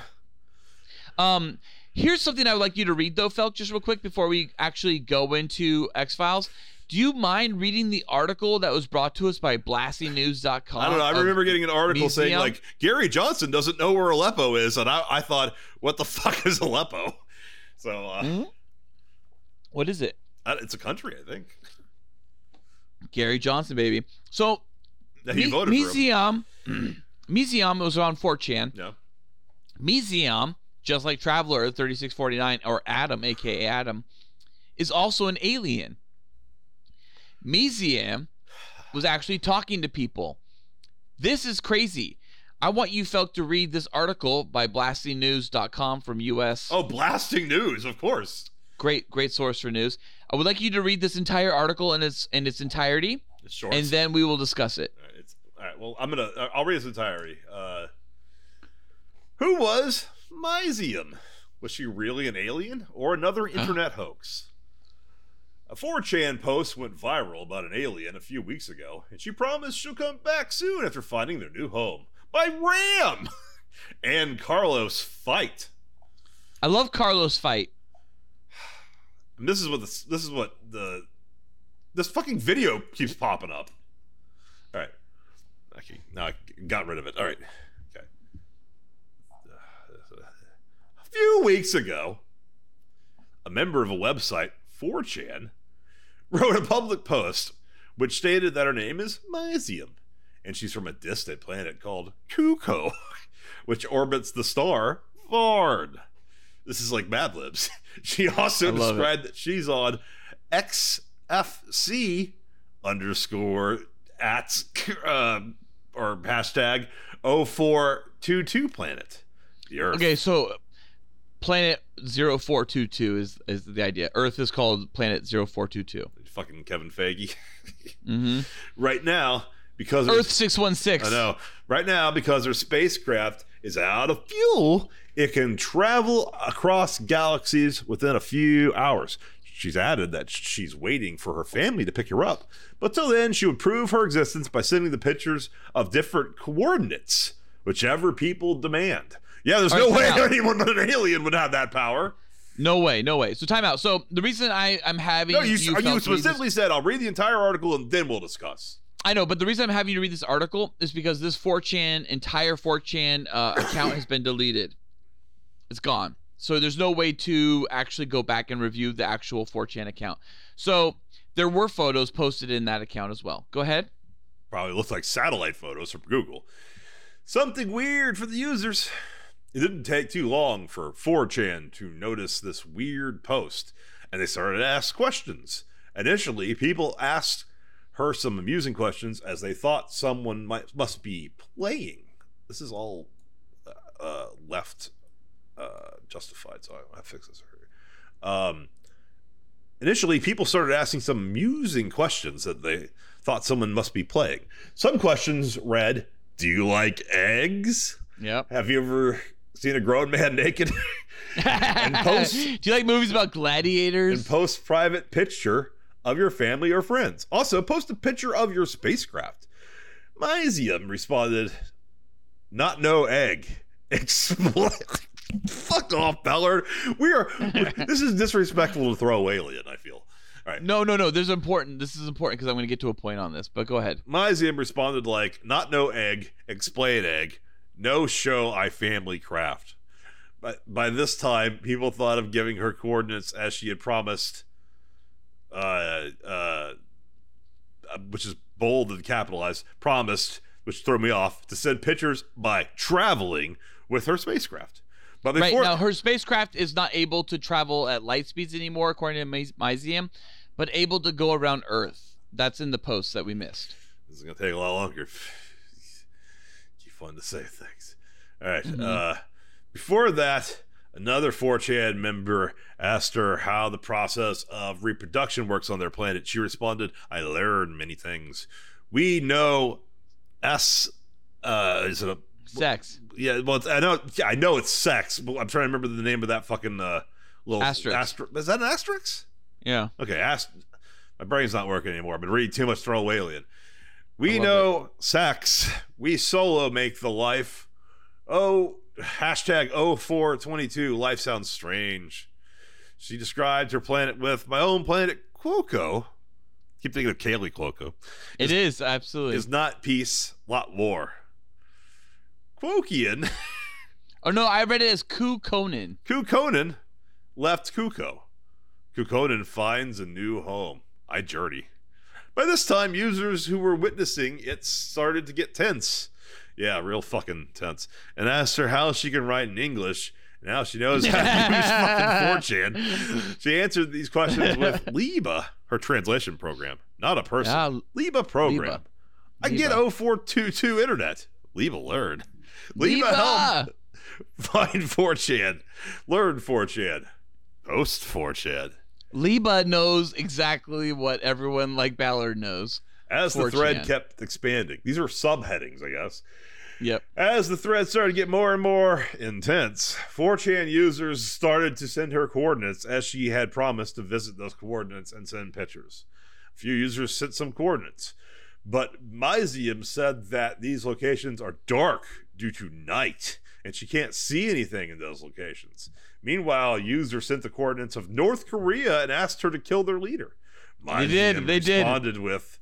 Um, here's something I would like you to read though, Felk, just real quick before we actually go into X Files. Do you mind reading the article that was brought to us by BlastyNews.com? I don't know. I remember getting an article saying like Gary Johnson doesn't know where Aleppo is, and I, I thought, what the fuck is Aleppo? So uh, Hmm? What is it? It's a country, I think. Gary Johnson, baby. So Yeah, he Me- voted for him. Museum, Museum was on 4chan. Yeah. Museum, just like Traveler 3649 or Adam, aka Adam, is also an alien. Museum was actually talking to people. This is crazy. I want you folk to read this article by blastingnews.com from US. Oh, blasting news, of course. Great, great source for news. I would like you to read this entire article in its in its entirety, It's short. and then we will discuss it. All right, it's, all right. Well, I'm gonna. uh, I'll read its entirety. Uh, who was Myzium? Was she really an alien or another internet hoax? A 4chan post went viral about an alien a few weeks ago, and she promised she'll come back soon after finding their new home by Ram and Carlos fight. I love Carlos fight. And this is what this, this is what the this fucking video keeps popping up. All right, okay, now I got rid of it. All right, okay. A few weeks ago, a member of a website, 4chan, wrote a public post which stated that her name is Myzium, and she's from a distant planet called Kuko, which orbits the star Vard. This is like Mad Libs. She also love it. described that she's on XFC underscore at uh, or hashtag 0422 planet. The Earth. Okay, so planet 0422 is is the idea. Earth is called planet 0422. Fucking Kevin Feige. Mhm. right now, because Earth 616. I know. Right now, because her spacecraft is out of fuel, it can travel across galaxies within a few hours. She's added that she's waiting for her family to pick her up. But till then, she would prove her existence by sending the pictures of different coordinates, whichever people demand. Yeah, there's All no right, way anyone but an alien would have that power. No way, no way. So time out. So the reason I I'm having No, you, you, you read this- specifically said I'll read the entire article and then we'll discuss. I know, but the reason I'm having you read this article is because this 4chan entire 4chan uh, account has been deleted. It's gone. So there's no way to actually go back and review the actual 4chan account. So there were photos posted in that account as well. Go ahead. Probably looks like satellite photos from Google. Something weird for the users. It didn't take too long for 4chan to notice this weird post, and they started to ask questions. Initially, people asked her some amusing questions as they thought someone might must be playing. This is all uh, uh, left uh, justified, so I, I fix this here. Um, initially, people started asking some amusing questions that they thought someone must be playing. Some questions read, "Do you like eggs? Yep. Have you ever seen a grown man naked?" and post- Do you like movies about gladiators? and post private picture of your family or friends. Also, post a picture of your spacecraft. Myzium responded, "Not no egg." Explain. Fuck off, Ballard. We are. this is disrespectful to throw alien. I feel. All right. no, no, no. This is important. This is important because I'm going to get to a point on this. But go ahead. Myzium responded like, "Not no egg. Explain egg. No show. I family craft." But by this time, people thought of giving her coordinates as she had promised. Uh, uh, which is bold and capitalized. Promised, which threw me off, to send pictures by traveling with her spacecraft. But Right before now, her spacecraft is not able to travel at light speeds anymore, according to Mys- Myzium, but able to go around Earth. That's in the post that we missed. This is gonna take a lot longer. Fun to say things. All right, Mm-hmm. Uh, before that, another 4chan member asked her how the process of reproduction works on their planet. She responded, "I learned many things. We know S. Uh, is it a Sex. yeah? Well, I know. Yeah, I know it's sex. But I'm trying to remember the name of that fucking uh, little Asterisk. Aster- is that an asterisk? Yeah. Okay, ask. My brain's not working anymore. I've been reading too much Throw Alien. We know sex. We solo make the life. Oh, hashtag 0422. Life sounds strange. She described her planet with my own planet, Quoco. Keep thinking of Kaley Cuoco. It is, absolutely. Is not peace, lot war. Quokian, oh, no, I read it as Ku Conan. Kukonen left Kuko. Kukonen finds a new home. I journey. By this time, users who were witnessing it started to get tense. Yeah, real fucking tense. And asked her how she can write in English. Now she knows how to use fucking 4chan. She answered these questions with Liba, her translation program. Not a person. Yeah, Liba program. Liba. I get Liba. 0422 internet. Liba learn. Liba, Liba! help. Find 4chan. Learn 4chan. Post 4chan. Liba knows exactly what everyone like Ballard knows. As the thread 4chan. kept expanding, these are subheadings, I guess. Yep. As the thread started to get more and more intense, 4chan users started to send her coordinates as she had promised to visit those coordinates and send pictures. A few users sent some coordinates, but Myzium said that these locations are dark due to night and she can't see anything in those locations. Meanwhile, user sent the coordinates of North Korea and asked her to kill their leader. They did, they did. responded with,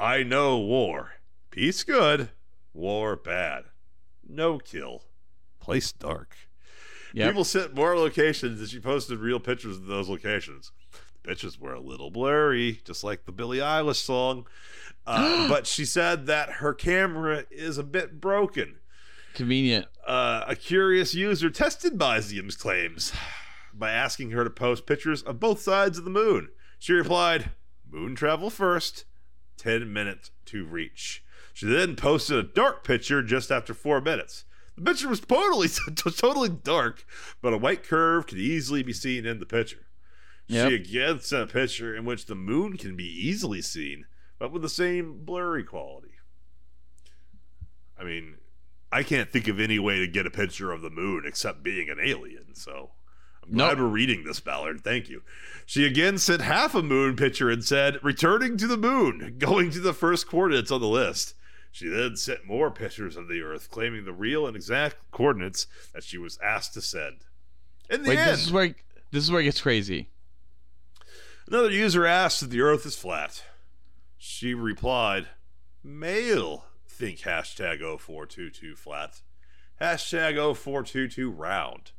I know war. Peace good, war bad. No kill. Place dark. Yep. People sent more locations and she posted real pictures of those locations. The pictures were a little blurry, just like the Billie Eilish song. Uh, but she said that her camera is a bit broken. Convenient. Uh, a curious user tested Myzium's claims by asking her to post pictures of both sides of the moon. She replied, Moon travel first, 10 minutes to reach. She then posted a dark picture just after four minutes. The picture was totally, totally dark, but a white curve could easily be seen in the picture. Yep. She again sent a picture in which the moon can be easily seen, but with the same blurry quality. I mean, I can't think of any way to get a picture of the moon except being an alien, so I'm glad Nope. we're reading this, Ballard. Thank you. She again sent half a moon picture and said, returning to the moon, going to the first coordinates on the list. She then sent more pictures of the Earth, claiming the real and exact coordinates that she was asked to send. In the Wait, end, this is where this is where it gets crazy. another user asked if the Earth is flat. She replied, "Male think hashtag 0422 flat, hashtag 0422 round,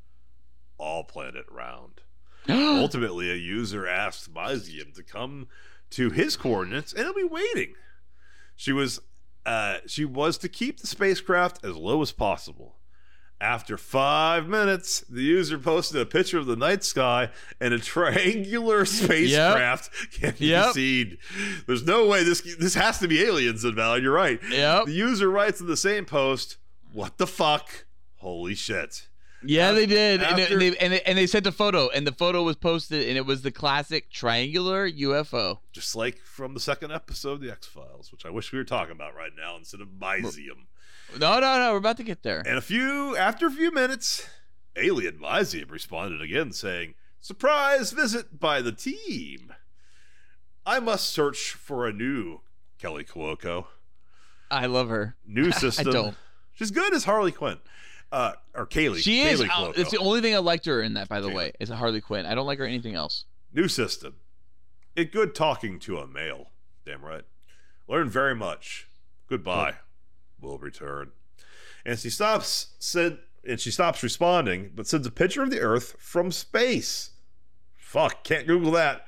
all planet round." Ultimately, a user asked Myzium to come to his coordinates, and he'll be waiting. She was, uh, she was to keep the spacecraft as low as possible. After five minutes, the user posted a picture of the night sky, and a triangular spacecraft can be Yep. seen. There's no way this this has to be aliens, Invalid. You're right. Yep. The user writes in the same post, "What the fuck? Holy shit!" Yeah, they did, and, after- and they and they, and they sent a photo, and the photo was posted, and it was the classic triangular UFO. just like from the second episode of the X Files, which I wish we were talking about right now instead of Myzium. No, no, no, we're about to get there. And a few after a few minutes, Alien Myzium responded again, saying, "Surprise visit by the team. I must search for a new Kaley Cuoco I love her. new system. don't. She's good as Harley Quinn, uh, or Kaylee. She is. Kaley Cuoco. it's the only thing I liked her in that, by the Yeah. way. Is Harley Quinn. I don't like her anything else. New system. It good talking to a male. Damn right. Learn very much. Goodbye. Will return. And she stops said and she stops responding, but sends a picture of the Earth from space. Fuck, can't Google that.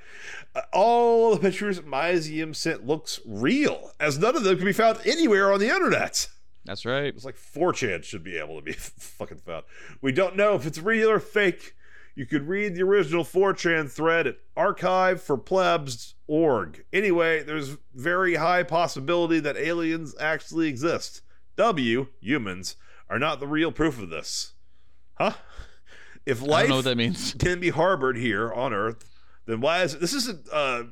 Uh, all the pictures Myzium sent looks real, as none of them can be found anywhere on the internet. That's right. It's like 4chan should be able to be fucking found. We don't know if it's real or fake. You could read the original 4chan thread at archiveforplebs.org. Anyway, there's very high possibility that aliens actually exist. W, humans, are not the real proof of this. Huh? If I life don't know what that means. can be harbored here on Earth, then why is it? This isn't uh,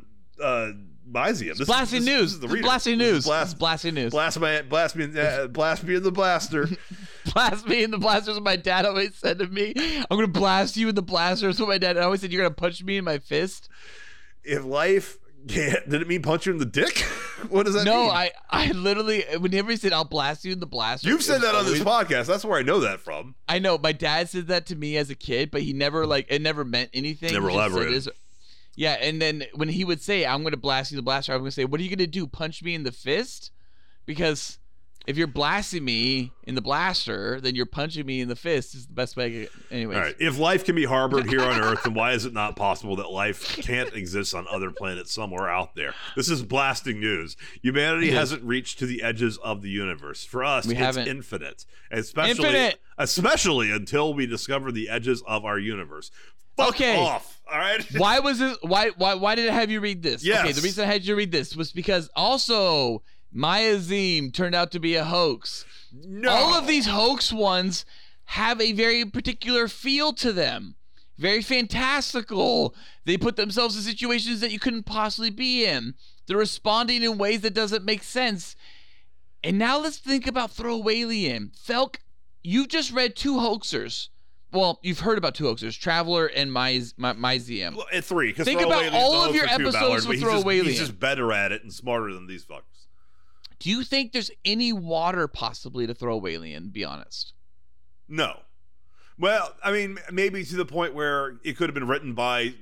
uh, Myzium. This Blasting is, this, news. This is the reader. blasting news. This is blasting news. Blast me, blast me, uh, blast me in the blaster. blast me in the blasters. My dad always said to me, "I'm gonna blast you in the blasters." What my dad always said, "You're gonna punch me in my fist." if life can't, did it mean punch you in the dick? what does that mean? no, mean? I, I literally, whenever he said, "I'll blast you in the blaster," You've said that on this podcast. That's where I know that from. I know my dad said that to me as a kid, but he never like it never meant anything. Never elaborated. Yeah, and then when he would say, "I'm going to blast you in the blaster," I'm going to say, "What are you going to do? Punch me in the fist?" Because if you're blasting me in the blaster, then you're punching me in the fist. Is the best way. Anyways, All right. If life can be harbored here on Earth, then why is it not possible that life can't exist on other planets somewhere out there? This is blasting news. Humanity hasn't reached to the edges of the universe. For us, We it's haven't. infinite, especially Infinite! especially until we discover the edges of our universe. Fuck Okay. off. All right. why was it? Why why why did I have you read this? Okay, the reason I had you read this was because also Myzium turned out to be a hoax. No. All of these hoax ones have a very particular feel to them. Very fantastical. They put themselves in situations that you couldn't possibly be in. They're responding in ways that doesn't make sense. And now let's think about Throawaylien. Felk, you've just read two hoaxers. Well, you've heard about two hoaxers, Traveler and Myz- My- Myzium. Well, At three. 'cause Think Throwaway about all of your episodes Ballard, with he's Throwaway He's Alien. just better at it and smarter than these fuckers. Do you think there's any water possibly to Throawaylien? Be honest. No. Well, I mean, maybe to the point where it could have been written by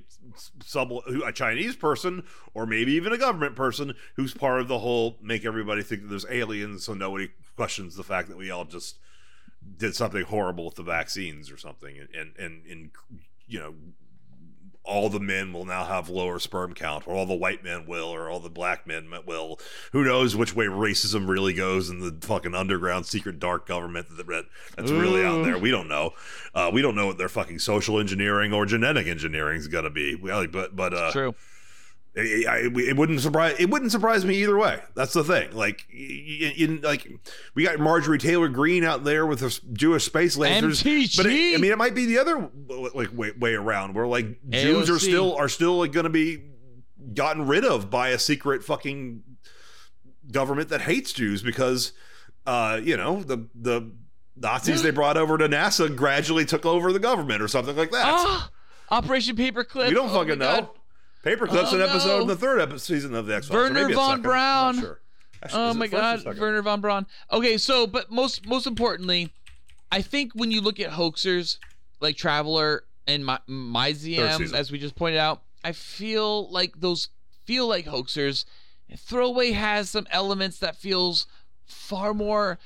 some a Chinese person or maybe even a government person who's part of the whole make everybody think that there's aliens, so nobody questions the fact that we all just did something horrible with the vaccines or something, and and and, and you know. All the men will now have lower sperm count, or all the white men will, or all the black men will. Who knows which way racism really goes in the fucking underground secret dark government that that- that's really out there. We don't know. Uh, we don't know what their fucking social engineering or genetic engineering is going to be. Well, but but uh, True. It, I- it wouldn't surprise it wouldn't surprise me either way. That's the thing. Like, like we got Marjorie Taylor Greene out there with the Jewish space lancers, MTG. but it, I mean, it might be the other like way, way around where like Jews are still are still like, going to be gotten rid of by a secret fucking government that hates Jews because uh, you know the the Nazis they brought over to NASA gradually took over the government or something like that. Ah, Operation Paperclip. We don't oh fucking know. God. Paperclip's Oh, an episode no. in the third episode season of the X Files. Wernher von Braun. Sure. Oh Is it my God? Wernher von Braun. Okay, so but most most importantly, I think when you look at hoaxers like Traveler and my Myzium, as we just pointed out, I feel like those feel like hoaxers. Throwaway has some elements that feels far more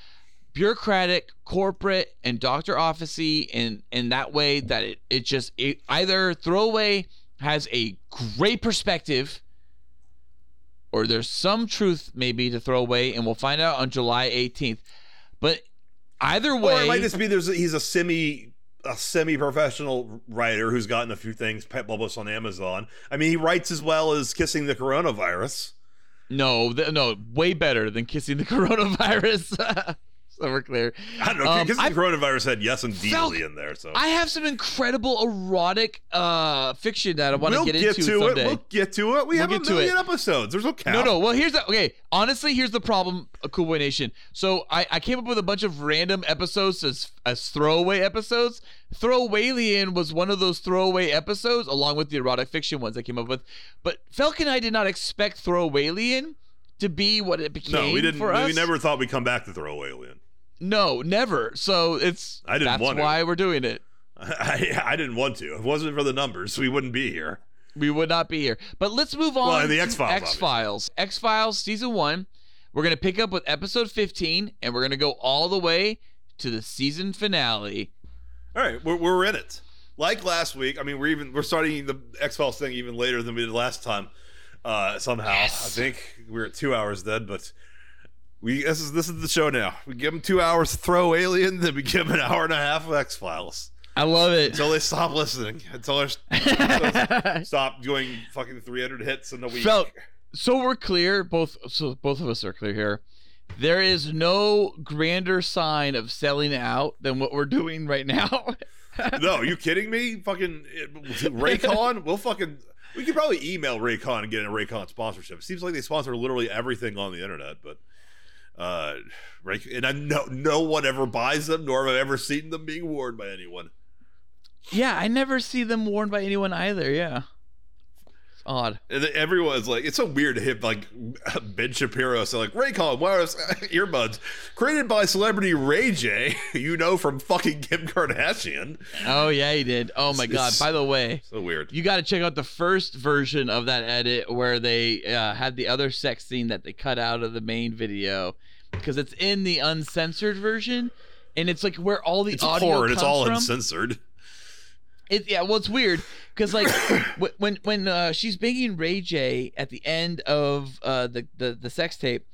bureaucratic, corporate, and doctor officey in in that way that it it just it, either Throwaway has a great perspective or there's some truth maybe to throw away, and we'll find out on July 18th. But either way, Or it might just be there's a, he's a semi a semi-professional writer who's gotten a few things published on Amazon. I mean, he writes as well as kissing the coronavirus. no, th- no, way better than kissing the coronavirus. so we're clear. I don't know. Um, the coronavirus had yes and deeply in there. So I have some incredible erotic uh, fiction that I want we'll to get, get, into to someday. it. We'll get to it. We We'll have a million episodes. There's no cap. No, no. Well, here's the okay. Honestly, here's the problem, Cool Boy Nation. So I, I came up with a bunch of random episodes as as throwaway episodes. Throawaylien was one of those throwaway episodes, along with the erotic fiction ones I came up with. But Felk and I did not expect Throawaylien to be what it became No, we didn't. we never thought we'd come back to throw alien. No, never. So it's I didn't that's want to. why we're doing it. I, I didn't want to. If it wasn't for the numbers, we wouldn't be here. we would not be here. But let's move on. Well, the X-Files, X Files. X Files season one. We're gonna pick up with episode 15, and we're gonna go all the way to the season finale. All right, we're, we're in it. Like last week, I mean, we're even we're starting the X Files thing even later than we did last time. Uh, somehow, I think we're at two hours then, but we this is this is the show now. We give them two hours to throw Alien, then we give them an hour and a half of X Files I love it. until they stop listening, until they stop doing fucking three hundred hits in a week. Felt so we're clear. Both so both of us are clear here. There is no grander sign of selling out than what we're doing right now. no, you kidding me? Fucking eh, Raycon, we'll fucking. We could probably email Raycon and get a Raycon sponsorship. It Seems like they sponsor literally everything on the internet, but uh, Ray, and I no no one ever buys them, nor have I ever seen them being worn by anyone. yeah, I never see them worn by anyone either. Yeah, it's odd. And everyone's like, it's so weird to hit like Ben Shapiro so like Raycon wireless earbuds created by celebrity Ray J, you know from fucking Kim Kardashian. Oh yeah, he did. Oh my god. By the way, So weird. you got to check out the first version of that edit where they uh, had the other sex scene that they cut out of the main video because it's in the uncensored version and it's like where all the It's audio horror. and comes It's all from. uncensored. It, yeah, well, it's weird because like when when uh, she's banging Ray J at the end of uh, the, the the sex tape,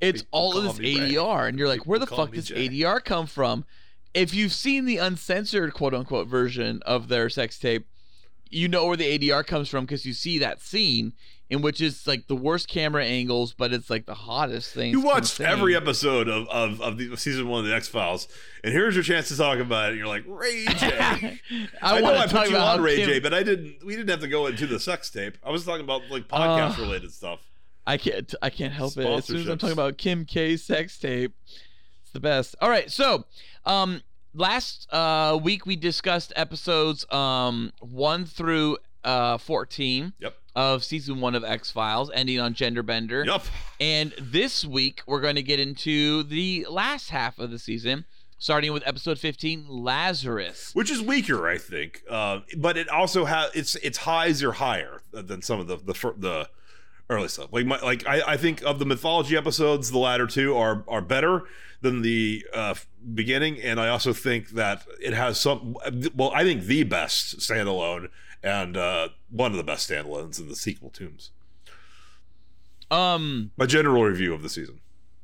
it's People all of this me Ray. ADR, and you're like, where the People fuck does Jay. ADR come from? If you've seen the uncensored quote unquote version of their sex tape, you know where the ADR comes from because you see that scene in which it's like the worst camera angles, but it's like the hottest thing. You watched every episode of, of, of the season one of the X Files, and here's your chance to talk about it. And you're like Ray J. I, know I talk put you on Ray Kim- J, but I didn't. We didn't have to go into the sex tape. I was talking about like podcast Uh, related stuff. I can't. I can't help it. As soon as I'm talking about Kim K's sex tape, it's the best. All right. So, um, last uh week we discussed episodes um one through uh fourteen Yep. of season one of X Files, ending on Gender Bender. Yep. And this week we're going to get into the last half of the season, starting with episode fifteen, Lazarus. Which is weaker, I think. Uh, but it also has its its highs are higher than some of the the the early stuff. Like my, like I, I think of the mythology episodes, the latter two are are better than the uh, beginning, and I also think that it has some. Well, I think the best standalone and uh, one of the best standalones in the sequel Tooms. Um. My general review of the season.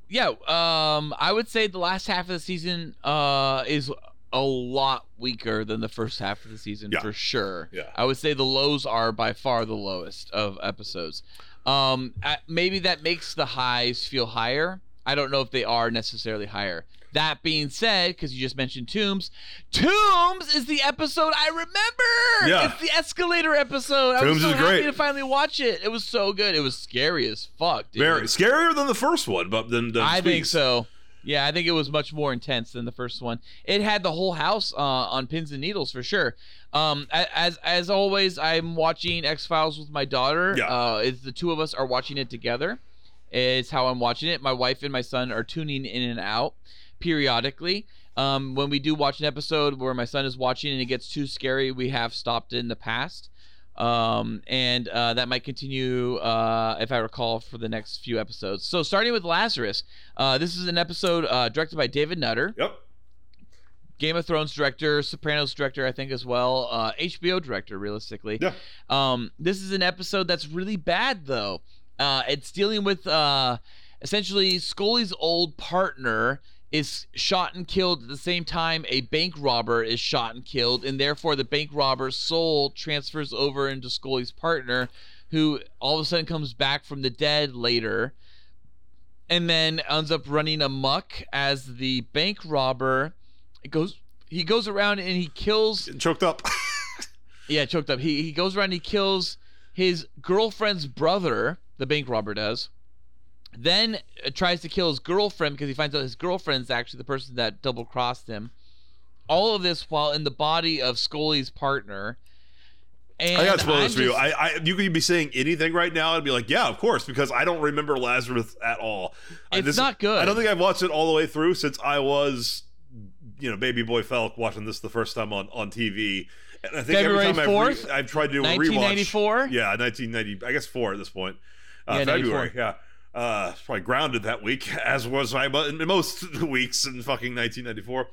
yeah um i would say the last half of the season uh is a lot weaker than the first half of the season Yeah. for sure Yeah. i would say the lows are by far the lowest of episodes um maybe that makes the highs feel higher i don't know if they are necessarily higher that being said because you just mentioned Tooms Tooms is the episode i remember Yeah. it's the escalator episode Tooms i was so is happy great. to finally watch it it was so good it was scary as fuck dude. Very scarier than the first one, but then I think so. Yeah, I think it was much more intense than the first one. It had the whole house uh, on pins and needles for sure. Um, as as always, I'm watching X Files with my daughter. Yeah. Uh, it's the two of us are watching it together, is how I'm watching it. My wife and my son are tuning in and out periodically. Um, when we do watch an episode where my son is watching and it gets too scary, we have stopped in the past. Um, and uh, that might continue, uh, if I recall, for the next few episodes. So, starting with Lazarus, uh, this is an episode uh, directed by David Nutter. Yep. Game of Thrones director, Sopranos director, I think as well, uh, HBO director, realistically. Yeah. Um, this is an episode that's really bad though. Uh, it's dealing with uh, essentially Scully's old partner is shot and killed at the same time a bank robber is shot and killed, and therefore the bank robber's soul transfers over into Scully's partner, who all of a sudden comes back from the dead later and then ends up running amok as the bank robber goes he goes around and he kills choked up. yeah choked up he, he goes around and he kills his girlfriend's brother the bank robber does then uh, tries to kill his girlfriend because he finds out his girlfriend's actually the person that double crossed him all of this while in the body of Scully's partner and I got to spoil this for you. I, I, you could be saying anything right now I'd be like, yeah, of course, because I don't remember Lazarus at all. I- It's not good. I don't think I've watched it all the way through since I was, you know, baby boy Felk watching this the first time on, on TV. And I think February every time 4th? I've, re- I've tried to do a rewatch. 1994? Yeah, 1990. I guess four at this point. Uh, Yeah, February. 94. Yeah. Uh, probably grounded that week, as was I most weeks in fucking 1994.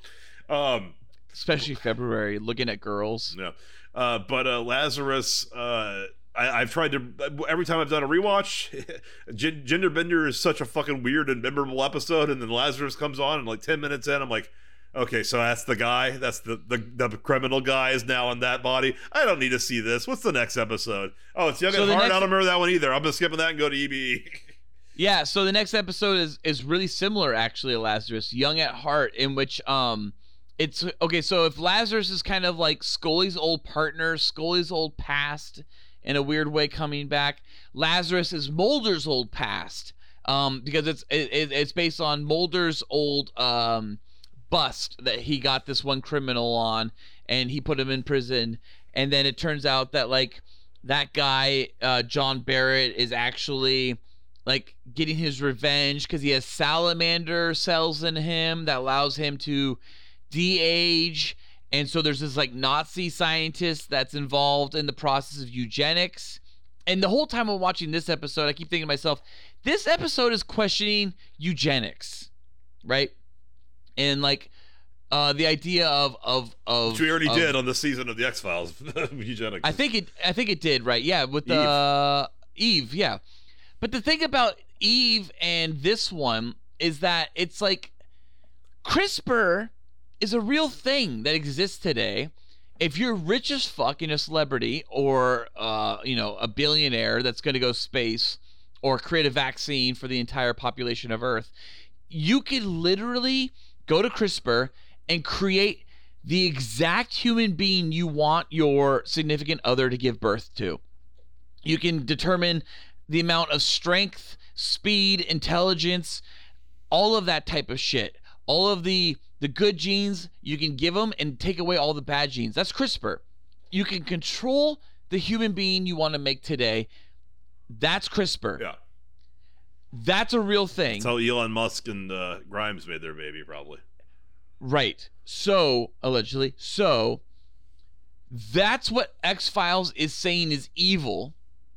Um, especially February looking at girls Yeah. Uh, but uh, Lazarus, uh, I, I've tried to every time I've done a rewatch. Gen- Gender Bender is such a fucking weird and memorable episode, and then Lazarus comes on, and like ten minutes in, I'm like, okay, so that's the guy, that's the the, the criminal guy is now in that body. I don't need to see this. What's the next episode? Oh, it's Young So the Heart. next- I don't remember that one either. I'm just skipping that and go to EBE. Yeah, so the next episode is is really similar actually Lazarus, Young at Heart, in which um it's okay, so if Lazarus is kind of like Scully's old partner, Scully's old past in a weird way coming back, Lazarus is Mulder's old past. Um because it's it, it- it's based on Mulder's old um bust that he got this one criminal on and he put him in prison and then it turns out that like that guy uh John Barnett is actually like getting his revenge because he has salamander cells in him that allows him to de-age and so there's this like nazi scientist that's involved in the process of eugenics and the whole time i'm watching this episode i keep thinking to myself this episode is questioning eugenics right and like uh the idea of of of Which we already of- did on the season of the X Files. Eugenics. I think it. I think it did. Right? Yeah, with the Eve. Yeah, but the thing about Eve and this one is that it's like CRISPR is a real thing that exists today. If you're rich as fuck and a celebrity, or uh, you know, a billionaire that's going to go space, or create a vaccine for the entire population of Earth, you could literally go to CRISPR and create the exact human being you want your significant other to give birth to. You can determine the amount of strength, speed, intelligence, all of that type of shit. All of the the good genes you can give them and take away all the bad genes. That's CRISPR. You can control the human being you want to make today. That's CRISPR. yeah. That's a real thing. That's how Elon Musk and uh, Grimes made their baby, probably. Right. So, allegedly. So, that's what X Files is saying is evil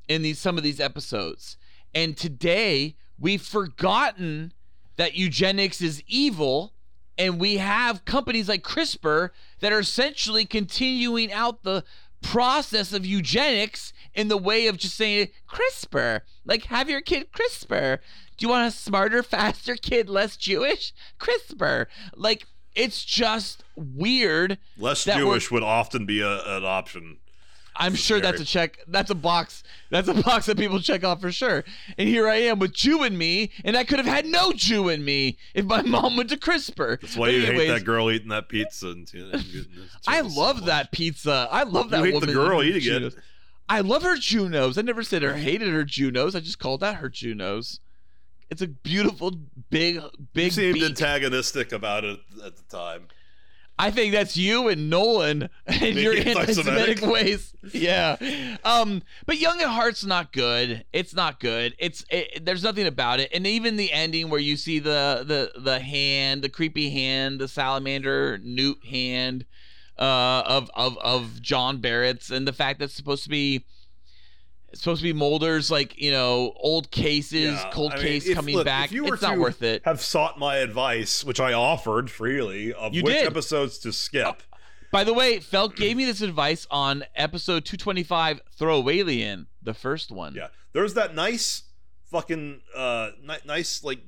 in these some of these episodes. And today, we've forgotten that eugenics is evil, and we have companies like CRISPR that are essentially continuing out the process of eugenics in the way of just saying CRISPR. Like, have your kid CRISPR. Do you want a smarter, faster kid, less Jewish? CRISPR. Like, it's just weird. Less Jewish would often be a, an option. I'm sure that's a check. That's a box. That's a box that people check off for sure. And here I am with Jew in me, and I could have had no Jew in me if my mom went to CRISPR. That's why But you hate anyways, that girl eating that pizza. And, you know, I love that pizza. I love that You hate the girl eating it. I love her Junos. I never said her hated her Junos. I just called that her Junos. It's a beautiful, big, You big. seemed beak. antagonistic about it at the time. I think that's you and Nolan and your anti-Semitic? ways. Yeah. Um. But Young at Heart's not good. It's not good. It's it, there's nothing about it. And even the ending where you see the the the hand, the creepy hand, the salamander newt hand, uh, of of of John Barnett's, and the fact that's supposed to be. It's supposed to be Mulder's, like you know, old cases, Yeah, cold I mean, case if- coming look, back. If you were It's not worth it. Have sought my advice, which I offered freely, of You which did. episodes to skip. By the way, Felk gave me this advice on episode 225, Throawaylien, the first one. Yeah, there's that nice fucking uh ni- nice like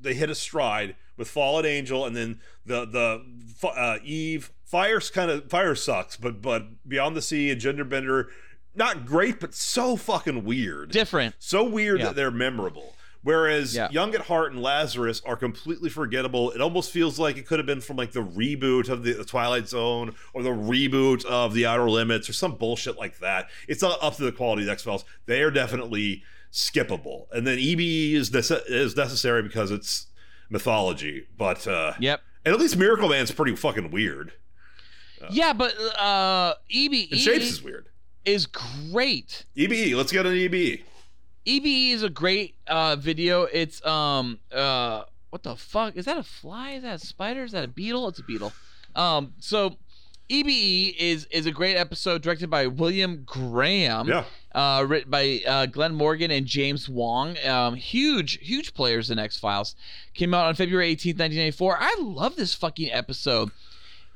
they hit a stride with Fallen Angel, and then the the uh, Eve Fire's kind of fire sucks, but but Beyond the Sea and Gender Bender, not great, but so fucking weird, Different. so weird Yeah. that they're memorable. Whereas Yeah. Young at Heart and Lazarus are completely forgettable. It almost feels like it could have been from like the reboot of the, the Twilight Zone or the reboot of The Outer Limits or some bullshit like that. It's not up to the quality of the X Files. They are definitely skippable. And then EBE is nece- is necessary because it's mythology. But uh, Yep. and at least Miracle Man's pretty fucking weird. yeah, but uh, EBE And Shapes is weird. Is great. EBE, let's get an EBE. EBE is a great uh, video. It's um uh what the fuck is that a fly? Is that a spider? Is that a beetle? It's a beetle. Um, so EBE is is a great episode directed by William Graham. Yeah. uh, written by uh, Glenn Morgan and James Wong. Um, huge, huge players in X Files. Came out on February 18th, 1994. I love this fucking episode.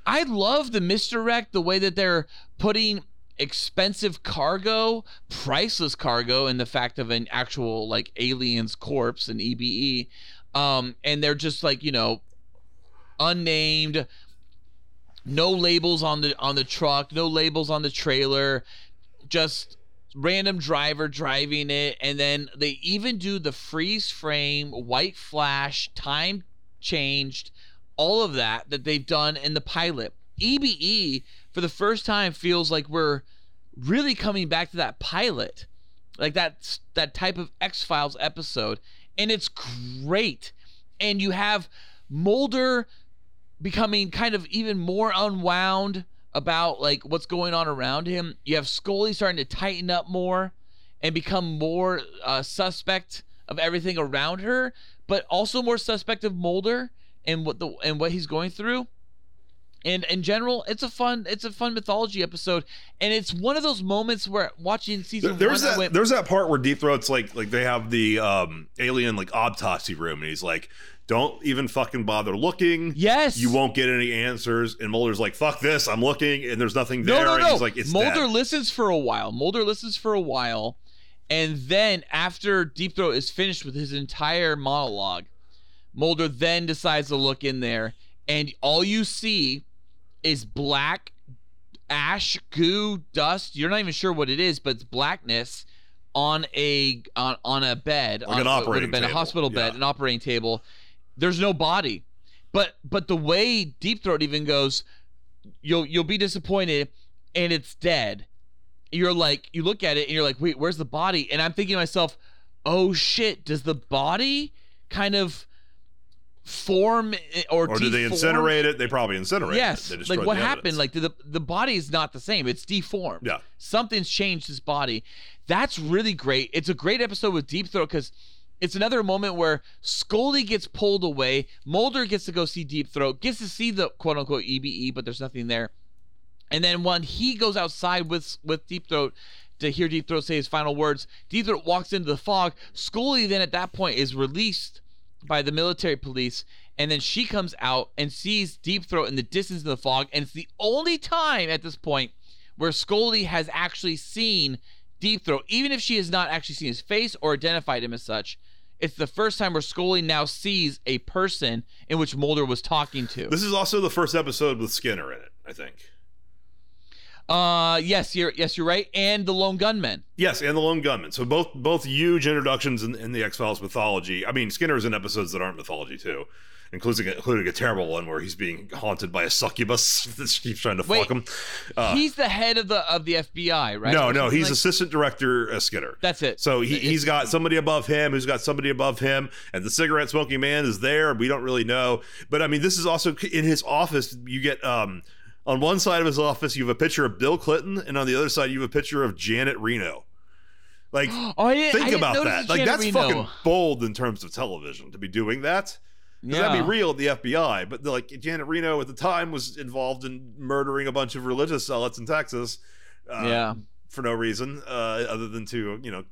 I love the misdirect, the way that they're putting expensive cargo, priceless cargo, in the fact of an actual like alien's corpse in EBE. Um, and they're just like, you know, unnamed, no labels on the on the truck, no labels on the trailer, just random driver driving it and then they even do the freeze frame white flash time changed all of that that they've done in the pilot ebe for the first time feels like we're really coming back to that pilot like that that type of x-files episode and it's great and you have mulder becoming kind of even more unwound about like what's going on around him. You have Scully starting to tighten up more and become more uh, suspect of everything around her, but also more suspect of Mulder and what the and what he's going through. And in general, it's a fun it's a fun mythology episode, and it's one of those moments where watching season There- there's one, that went, there's that part where Deep Throat's like like they have the um alien like autopsy room and he's like don't even fucking bother looking yes, you won't get any answers and Mulder's like fuck this I'm looking and there's nothing No, there no, and no. he's like it's Mulder dead. listens for a while. Mulder listens for a while, and then after Deep Throat is finished with his entire monologue, Mulder then decides to look in there, and all you see is black ash, goo, dust. You're not even sure what it is, but it's blackness on a on, on a bed, Like on an operating have been a hospital bed, Yeah. an operating table. There's no body, but but the way Deep Throat even goes, you'll you'll be disappointed, and it's dead. You're like you look at it and you're like, wait, where's the body? And I'm thinking to myself, oh shit, does the body kind of form or or do they incinerate it they probably incinerate it. Yes, They like what happened? evidence. Like the the body is not the same. It's deformed. Yeah. something's changed his body. That's really great. It's a great episode with Deep Throat because it's another moment where Scully gets pulled away. Mulder gets to go see Deep Throat, gets to see the quote unquote EBE, but there's nothing there. And then when he goes outside with with Deep Throat to hear Deep Throat say his final words, Deep Throat walks into the fog. Scully then at that point is released by the military police, and then she comes out and sees Deep Throat in the distance of the fog, and it's the only time at this point where Scully has actually seen Deep Throat, even if she has not actually seen his face or identified him as such. It's the first time where Scully now sees a person in which Mulder was talking to. this is also the first episode with Skinner in it I think Uh, yes, you're yes, you're right, and the lone gunman. Yes, and the Lone Gunman. So both both huge introductions in, in the X Files mythology. I mean, Skinner's in episodes that aren't mythology too, including including a terrible one where he's being haunted by a succubus that keeps trying to Wait, fuck him. Uh, He's the head of the of the FBI, right? no, no, he's like- assistant director uh, Skinner. That's it. So he, It's- he's got somebody above him who's got somebody above him, and the cigarette smoking man is there. We don't really know, but I mean, this is also in his office. You get um, on one side of his office, you have a picture of Bill Clinton, and on the other side, you have a picture of Janet Reno. Like, Oh, I didn't, I think about that. Like, Janet that's Reno. fucking bold in terms of television to be doing that. 'Cause That'd be real at the FBI, but like Janet Reno at the time was involved in murdering a bunch of religious zealots in Texas. Uh, Yeah. for no reason uh, other than to you know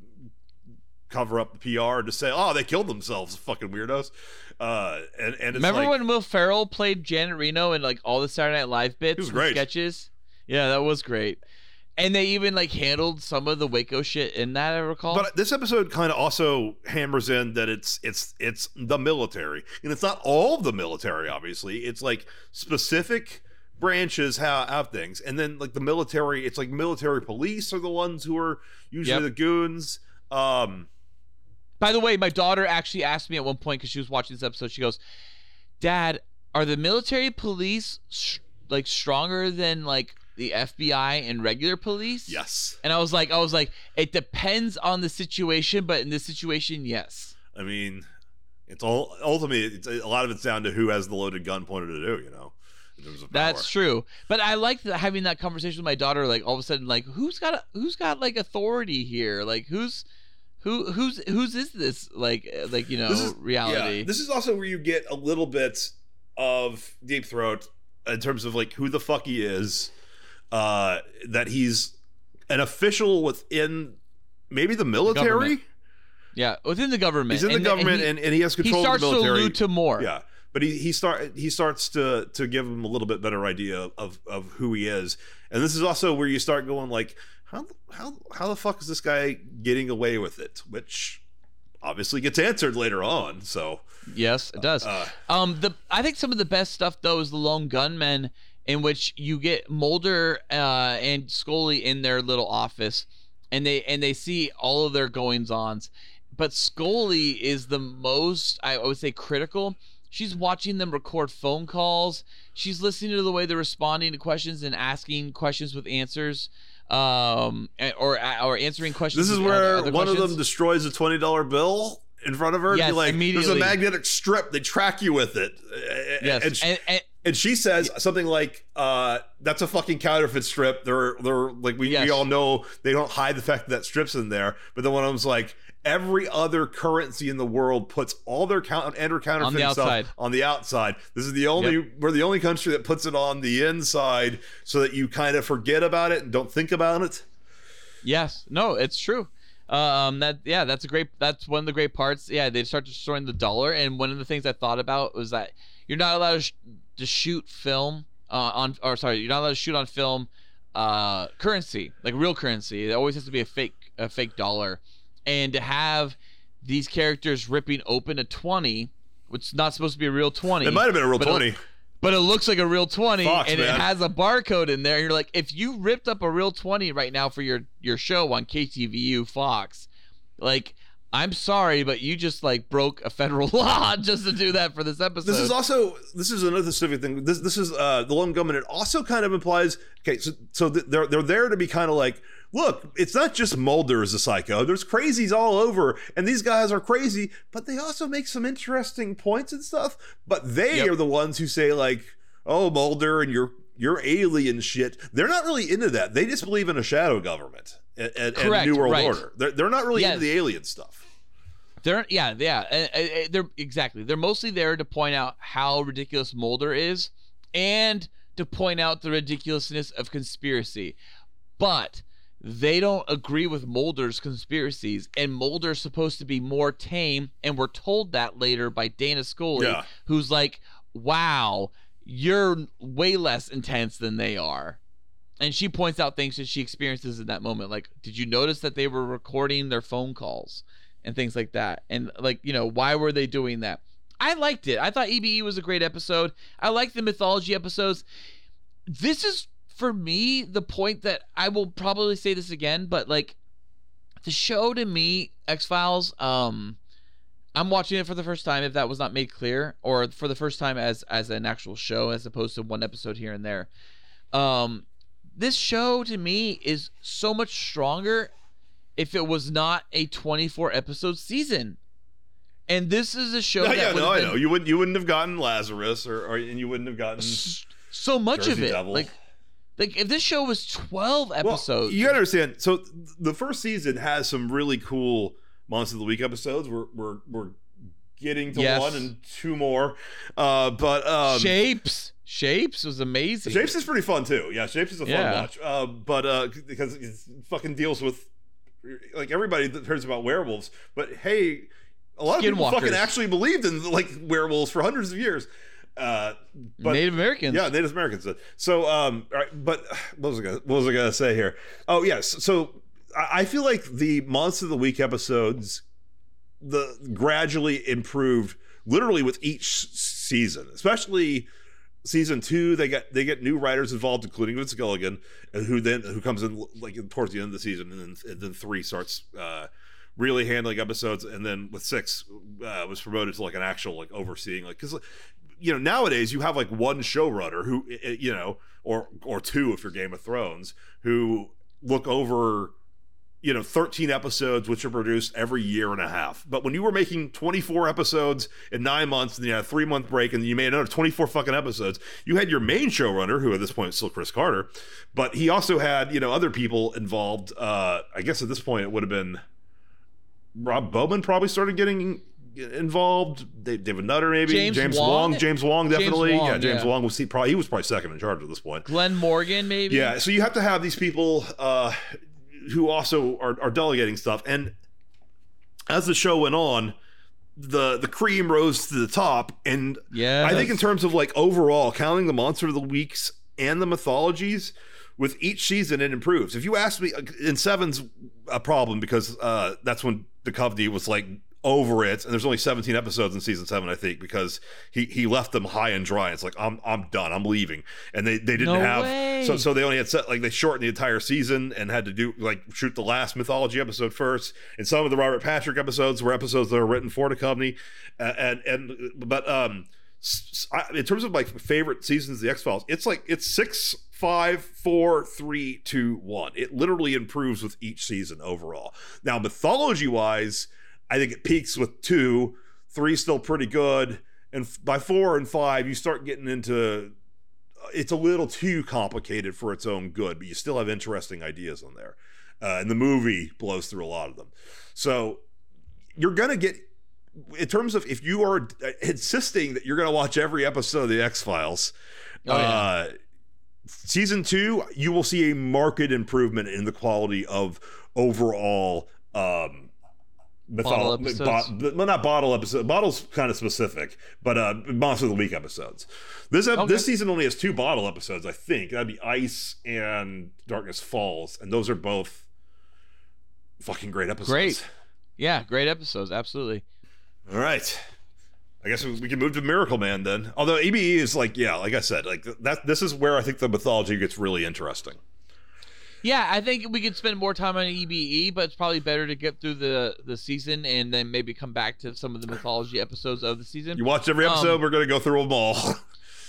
cover up the PR and to say, oh, they killed themselves, fucking weirdos. Uh, and and it's Remember like, when Will Ferrell played Janet Reno in like all the Saturday Night Live bits, was great. sketches? Yeah, that was great. And they even like handled some of the Waco shit in that. I recall. But this episode kind of also hammers in that it's it's it's the military, and it's not all the military. Obviously, it's like specific branches have, have things, and then like the military, it's like military police are the ones who are usually Yep. the goons. Um, By the way, my daughter actually asked me at one point because she was watching this episode. She goes, "Dad, are the military police sh- like stronger than like the FBI and regular police?" yes, And I was like, I was like, it depends on the situation, but in this situation, yes. I mean, it's all ultimately it's, a lot of it's down to who has the loaded gun pointed at who. You know, in terms of That's true. But I like that having that conversation with my daughter. Like all of a sudden, like who's got a, who's got like authority here? Like who's who who's whose is this? Like uh, like you know This is- reality. Yeah, this is also where you get a little bit of Deep Throat in terms of like who the fuck he is. Uh, that he's an official within maybe the military. government. yeah, within the government. he's in the And- government, he, and, and he has he control of starts the to allude to more. Yeah, but he he start he starts to to give him a little bit better idea of of who he is, and this is also where you start going like how how how the fuck is this guy getting away with it? Which obviously gets answered later on. So Yes, it does. uh, Um, the I think some of the best stuff though is the Lone Gunmen, in which you get Mulder uh, and Scully in their little office, and they and they see all of their goings ons, but Scully is the most I would say critical. She's watching them record phone calls. She's listening to the way they're responding to questions and asking questions with answers, um, or or answering questions. This is where one of them destroys a twenty dollar bill in front of her. Yes, like, immediately. There's a magnetic strip. They track you with it. Yes, and, sh- and, and and she says something like, uh, "That's a fucking counterfeit strip." They're they're like we, Yes. we all know they don't hide the fact that that strip's in there. But then one of them's like. Every other currency in the world puts all their count and counterfeit stuff outside. on the outside. This is the only we're the only country that puts it on the inside so that you kind of forget about it and don't think about it. Yes, no, it's true. Um, that yeah, that's a great. That's one of the great parts. Yeah, they start destroying the dollar, and one of the things I thought about was that you're not allowed to, sh- to shoot film uh, on, or sorry, you're not allowed to shoot on film uh, currency, like real currency. It always has to be a fake, a fake dollar, and to have these characters ripping open a twenty, which is not supposed to be a real twenty. It might have been a real but it- twenty. but it looks like a real 20 Fox, and man. it has a barcode in there. You're like, if you ripped up a real 20 right now for your your show on KTVU Fox, like I'm sorry, but you just like broke a federal law just to do that for this episode. This is also this is another specific thing. This this is uh, the lone gunman. It also kind of implies okay, so so th- they're they're there to be kind of like, look, it's not just Mulder as a psycho. There's crazies all over, and these guys are crazy, but they also make some interesting points and stuff. But they Yep. are the ones who say like, oh Mulder and your your alien shit. They're not really into that. They just believe in a shadow government and, and, and New World right. Order. They're they're not really Yes. into the alien stuff. They're yeah, yeah. They're exactly. They're mostly there to point out how ridiculous Mulder is, and to point out the ridiculousness of conspiracy. But they don't agree with Mulder's conspiracies, and Mulder's supposed to be more tame, and we're told that later by Dana Scully, Yeah. who's like, "Wow, you're way less intense than they are." And she points out things that she experiences in that moment. Like, did you notice that they were recording their phone calls and things like that? And, like, you know, why were they doing that? I liked it. I thought EBE was a great episode. I like the mythology episodes. This is, for me, the point that I will probably say this again, but, like, the show to me, X Files, um, I'm watching it for the first time. If that was not made clear, or for the first time as as an actual show, as opposed to one episode here and there. Um, this show to me is so much stronger if it was not a 24 episode season. And this is a show that yeah, no, I know. You wouldn't you wouldn't have gotten Lazarus or, or and you wouldn't have gotten so much Jersey of it. Devil. Like like if this show was 12 Well, episodes. you gotta understand. So the first season has some really cool Monster of the Week episodes. We're we're we're getting to Yes. one and two more. Uh, but um, Shapes. Shapes was amazing. Shapes is pretty fun too. Yeah, Shapes is a fun Yeah. watch. Uh, but uh, because it fucking deals with like everybody that hears about werewolves. But hey, a lot of people fucking actually believed in like werewolves for hundreds of years. Uh, but Native Americans. yeah, Native Americans. So, um, all right, but what was I gonna, what was I gonna say here? Oh, yes. So, I I feel like the Monster of the Week episodes, the gradually improved, literally with each season, especially season two. They get they get new writers involved, including Vince Gilligan, and who then who comes in like towards the end of the season, and then and then three starts. Uh, really handling episodes and then with six uh, was promoted to like an actual like overseeing like because you know nowadays you have like one showrunner who you know or or two if you're game of thrones who look over you know 13 episodes which are produced every year and a half. But when you were making 24 episodes in nine months and you had a three month break and you made another 24 fucking episodes you had your main showrunner who at this point is still chris carter but he also had you know other people involved uh i guess at this point it would have been rob bowman probably started getting involved david nutter maybe James wong? Wong? james wong definitely Wong, yeah james yeah. wong was he probably he was probably second in charge at this point Glenn Morgan, maybe. yeah, so you have to have these people uh, who also are, are delegating stuff, and as the show went on, the the cream rose to the top, and Yeah. I think in terms of like overall counting the monster of the weeks and the mythologies, with each season it improves. If you ask me, in seven's a problem because uh, that's when the Duchovny was like over it, and there's only 17 episodes in season seven, I think, because he he left them high and dry. It's like I'm I'm done, I'm leaving, and they they didn't No have way. so so they only had set like they shortened the entire season and had to do like shoot the last mythology episode first, and some of the Robert Patrick episodes were episodes that were written for Duchovny, uh, and and but um s- s- I- in terms of my favorite seasons the X Files, it's like it's six, five, four, three, two, one. It literally improves with each season overall. Now, mythology wise, I think it peaks with two, three still pretty good, and by four and five, you start getting into it's a little too complicated for its own good, but you still have interesting ideas on there. Uh, and the movie blows through a lot of them. So you're going to get, in terms of if you are insisting that you're going to watch every episode of The X Files, Oh, yeah. uh, season two, you will see a marked improvement in the quality of overall. Um, Bottle episodes? bo- well, not bottle episode. Bottle's kind of specific, but uh, monster of the week episodes. This ep- Okay. this season only has two bottle episodes, I think. That'd be Ice and Darkness Falls, and those are both fucking great episodes. Great. Yeah, great episodes. Absolutely. All right. I guess we can move to Miracle Man then. Although EBE is like, yeah, like I said, like that. This is where I think the mythology gets really interesting. Yeah, I think we could spend more time on EBE, but it's probably better to get through the the season and then maybe come back to some of the mythology episodes of the season. You watch every episode. Um, we're going to go through them all.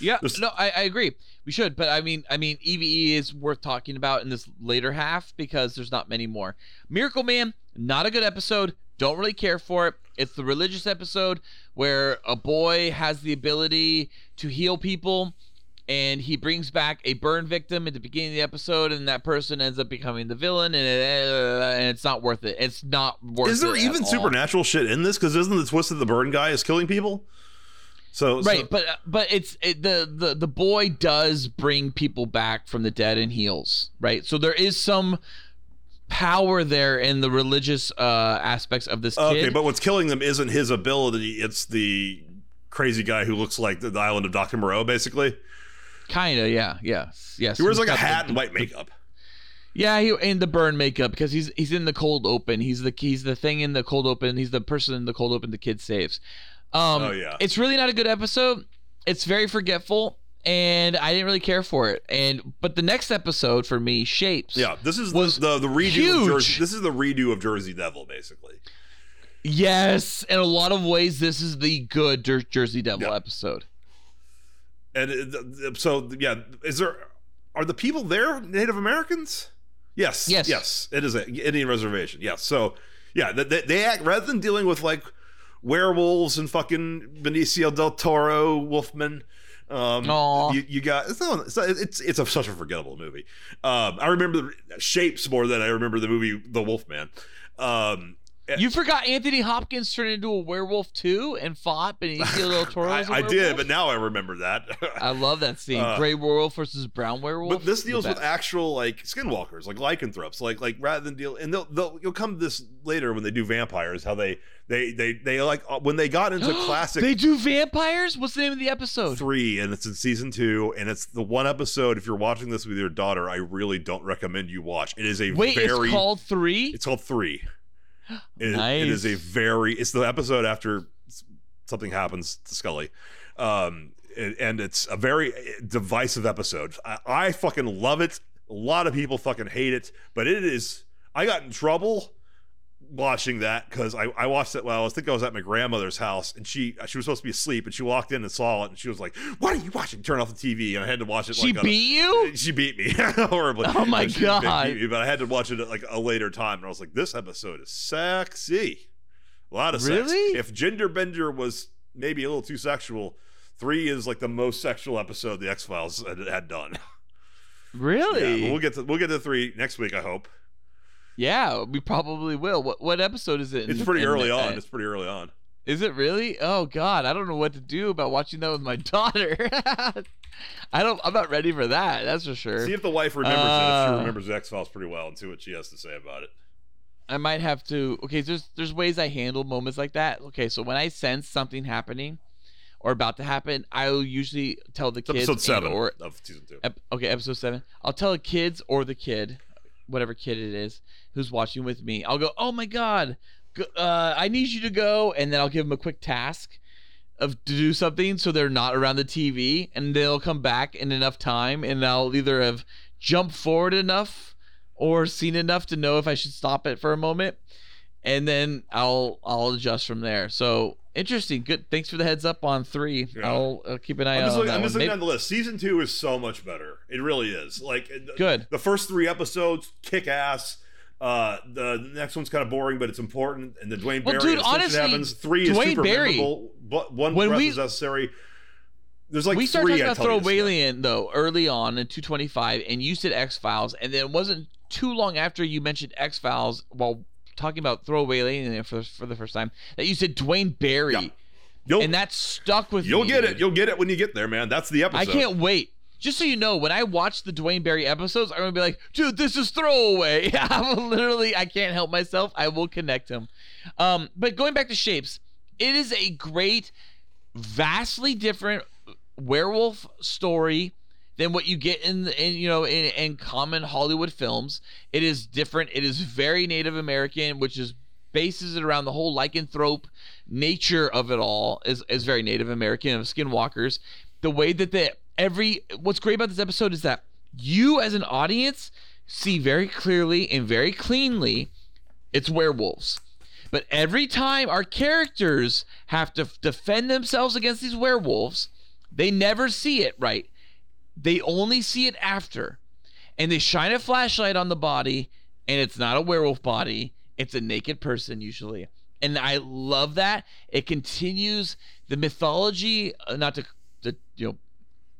Yeah, There's- no, I, I agree. We should, but I mean, I mean, EVE is worth talking about in this later half because there's not many more. Miracle Man, not a good episode. Don't really care for it. It's the religious episode where a boy has the ability to heal people, and he brings back a burn victim at the beginning of the episode, and that person ends up becoming the villain, and, it, uh, and it's not worth it. It's not worth it. is there even all. supernatural shit in this? Because isn't the twist that the burn guy is killing people? So so- right but but it's it, the the the boy does bring people back from the dead and heals right so there is some power there in the religious uh aspects of this okay, kid but what's killing them isn't his ability; it's the crazy guy who looks like the, the island of Doctor Moreau, basically. Kind of yeah yeah yes He wears like a got the- hat and white makeup. yeah he and the burn makeup because he's he's in the cold open he's the he's the thing in the cold open he's the person in the cold open the kid saves um Oh, yeah. it's really not a good episode it's very forgetful and I didn't really care for it. And but the next episode for me, Shapes. Yeah, this is Was the the, the redo. Of huge. Jersey, this is the redo of Jersey Devil, basically. Yes, in a lot of ways, this is the good Jer- Jersey Devil Yeah. episode. And it, th- th- so, yeah, is there are the people there Native Americans? Yes, Yes. yes. It is a Indian reservation. Yes. So, yeah, they, they, act rather than dealing with like werewolves and fucking Benicio del Toro, Wolfman. Um, you, you got it's not, it's, not- it's it's a, such a forgettable movie. Um, I remember the shapes more than I remember the movie The Wolfman. Um, You forgot Anthony Hopkins turned into a werewolf too and fought Benicio del Toro. I, I did, but now I remember that. I love that scene. Uh, Gray werewolf versus brown werewolf. But this deals with actual like skinwalkers, like lycanthropes, like like rather than deal. And they'll, they'll you'll come to this later when they do vampires. How they they they they like uh, when they got into classic They do vampires. What's the name of the episode? three, and it's in season two, and it's the one episode. If you're watching this with your daughter, I really don't recommend you watch. It is a Wait, very it's called Three. it's called three. It, Nice. it is a very it's the episode after something happens to Scully. Um and, it's a very divisive episode. I, I fucking love it. A lot of people fucking hate it, but it is I got in trouble watching that because I, I watched it well, I think I was at my grandmother's house and she she was supposed to be asleep and she walked in and saw it and she was like, What are you watching? Turn off the TV and I had to watch it she like on a- beat you. she beat me horribly. Oh my She beat God. me, but I had to watch it at like a later time, and I was like, "This episode is sexy, a lot of sex." Really? If Gender Bender was maybe a little too sexual, three is like the most sexual episode the X Files had, had done. Really? Yeah, we'll get to we'll get to three next week. I hope Yeah, we probably will. What what episode is it? it's pretty in- early uh, on. It's pretty early on. Is it really? Oh God, I don't know what to do about watching that with my daughter. I don't. I'm not ready for that. That's for sure. See if the wife remembers it. If she Uh, remembers X Files pretty well, and see what she has to say about it. I might have to. Okay, there's there's ways I handle moments like that. Okay, so when I sense something happening or about to happen, I'll usually tell the It's kids episode seven or of season two. ep- okay, episode seven. I'll tell the kids or the kid, whatever kid it is who's watching with me. I'll go, oh my god, uh, I need you to go, and then I'll give them a quick task of to do something so they're not around the TV, and they'll come back in enough time, and I'll either have jumped forward enough or seen enough to know if I should stop it for a moment, and then I'll I'll adjust from there. So interesting, good. Thanks for the heads up on three. Yeah. I'll, I'll keep an eye I'm just, on looking, that I'm just looking down the list. Season two is so much better. It really is. Like Good. The first three episodes kick ass. Uh, the, next one's kind of boring, but it's important. And the Duane Well, Barry dude, honestly, happens. Three is super Barry- memorable. But one When breath we- is necessary. There's like we started talking about tell Throw you, yeah. Though early on in 225, and you said X Files, and then it wasn't too long after you mentioned X Files while talking about Throawaylien for for the first time that you said Duane Barry, Yeah. And that stuck with you'll me. get dude. it. You'll get it when you get there, man. That's the episode. I can't wait. Just so you know, when I watch the Duane Barry episodes, I'm gonna be like, dude, this is throwaway. I'm literally, I can't help myself. I will connect him. Um, but going back to shapes, it is a great, vastly different werewolf story than what you get in, in you know in, in common Hollywood films. It is different. It is very Native American, which is bases it around the whole lycanthrope nature of it all is is very Native American of skinwalkers. The way that the every what's great about this episode is that you as an audience see very clearly and very cleanly it's werewolves. But every time our characters have to f- defend themselves against these werewolves, they never see it right. They only see it after. And they shine a flashlight on the body, and it's not a werewolf body, it's a naked person usually. And I love that. It continues the mythology, uh, not to, to you know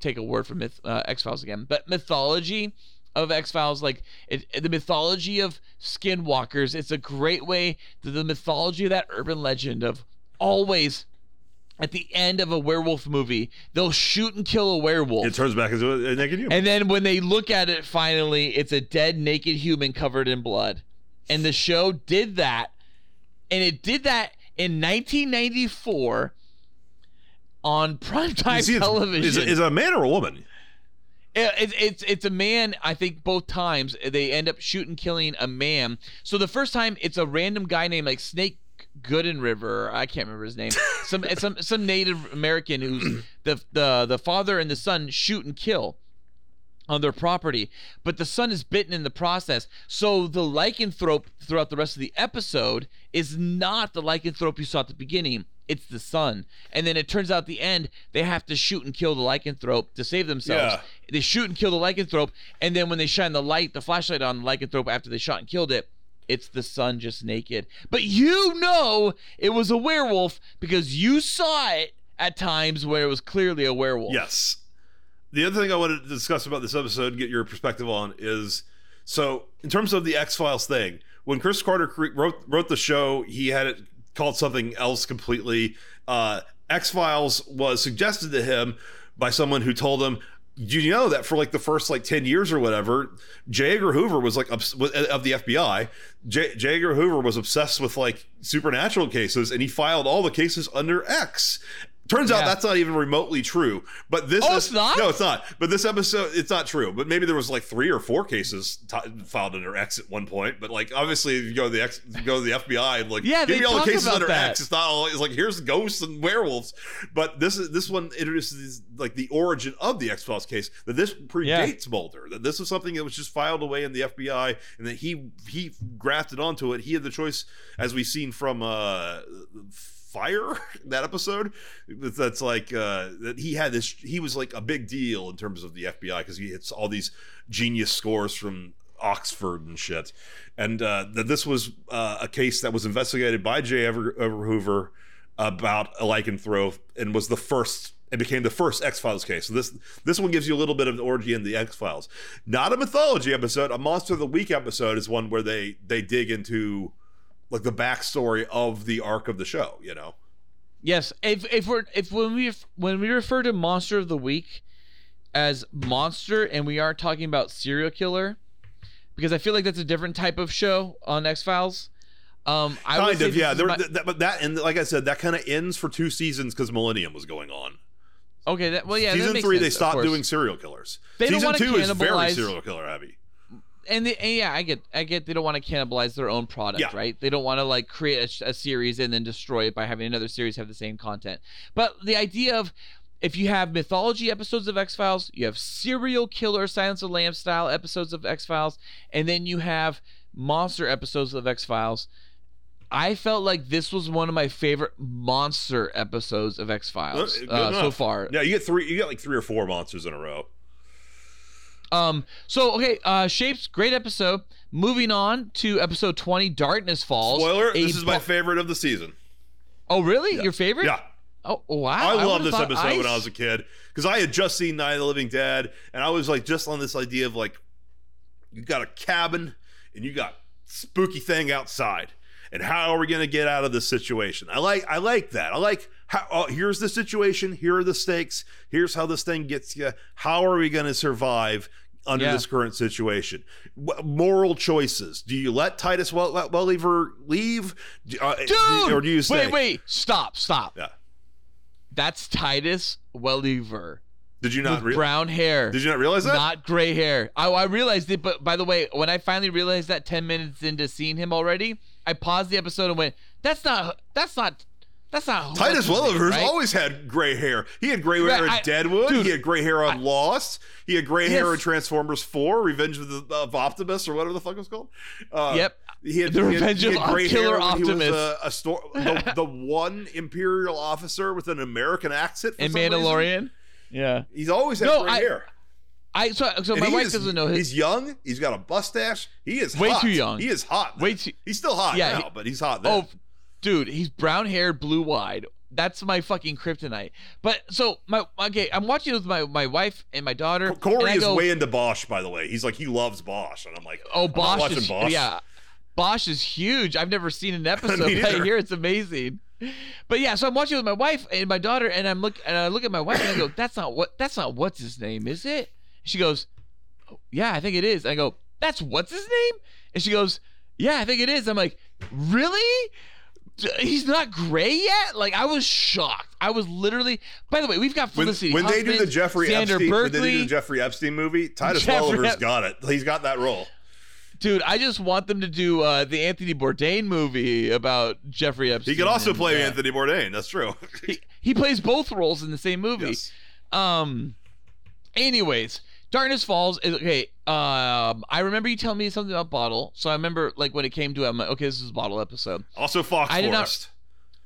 take a word from myth, uh, X Files again, but mythology of X Files, like it, the mythology of skinwalkers. It's a great way to the mythology of that urban legend of always at the end of a werewolf movie, they'll shoot and kill a werewolf. It turns back into a, a naked human. And then when they look at it finally, it's a dead naked human covered in blood. And the show did that. And it did that in 1994 on primetime see, television. Is, it- is a man or a woman? It's, it's it's a man. I think both times they end up shooting, killing a man. So the first time it's a random guy named like Snake Gooden River. I can't remember his name. Some some some Native American who's the the the father and the son shoot and kill. on their property, but the son is bitten in the process. So the lycanthrope throughout the rest of the episode is not the lycanthrope you saw at the beginning. It's the sun. And then it turns out at the end they have to shoot and kill the lycanthrope to save themselves. Yeah. They shoot and kill the lycanthrope, and then when they shine the light, the flashlight on the lycanthrope after they shot and killed it, it's the sun just naked. But you know it was a werewolf because you saw it at times where it was clearly a werewolf. Yes. The other thing I wanted to discuss about this episode get your perspective on is so in terms of the X Files thing, when Chris Carter wrote wrote the show, he had it called something else completely. Uh, X Files was suggested to him by someone who told him. Do you know that for like the first like 10 years or whatever, J. Edgar Hoover was like obs- of the FBI. J. J. Edgar Hoover was obsessed with like supernatural cases and he filed all the cases under X. Turns out Yeah. that's not even remotely true. But this Oh, is it's not? no, it's not. But this episode, it's not true. But maybe there was like three or four cases t- filed under X at one point. But like obviously, if you go to the X, go to the FBI and like Yeah, give me all the cases under that. X. It's not all. It's like here's ghosts and werewolves. But this is this one introduces like the origin of the X Files case. That this predates Mulder. That this was something that was just filed away in the FBI, and that he he grafted onto it. He had the choice, as we've seen from. uh fire that episode that's like uh that he had this he was like a big deal in terms of the FBI because he hits all these genius scores from Oxford and shit and uh that this was uh, a case that was investigated by J. Ever, Ever Hoover about a lycanthrope and was the first it became the first X Files case. So this this one gives you a little bit of an orgy in the X Files. Not a mythology episode. A Monster of the Week episode is one where they they dig into like the backstory of the arc of the show. You know. Yes, if if we're if when we when we refer to monster of the week as monster and we aren't talking about serial killer, because I feel like that's a different type of show on X Files. Um, I kind of yeah there, my- th- that, but that and like i said that kind of ends for two seasons because millennium was going on okay, that, well, yeah, season three they sense, of stopped doing serial killers They season two is very serial killer heavy and, the, and yeah, I get, I get. They don't want to cannibalize their own product, Yeah. right? They don't want to like create a, a series and then destroy it by having another series have the same content. But the idea of if you have mythology episodes of X Files, you have serial killer Silence of the Lambs style episodes of X Files, and then you have monster episodes of X Files. I felt like this was one of my favorite monster episodes of X Files uh, so far. yeah you get three you get like three or four monsters in a row Um. So okay. Uh. Shapes. Great episode. Moving on to episode twenty. Darkness Falls. spoiler A this is my bu- favorite of the season Oh really? Your favorite? yeah Oh wow. I love this episode when I was a kid because I had just seen Night of the Living Dead, and I was like just on this idea of like, you got a cabin and you got spooky thing outside, and how are we gonna get out of this situation? I like I like that. I like how oh, here's the situation, here are the stakes, here's how this thing gets you. How are we gonna survive? Under Yeah. this current situation, moral choices. Do you let Titus Wel- Wel- Welliver leave, uh, Dude. or do you stay? Wait. Wait. Stop. Stop. Yeah. That's Titus Welliver Did you not realize? brown hair. Did you not realize that? Not gray hair. I, I realized it, but by the way, when I finally realized that ten minutes into seeing him already, I paused the episode and went, "That's not. That's not. That's not." Titus what's his name, Welliver's right? always had gray hair. He had gray hair in Deadwood. dude, he had gray hair on Lost. He had gray hair in Transformers 4, Revenge of, the, of Optimus, or whatever the fuck it was called. Uh, Yep. He had, The he Revenge had of gray Killer hair Optimus. He was a, a the, the one Imperial officer with an American accent. And some reason. Mandalorian. Yeah. He's always had No, gray I- hair. I so so my wife is- doesn't know his. He's young. He's got a mustache. He is Way hot. too young. He is hot. Way too- He's still hot Yeah, now, he- but he's hot. Then. Oh, dude, he's brown haired, blue eyed. That's my fucking kryptonite. But so my okay, I'm watching it with my my wife and my daughter. and Corey is go, way into Bosch, by the way. He's like he loves Bosch, and I'm like, Oh, I'm Bosch is Bosch. yeah. Bosch is huge. I've never seen an episode, I hear it's amazing. But yeah, so I'm watching with my wife and my daughter, and I'm look and I look at my wife and I go, "That's not what. That's not what's his name, is it?" She goes, "Oh, "Yeah, I think it is." I go, "That's what's his name?" And she goes, "Yeah, I think it is." I'm like, "Really?" He's not gray yet. Like I was shocked. I was literally. By the way, we've got When, Felicity. when they do the Huffman, Jeffrey Sander Epstein, when they do the Jeffrey Epstein movie, Titus Jeffrey Welliver's Ep- got it. He's got that role. Dude, I just want them to do uh, the Anthony Bourdain movie about Jeffrey Epstein. He could also play uh, Anthony Bourdain. That's true. He, he plays both roles in the same movie. Yes. Um. Anyways, Darkness Falls is okay. Um, I remember you telling me something about Bottle, so I remember like when it came to it, I'm like, okay, this is a Bottle episode. Also, Fox I did not- Forest.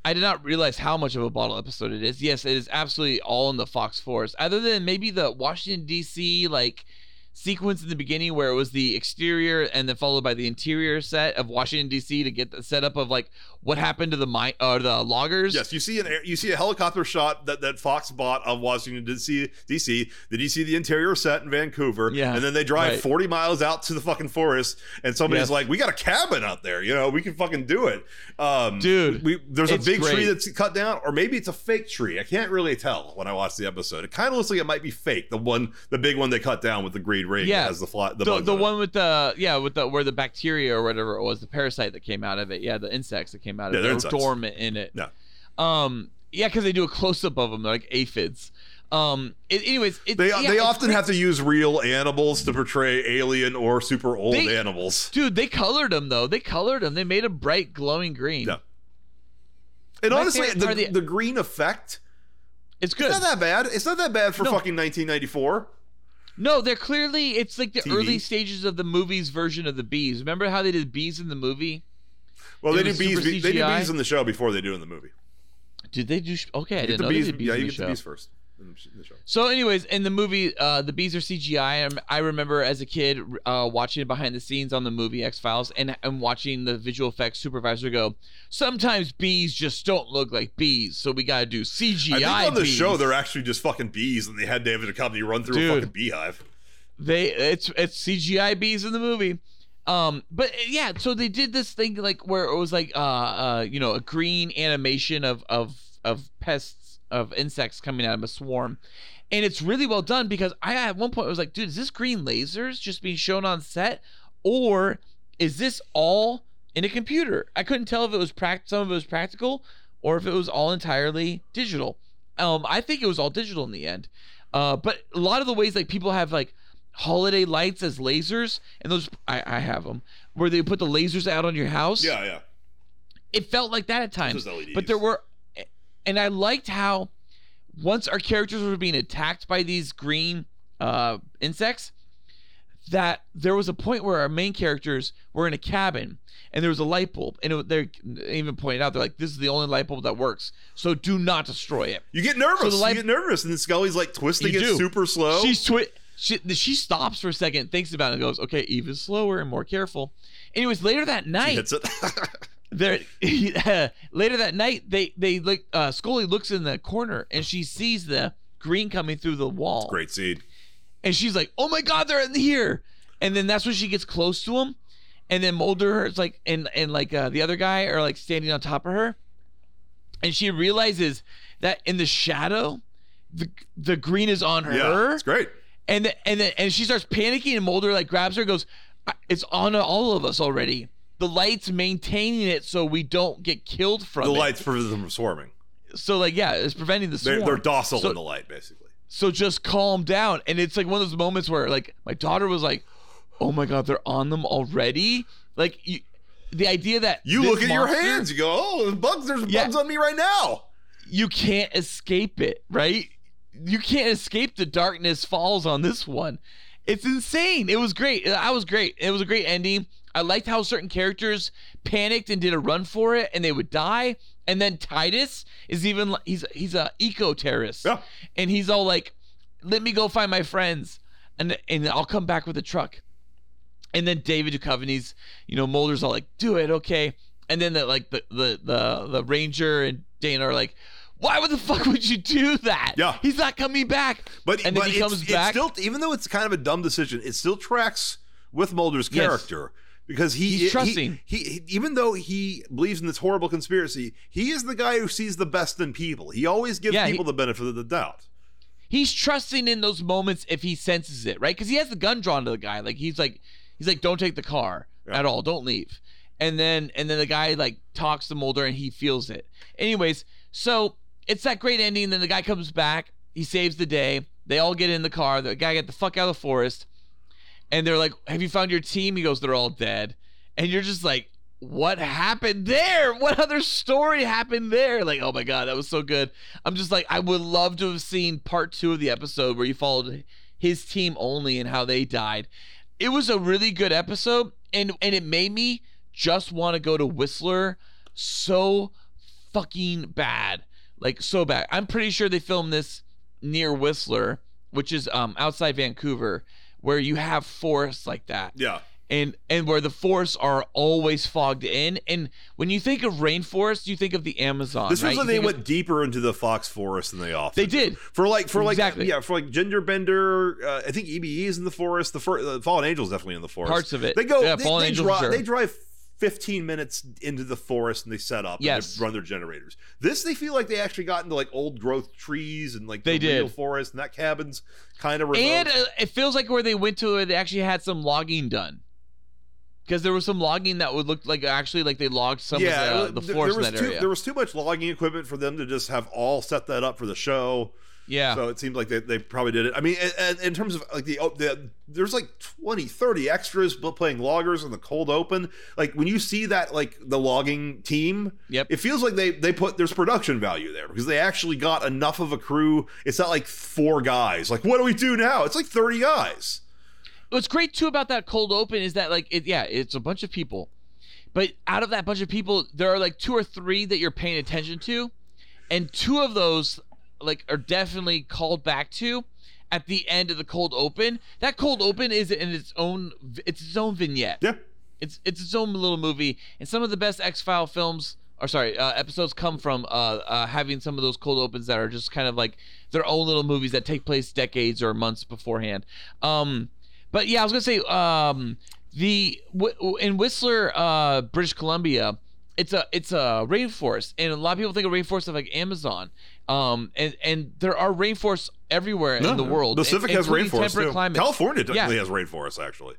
I did not realize how much of a Bottle episode it is. Yes, it is absolutely all in the Fox Forest, other than maybe the Washington D.C. like sequence in the beginning where it was the exterior and then followed by the interior set of Washington D.C. to get the setup of like what happened to the mine or the loggers. Yes, you see an air, you see a helicopter shot that, that Fox bought of Washington DC, DC. Then you see the interior set in Vancouver, Yeah, and then they drive right. 40 miles out to the fucking forest, and somebody's Yes. like, "We got a cabin out there, you know, we can fucking do it." Um, Dude, we, there's a big tree that's cut down, or maybe it's a fake tree. I can't really tell when I watch the episode. It kind of looks like it might be fake. The one, the big one they cut down with the green ring, Yeah. has the fly, the, the, the on it. one with the yeah with the where the bacteria or whatever it was the parasite that came out of it yeah the insects that came out of Yeah, it they're were dormant in it Yeah. um yeah because they do a close-up of them like aphids um it, anyways it, They, yeah, they often have to use real animals to portray alien or super old They- animals. dude they colored them though they colored them they made a bright glowing green Yeah. And My honestly, the, the, the- green effect, it's good it's not that bad. It's not that bad for No. fucking 1994. no they're clearly it's like the TV. early stages of the movie's version of the bees remember how they did bees in the movie Well, they do bees. They do bees in the show before they do in the movie. did they do okay i didn't know bees. they did bees yeah, you get the bees first in the sh- in the show. So, anyways, in the movie, uh, the bees are CGI. I rem- I remember as a kid uh, watching behind the scenes on the movie X Files and, and watching the visual effects supervisor go, sometimes bees just don't look like bees, so we got to do CGI. I think on the bees." show they're actually just fucking bees, and they had David Duchovny run through a fucking beehive. they it's it's CGI bees in the movie. Um, but yeah, so they did this thing like where it was like uh uh you know a green animation of of of pests of insects coming out of a swarm, and it's really well done because I at one point was like, dude, is this green lasers just being shown on set, or is this all in a computer? I couldn't tell if it was prac some of it was practical or if it was all entirely digital. Um, I think it was all digital in the end. Uh, but a lot of the ways like people have like holiday lights as lasers, and those I, I have them where they put the lasers out on your house. Yeah, yeah. it felt like that at times. But there were, and I liked how once our characters were being attacked by these green uh, insects, that there was a point where our main characters were in a cabin and there was a light bulb, and it, they even pointed out they're like, "This is the only light bulb that works, so do not destroy it." You get nervous. So you get nervous, and then Scully's like twisting it do. super slow. She's twi- she, she stops for a second, thinks about it, and goes, "Okay, even slower and more careful." Anyways, later that night, there later that night they they like uh Scully looks in the corner and she sees the green coming through the wall Great seed. and she's like oh my god they're in here and then that's when she gets close to him and then Mulder is like and and like uh, the other guy are like standing on top of her and she realizes that in the shadow the the green is on Yeah, her it's great. And then, and then and she starts panicking and Mulder like grabs her and goes it's on all of us already the lights maintaining it so we don't get killed from The it lights prevent them from swarming. so like yeah it's preventing the They're, they're docile So- in the light, basically. so just calm down and it's like one of those moments where like my daughter was like oh my god they're on them already like you, the idea that You look at your hands. You go, oh, there's bugs. There's Yeah. bugs on me right now. you can't escape it, right? You can't escape the darkness falls on this one. It's insane. It was great. I was great. It was a great ending. I liked how certain characters panicked and did a run for it and they would die. And then Titus is even he's he's a eco terrorist. Yeah. And he's all like, "Let me go find my friends and and I'll come back with a truck." And then David Duchovny's, you know, Mulder's all like, "Do it, okay." And then the like the the the, the ranger and Dana are like, "Why would the fuck would you do that? Yeah. he's not coming back." But, and but then he comes it's back. still, even though it's kind of a dumb decision, it still tracks with Mulder's Yes. character because he, He's he- trusting. He, he, even though he believes in this horrible conspiracy, he is the guy who sees the best in people. He always gives Yeah, he- people the benefit of the doubt. he's trusting in those moments if he senses it, right? Because he has the gun drawn to the guy. Like he's like, he's like, "Don't take the car Yeah. at all. Don't leave." And then and then the guy like talks to Mulder and he feels it. Anyways, so it's that great ending. Then the guy comes back. He saves the day. They all get in the car. The guy get the fuck out of the forest. And they're like, "Have you found your team?" He goes, "They're all dead." And you're just like, "What happened there? What other story happened there?" Like, oh my god, that was so good. I'm just like, I would love to have seen part two of the episode where you followed his team only and how they died. It was a really good episode, and and it made me just want to go to Whistler so fucking bad, like so bad. I'm pretty sure they filmed this near Whistler, which is um outside Vancouver, where you have forests like that Yeah. and and where the forests are always fogged in. And when you think of rainforest, you think of the Amazon. This right? was like they think of- went deeper into the Fox Forest than they often. They do. did. for like for like Exactly. yeah for like Gender Bender. Uh, I think EBE is in the forest. The, fir- the Fallen Angels definitely in the forest. Parts of it. They go. Yeah, they, Fallen they Angel for drive. sure. They drive. 15 minutes into the forest and they set up Yes. and run their generators. This they feel like they actually got into like old growth trees and like They the real did. forest and that cabin's kind of remote. and uh, it feels like where they went to, they actually had some logging done. Because there was some logging that would look like actually like they logged some yeah, of the, the there- forest there was too, area. There was too much logging equipment for them to just have all set that up for the show. Yeah. So it seems like they, they probably did it. I mean, in, in terms of like the, oh, the there's like 20, 30 extras playing loggers in the cold open. Like when you see that like the logging team, Yep. it feels like they they put there's production value there because they actually got enough of a crew. It's not like four guys. Like what do we do now? It's like 30 guys. What's great too about that cold open is that like it yeah, it's a bunch of people. But out of that bunch of people, there are like two or three that you're paying attention to. And two of those like are definitely called back to at the end of the cold open. That cold open is in its own it's its own vignette. Yeah. It's it's its own little movie, and some of the best X File films, or sorry, uh, episodes come from uh, uh, having some of those cold opens that are just kind of like their own little movies that take place decades or months beforehand. Um, but yeah, I was gonna say um, the w- in Whistler, uh, British Columbia. It's a it's a rainforest, and a lot of people think of rainforest of like Amazon, um, and and there are rainforests everywhere in the world. The Pacific has rainforests temperate Too. climates. California definitely Yeah. has rainforests actually.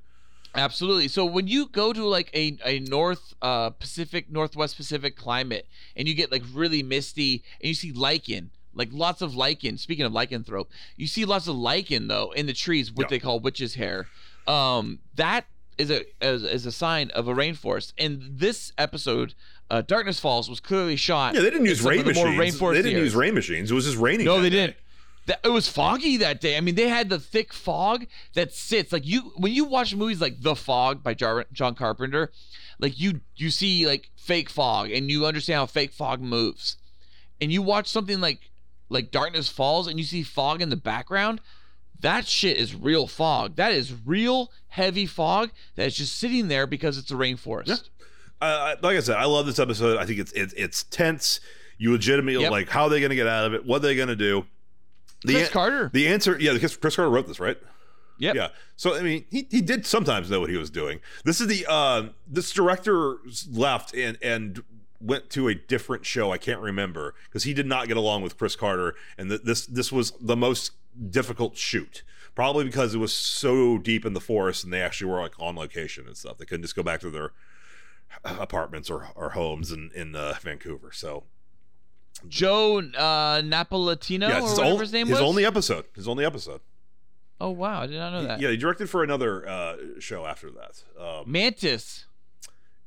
Absolutely. So when you go to like a, a North uh, Pacific, Northwest Pacific climate, and you get like really misty, and you see lichen, like lots of lichen. Speaking of lycanthrope, you see lots of lichen though in the trees, what Yeah. they call witch's hair. Um, that is a is, is a sign of a rainforest. And this episode, uh, Darkness Falls, was clearly shot. Yeah, they didn't use rain of the more machines. They didn't areas. use rain machines. It was just raining. No, they day. didn't. That, it was foggy that day. I mean, they had the thick fog that sits like you when you watch movies like The Fog by Jar- John Carpenter, like you you see like fake fog and you understand how fake fog moves, and you watch something like like Darkness Falls and you see fog in the background. That shit is real fog. That is real heavy fog that is just sitting there because it's a rainforest. Yeah. Uh, like I said, I love this episode. I think it's it's, it's tense. You legitimately Yep. like how are they going to get out of it? What are they going to do? The Chris an- Carter. The answer, yeah, because Chris Carter wrote this, right? Yeah, Yeah. So I mean, he, he did sometimes know what he was doing. This is the uh, this director left and and went to a different show. I can't remember because he did not get along with Chris Carter, and th- this this was the most difficult shoot. Probably because it was so deep in the forest, and they actually were like on location and stuff. They couldn't just go back to their apartments or, or homes in in uh, Vancouver. So Joe uh, Napolitano yeah, or his, whatever only, his name his was. only episode. His only episode. oh wow, I did not know that. Yeah, he directed for another uh, show after that. Um, Mantis.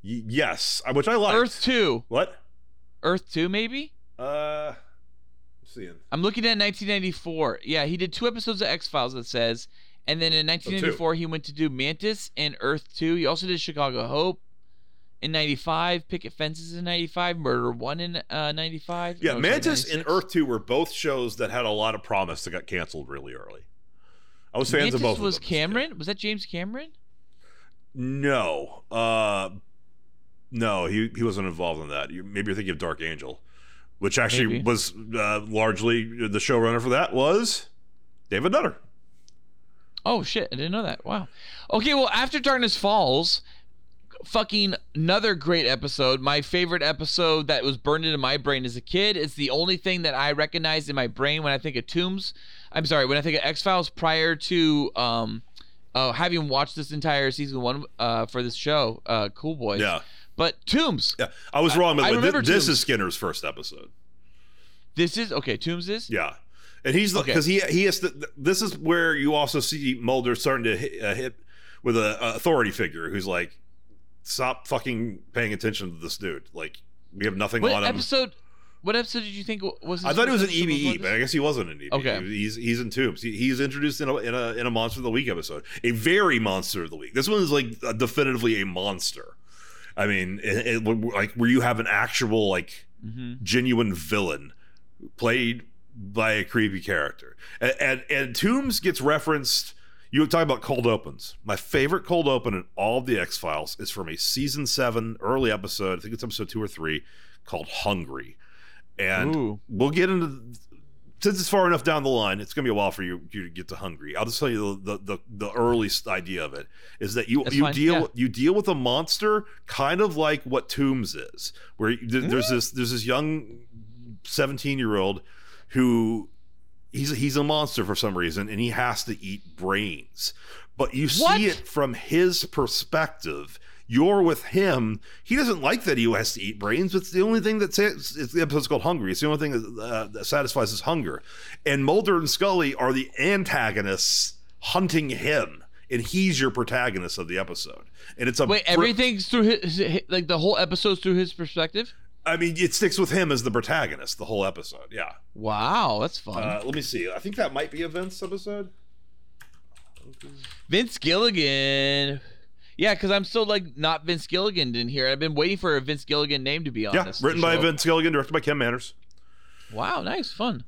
y- yes, uh, which I like. Earth 2. What? Earth 2, maybe? Uh, seeing. I'm looking at 1994. Yeah, he did two episodes of X Files, it says. And then in 1994, he went to do Mantis and Earth 2. He also did Chicago Hope in 95, Picket Fences in 95, Murder 1 in uh, 95. Yeah, No, sorry, Mantis and Earth Two were both shows that had a lot of promise that got canceled really early. I was fans Mantis of both. was of them. Cameron? Was that James Cameron? No, uh, no, he he wasn't involved in that. You, maybe you're thinking of Dark Angel, which actually Maybe. was uh, largely the showrunner for that was David Nutter. Oh shit, I didn't know that. Wow. Okay, well, after Darkness Falls, fucking another great episode. My favorite episode that was burned into my brain as a kid. It's the only thing that I recognize in my brain when I think of Tooms. I'm sorry, when I think of X Files prior to um uh, having watched this entire season one uh, for this show, uh, Cool Boys. Yeah, But Tooms. yeah, I was wrong. I Thi- remember this Tooms. is Skinner's first episode. This is okay. Tooms is. Yeah, and he's Okay. because he he has to. This is where you also see Mulder starting to hit, uh, hit with a, a authority figure who's like, "Stop fucking paying attention to this dude. Like, we have nothing What on him." episode? what episode did you think was? I thought he was an first episode before EBE, but? I guess he wasn't an EBE. Okay. he's he's in Tooms. He, he's introduced in a, in a in a Monster of the Week episode, a very Monster of the Week. This one is like uh, definitively a monster. I mean, it, it, like where you have an actual like Mm-hmm. genuine villain played by a creepy character, and and, and Tooms gets referenced. You talk about cold opens. My favorite cold open in all of the X Files is from a season seven early episode. I think it's episode two or three, called "Hungry." And Ooh. we'll get into since it's far enough down the line. It's gonna be a while for you, you to get to hungry. I'll just tell you the the, the, the earliest idea of it is that you That's you fine, deal yeah. you deal with a monster kind of like what Tooms is, where there's mm. this there's this young seventeen year old who he's he's a monster for some reason and he has to eat brains, but you What? see it from his perspective. You're with him. He doesn't like that he has to eat brains. But it's the only thing that says it's the episode's called Hungry. It's the only thing that, uh, that satisfies his hunger. And Mulder and Scully are the antagonists hunting him, and he's your protagonist of the episode. And it's a Wait, everything's through his like the whole episode's through his perspective. I mean, it sticks with him as the protagonist the whole episode. Yeah. Wow, that's fun. Uh, let me see. I think that might be a Vince episode. Vince Gilligan. Yeah, because I'm still like not Vince Gilligan in here. I've been waiting for a Vince Gilligan name to be on Yeah, written by. Vince Gilligan, directed by Kim Manners. Wow, nice, fun.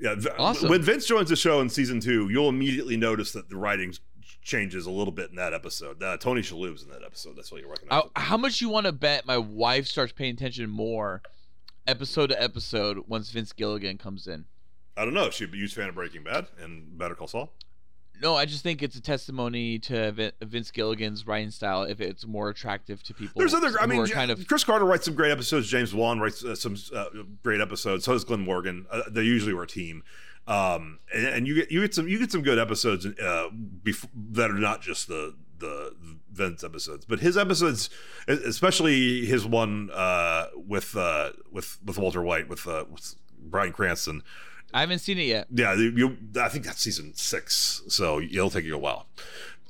Yeah, v- Awesome. when Vince joins the show in season two, you'll immediately notice that the writing changes a little bit in that episode. Uh, Tony Shalhoub's in that episode. That's what you recognize. Uh, how much you want to bet my wife starts paying attention more, episode to episode, once Vince Gilligan comes in? I don't know. She'd a huge fan of Breaking Bad and Better Call Saul. No, I just think it's a testimony to Vince Gilligan's writing style. If it's more attractive to people, There's other. I mean, kind of Chris Carter writes some great episodes. James Wong writes uh, some uh, great episodes. So does Glenn Morgan. Uh, they usually were a team. Um, and, and you get you get some you get some good episodes uh, bef- that are not just the the Vince episodes, but his episodes, especially his one uh, with uh, with with Walter White with, uh, with Bryan Cranston. I haven't seen it yet. Yeah, you, I think that's season six, so it'll take you a while.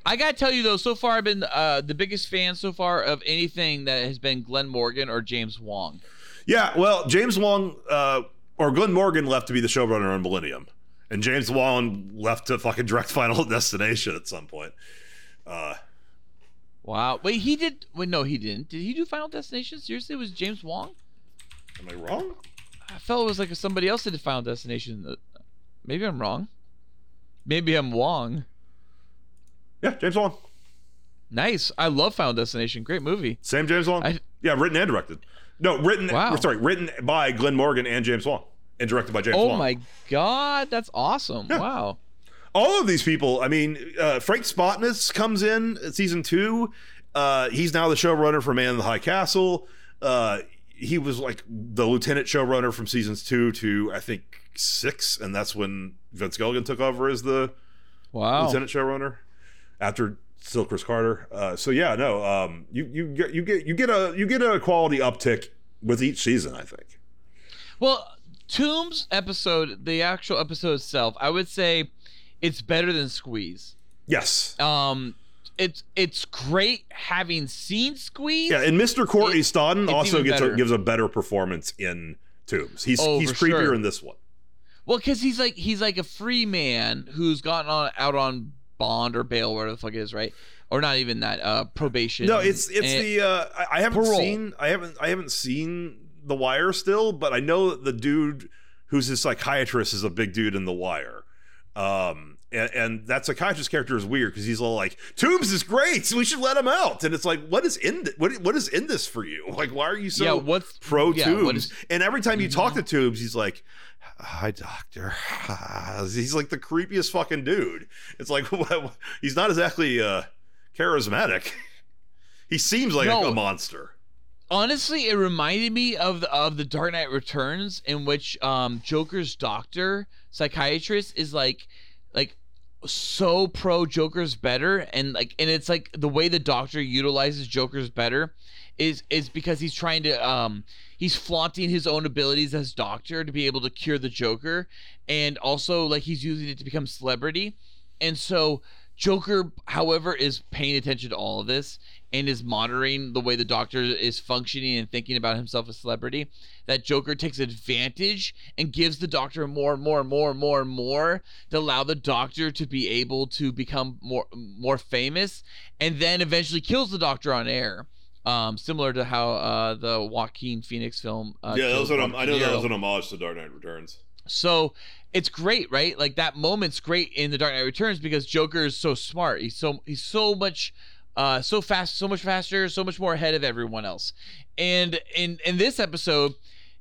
I gotta tell you though, so far I've been uh, the biggest fan so far of anything that has been Glenn Morgan or James Wong. Yeah, well, James Wong uh, or Glenn Morgan left to be the showrunner on Millennium, and James Wong left to fucking direct Final Destination at some point. Uh, Wow. Wait, he did. Wait, no, he didn't. Did he do Final Destination? Seriously, it was James Wong? am I wrong? I felt it was like somebody else did Final Destination. Uh, Maybe I'm wrong. Maybe I'm Wong. Yeah, James Wong. Nice. I love Final Destination. Great movie. Same James Wong. I- yeah, written and directed. No, written. Wow. Sorry, written by Glenn Morgan and James Wong, and directed by James oh my god, that's awesome. Yeah. Wow. all of these people. I mean, uh, Frank Spotnitz comes in season two. Uh, he's now the showrunner for Man in the High Castle. Uh, he was like the lieutenant showrunner from seasons two to I think six, and that's when Vince Gilligan took over as the Wow. lieutenant showrunner after still Chris Carter. Uh, so yeah, no, um, you you get you get you get a you get a quality uptick with each season. I think. Well, Tooms episode, the actual episode itself, I would say it's better than Squeeze. Yes. Um it's it's great having seen Squeeze. Yeah, and Mr. Courtney It- Stodden also gets a, gives a better performance in Tooms. He's Oh, he's creepier sure. in this one. Well, because he's like he's like a free man who's gotten on out on bond or bail, whatever the fuck it is, right? Or not even that uh probation. No, it's it's And- the uh, I, I haven't Parole. seen I haven't I haven't seen The Wire still, but I know that the dude who's his psychiatrist is a big dude in The Wire. Um, and, and that psychiatrist character is weird because he's all like, "Tooms is great, so we should let him out." And it's like, what is in th- what what is in this for you? Like, why are you so Yeah, what's- pro yeah, Tooms? what is- and every time you talk to Tooms, he's like, "Hi, doctor." he's like the creepiest fucking dude. It's like he's not exactly uh, charismatic. He seems like No. a, a monster. honestly, it reminded me of the of the Dark Knight Returns, in which um Joker's doctor psychiatrist is like like so pro Joker's better, and like and it's like the way the doctor utilizes Joker's better is is because he's trying to um he's flaunting his own abilities as doctor to be able to cure the Joker, and also like he's using it to become celebrity, and so Joker, however, is paying attention to all of this and is monitoring the way the Doctor is functioning and thinking about himself as celebrity. That Joker takes advantage and gives the Doctor more and more and more and more and more to allow the Doctor to be able to become more more famous, and then eventually kills the Doctor on air. Um, similar to how uh, the Joaquin Phoenix film. Uh, yeah, that was an, I know that was an homage to Dark Knight Returns. So it's great, right? Like that moment's great in The Dark Knight Returns because Joker is so smart. He's so he's so much uh so fast, so much faster, so much more ahead of everyone else. And in in this episode,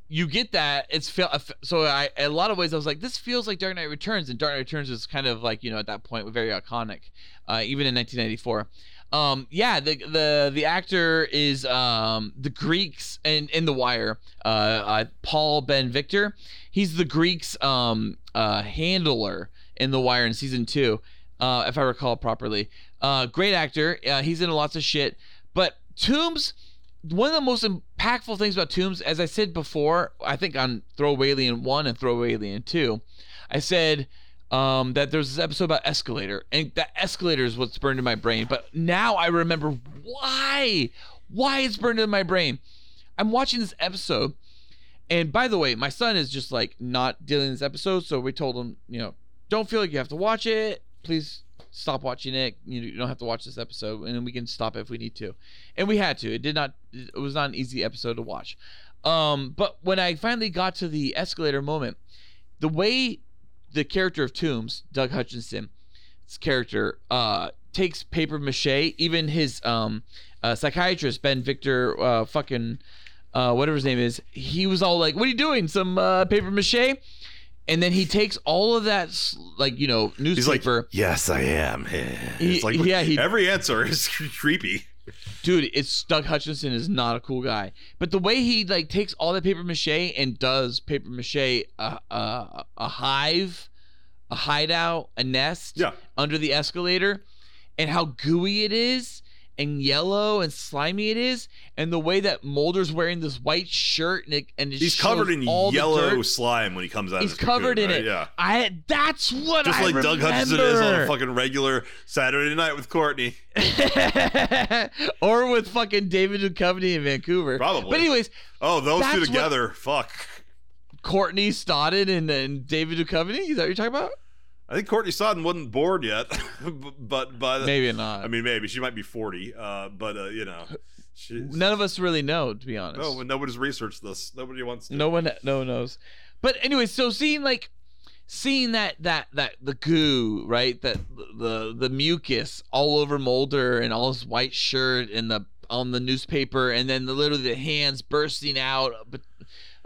you get that it's feel so I in a lot of ways I was like this feels like Dark Knight Returns and Dark Knight Returns is kind of like, you know, at that point very iconic. Uh even in 1994 um yeah the the the actor is um the greeks in in the wire uh, uh paul ben victor he's the greeks um uh handler in the wire in season two uh if i recall properly. Uh great actor. Uh, he's in lots of shit. But Tooms one of the most impactful things about Tooms as i said before i think on Throawaylien 1 and Throawaylien 2 i said um, that there's this episode about escalator, and that escalator is what's burned in my brain. But now I remember why, why it's burned in my brain. I'm watching this episode, and by the way, my son is just like not dealing with this episode, so we told him, you know, don't feel like you have to watch it. Please stop watching it. You, don't have to watch this episode, and we can stop if we need to. And we had to. It did not. It was not an easy episode to watch. Um, but when I finally got to the escalator moment, the way the character of Tooms, Doug Hutchinson, his character, uh, takes paper mache. Even his um, uh, psychiatrist Ben Victor, uh, fucking uh, whatever his name is, he was all like, "What are you doing? Some uh, paper mache?" And then he takes all of that, like you know, He's like, newspaper. yes, I am. He- It's like, yeah, he- every answer is creepy. Dude it's doug hutchinson is not a cool guy but the way he like takes all that paper mache and does paper mache a, a, a hive a hideout a nest Yeah. under the escalator and how gooey it is and yellow and slimy it is and the way that mulder's wearing this white shirt and it, and it He's covered in yellow slime when he comes out. he's covered cocoon, in right? it Yeah. i that's what I Just I like Doug Hutchinson is on a fucking regular Saturday night with Courtney. or with fucking David Duchovny in Vancouver. Probably. But anyways, Oh, those two what- together. Fuck. Courtney Stodden and, and David Duchovny. Is that what you're talking about? I think Courtney Stodden wasn't bored yet, but by the, Maybe not. I mean, maybe she might be forty, uh, but uh, you know, she's, none of us really know, to be honest. no, nobody's researched this. Nobody wants to. no one, no one knows. But anyway, so seeing like seeing that that that the goo right that the the mucus all over Mulder and all his white shirt and the on the newspaper and then the literally the hands bursting out but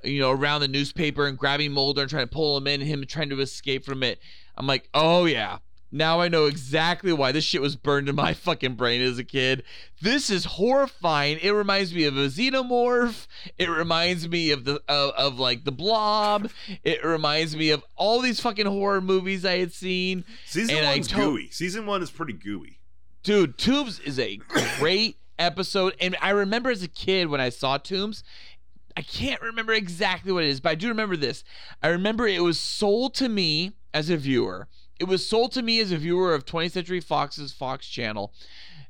you know around the newspaper and grabbing Mulder and trying to pull him in him trying to escape from it I'm like oh yeah now I know exactly why this shit was burned in my fucking brain as a kid. This is horrifying. It reminds me of a xenomorph. It reminds me of the of, of like the blob. It reminds me of all these fucking horror movies I had seen. Season and one's to- gooey. Season one is pretty gooey. Dude, Tooms is a great episode. And I remember as a kid when I saw Tooms, I can't remember exactly what it is, but I do remember this. I remember it was sold to me as a viewer. It was sold to me as a viewer of 20th Century Fox's Fox channel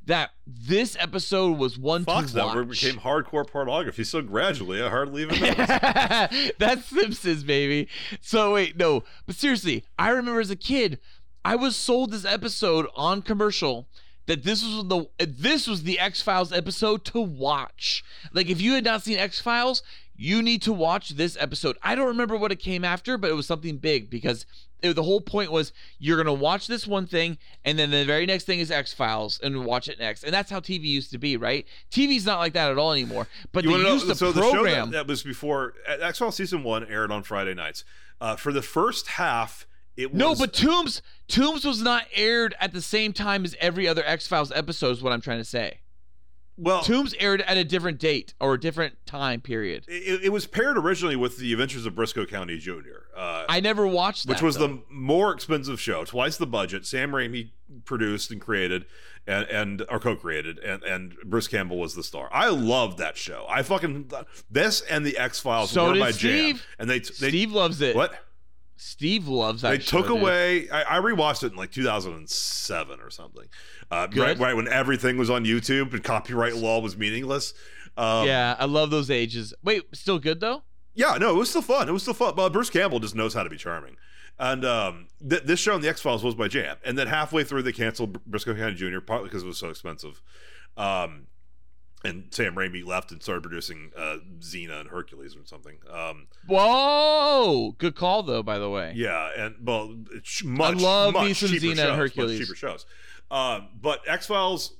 that this episode was one Fox to watch. Network became hardcore pornography so gradually I hardly even noticed. That's Simpsons, baby. So wait, no, but seriously, I remember as a kid, I was sold this episode on commercial that this was the this was the X Files episode to watch. Like if you had not seen X Files, you need to watch this episode. I don't remember what it came after, but it was something big because it, the whole point was you're gonna watch this one thing, and then the very next thing is X Files, and watch it next. And that's how TV used to be, right? TV's not like that at all anymore. But You they to used know? to So the show program. that, that was before X Files season one aired on Friday nights. Uh, for the first half, it was No, but Tooms Tooms was not aired at the same time as every other X Files episode. Is what I'm trying to say. Well, Tooms aired at a different date or a different time period. it, it was paired originally with the Adventures of Brisco County Jr. Uh, I never watched that. which was though. the more expensive show, twice the budget. Sam Raimi produced and created, and and or co-created, and and Bruce Campbell was the star. I loved that show. I fucking this and the X Files So were my jam. And they, they Steve loves it. what? Steve loves that. they show, took dude. away. I, I rewatched it in like 2007 or something. Uh, right, right when everything was on YouTube and copyright law was meaningless. Um, yeah, I love those ages. Wait, still good though? Yeah, no, it was still fun. It was still fun. But Bruce Campbell just knows how to be charming. And um, th- this show on the X Files was my jam. And then halfway through, they canceled Br- Brisco County Jr. partly because it was so expensive. Um, and Sam Raimi left and started producing uh, Xena and Hercules or something. Um, Whoa, good call though. By the way, yeah, and well, it's much, love me much some Xena and shows, much Hercules. cheaper shows. Um, but X Files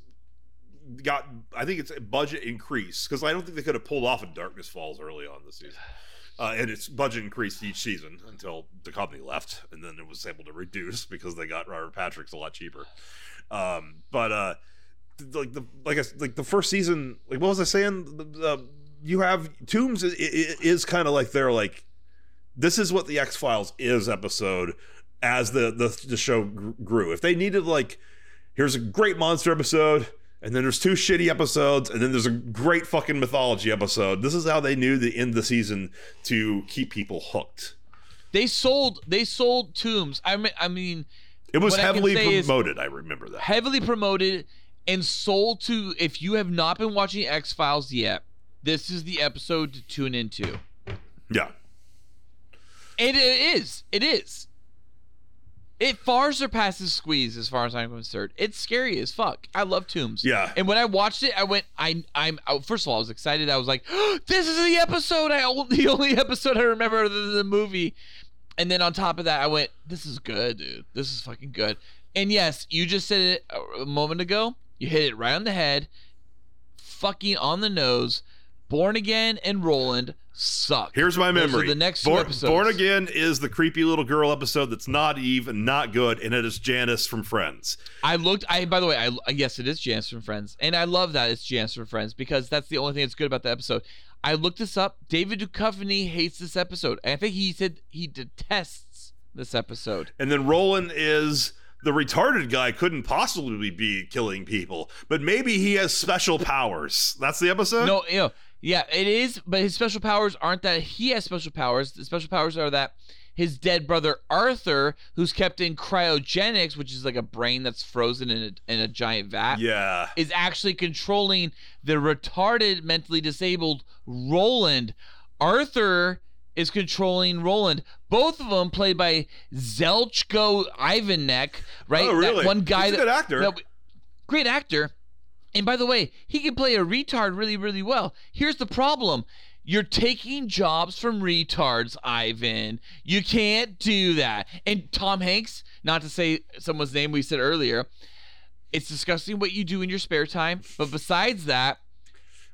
got, I think it's a budget increase because I don't think they could have pulled off a Darkness Falls early on this season. Uh, and its budget increased each season until the company left, and then it was able to reduce because they got Robert Patrick's a lot cheaper. Um, but uh, th- like the like I, like the first season, like what was I saying? The, the, you have Tooms is, is kind of like they're like this is what the X Files is episode as the, the the show gr- grew. If they needed like here's a great monster episode and then there's two shitty episodes and then there's a great fucking mythology episode. This is how they knew to end of the season to keep people hooked. they sold they sold Tooms. I mean, I mean, It was What I heavily promoted. I remember that. heavily promoted and sold to. If you have not been watching X Files yet, this is the episode to tune into. Yeah. It, it is. It is. It far surpasses Squeeze as far as I'm concerned. It's scary as fuck. I love Tooms. Yeah. And when I watched it, I went. I I'm oh, first of all, I was excited. I was like, "This is the episode. I the only episode I remember other than the movie." And then on top of that, I went, "This is good, dude. This is fucking good." And yes, you just said it a- a moment ago. You hit it right on the head. Fucking on the nose. Born Again and Roland suck. Here's my memory. the next Born. Born Again is the creepy little girl episode that's not Eve and not good, and it is Janice from Friends. I looked. I by the way, I yes, it is Janice from Friends, and I love that it's Janice from Friends because that's the only thing that's good about the episode. I looked this up. David Duchovny hates this episode. I think he said he detests this episode. And then Roland is the retarded guy couldn't possibly be killing people, but maybe he has special powers. That's the episode? No, you know, yeah, it is. But his special powers aren't that he has special powers. The special powers are that his dead brother Arthur, who's kept in cryogenics, which is like a brain that's frozen in a, in a giant vat. Yeah. is actually controlling the retarded, mentally disabled Roland. Arthur is controlling Roland. Both of them played by Zeljko Ivanek, right? Oh, really? That one guy He's a good actor. that- great actor. And by the way, he can play a retard really, really well. Here's the problem. You're taking jobs from retards, Ivan. You can't do that. And Tom Hanks, not to say someone's name we said earlier, it's disgusting what you do in your spare time. But besides that,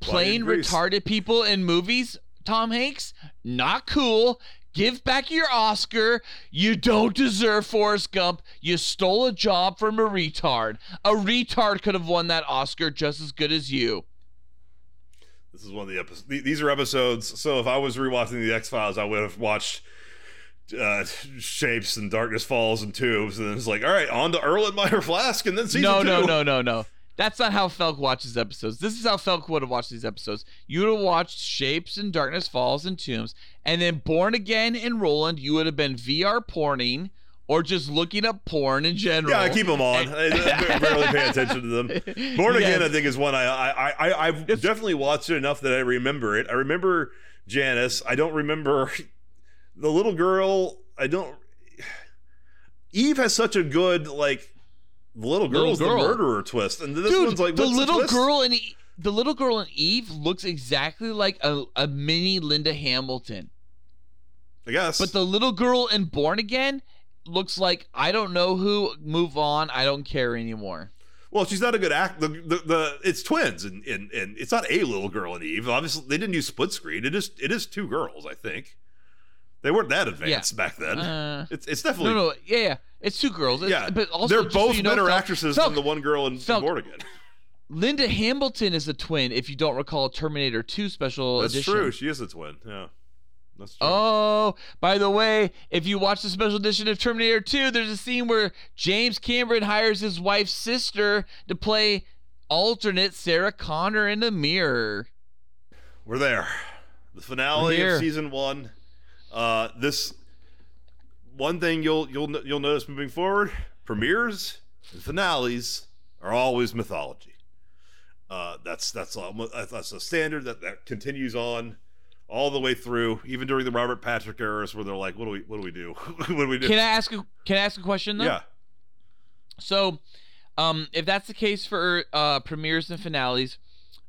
playing retarded people in movies, Tom Hanks, not cool. Give back your Oscar. You don't deserve Forrest Gump. You stole a job from a retard. A retard could have won that Oscar just as good as you. This is one of the episodes. These are episodes. So if I was rewatching the X Files, I would have watched uh, Shapes and Darkness Falls and Tooms, and then it's like, all right, on to Erlenmeyer Flask, and then season No, two. no, no, no, no. That's not how Felk watches episodes. This is how Felk would have watched these episodes. You would have watched Shapes and Darkness Falls and Tooms, and then Born Again and Roland, you would have been VR porning or just looking up porn in general. Yeah, I keep them on. I barely pay attention to them. Born Yes. Again, I think, is one I I, I I've definitely watched it enough that I remember it. I remember Janice. I don't remember the little girl. I don't. Eve has such a good like. The little Little girl's girl. the murderer twist, and this Dude, one's like the little girl in E- the little girl in Eve looks exactly like a, a mini Linda Hamilton. I guess, But the little girl in Born Again looks like I don't know who. Move on. I don't care anymore. Well, she's not a good act. The, the, the it's twins, and, and and it's not a little girl in Eve. Obviously, they didn't use split screen. It is it is two girls. I think they weren't that advanced back then. Uh, it's it's definitely No, no, yeah, yeah. It's two girls. It's- yeah. but also they're just so both you know, better actresses Felk, than the one girl in, Felk. Linda Hamilton is a twin. If you don't recall, Terminator Two special That's edition. true. She is a twin. Yeah, that's true. Oh, by the way, if you watch the special edition of Terminator 2, there's a scene where James Cameron hires his wife's sister to play alternate Sarah Connor in the mirror. We're there. The finale of season one. Uh, this one thing you'll you'll you'll notice moving forward: premieres and finales are always mythology. Uh, that's that's all, that's a standard that that continues on all the way through, even during the Robert Patrick eras, where they're like, "What do we what do we do? what do we do?" Can I ask a Can I ask a question though? yeah, So, um, if that's the case for uh, premieres and finales,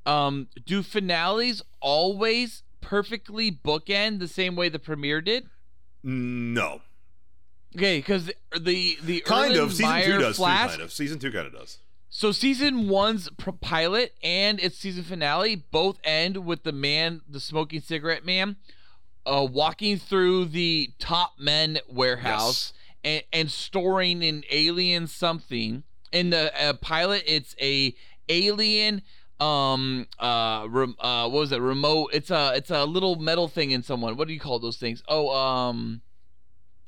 um, do finales always perfectly bookend the same way the premiere did? no, Okay, because the the, the kind Erlen of. Season Meyer two does Flask, too. Kind of. Season two kind of does. So season one's pilot and its season finale both end with the man, the smoking cigarette man, uh, walking through the top men warehouse and, and storing an alien something. In the uh, pilot, it's a alien um uh, rem- uh what was it remote it's a it's a little metal thing in someone what do you call those things oh um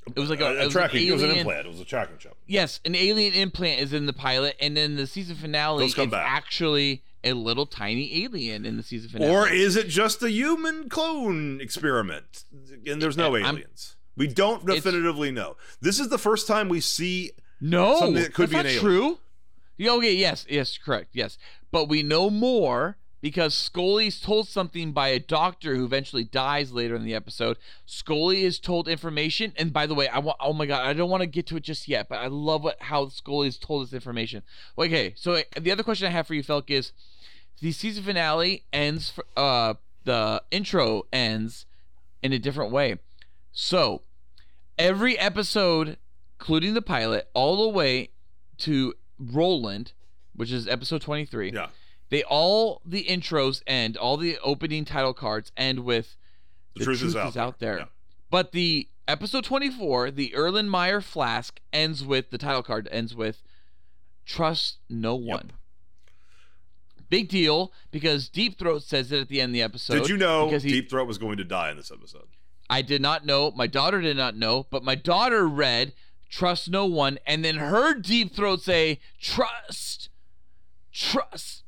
it was like a, a, an tracking. It was an implant. It was a tracking chip. Yes, an alien implant is in the pilot, and then the season finale, it's actually a little tiny alien in the season finale. Or is it just a human clone experiment? And there's no I'm- aliens. we don't definitively know. This is the first time we see. no, something that could be an alien. true. Okay, yes, yes, correct, yes, but we know more because Scully's told something by a doctor who eventually dies later in the episode. Scully is told information, and by the way, I want. Oh my god, I don't want to get to it just yet, but I love what how Scully is told this information. Okay, so uh, the other question I have for you, Felk, is the season finale ends. For, uh, the intro ends in a different way. So every episode, including the pilot, all the way to Roland, which is episode twenty three. Yeah, They all the intros end, all the opening title cards end with the, truth, is out. there. Yeah. But the episode 24, the Erlenmeyer flask ends with the title card ends with trust no one. Yep. Big deal because Deep Throat says it at the end of the episode. Did you know he- Deep Throat was going to die in this episode? I did not know. My daughter did not know, but my daughter read trust no one and then heard Deep Throat say trust trust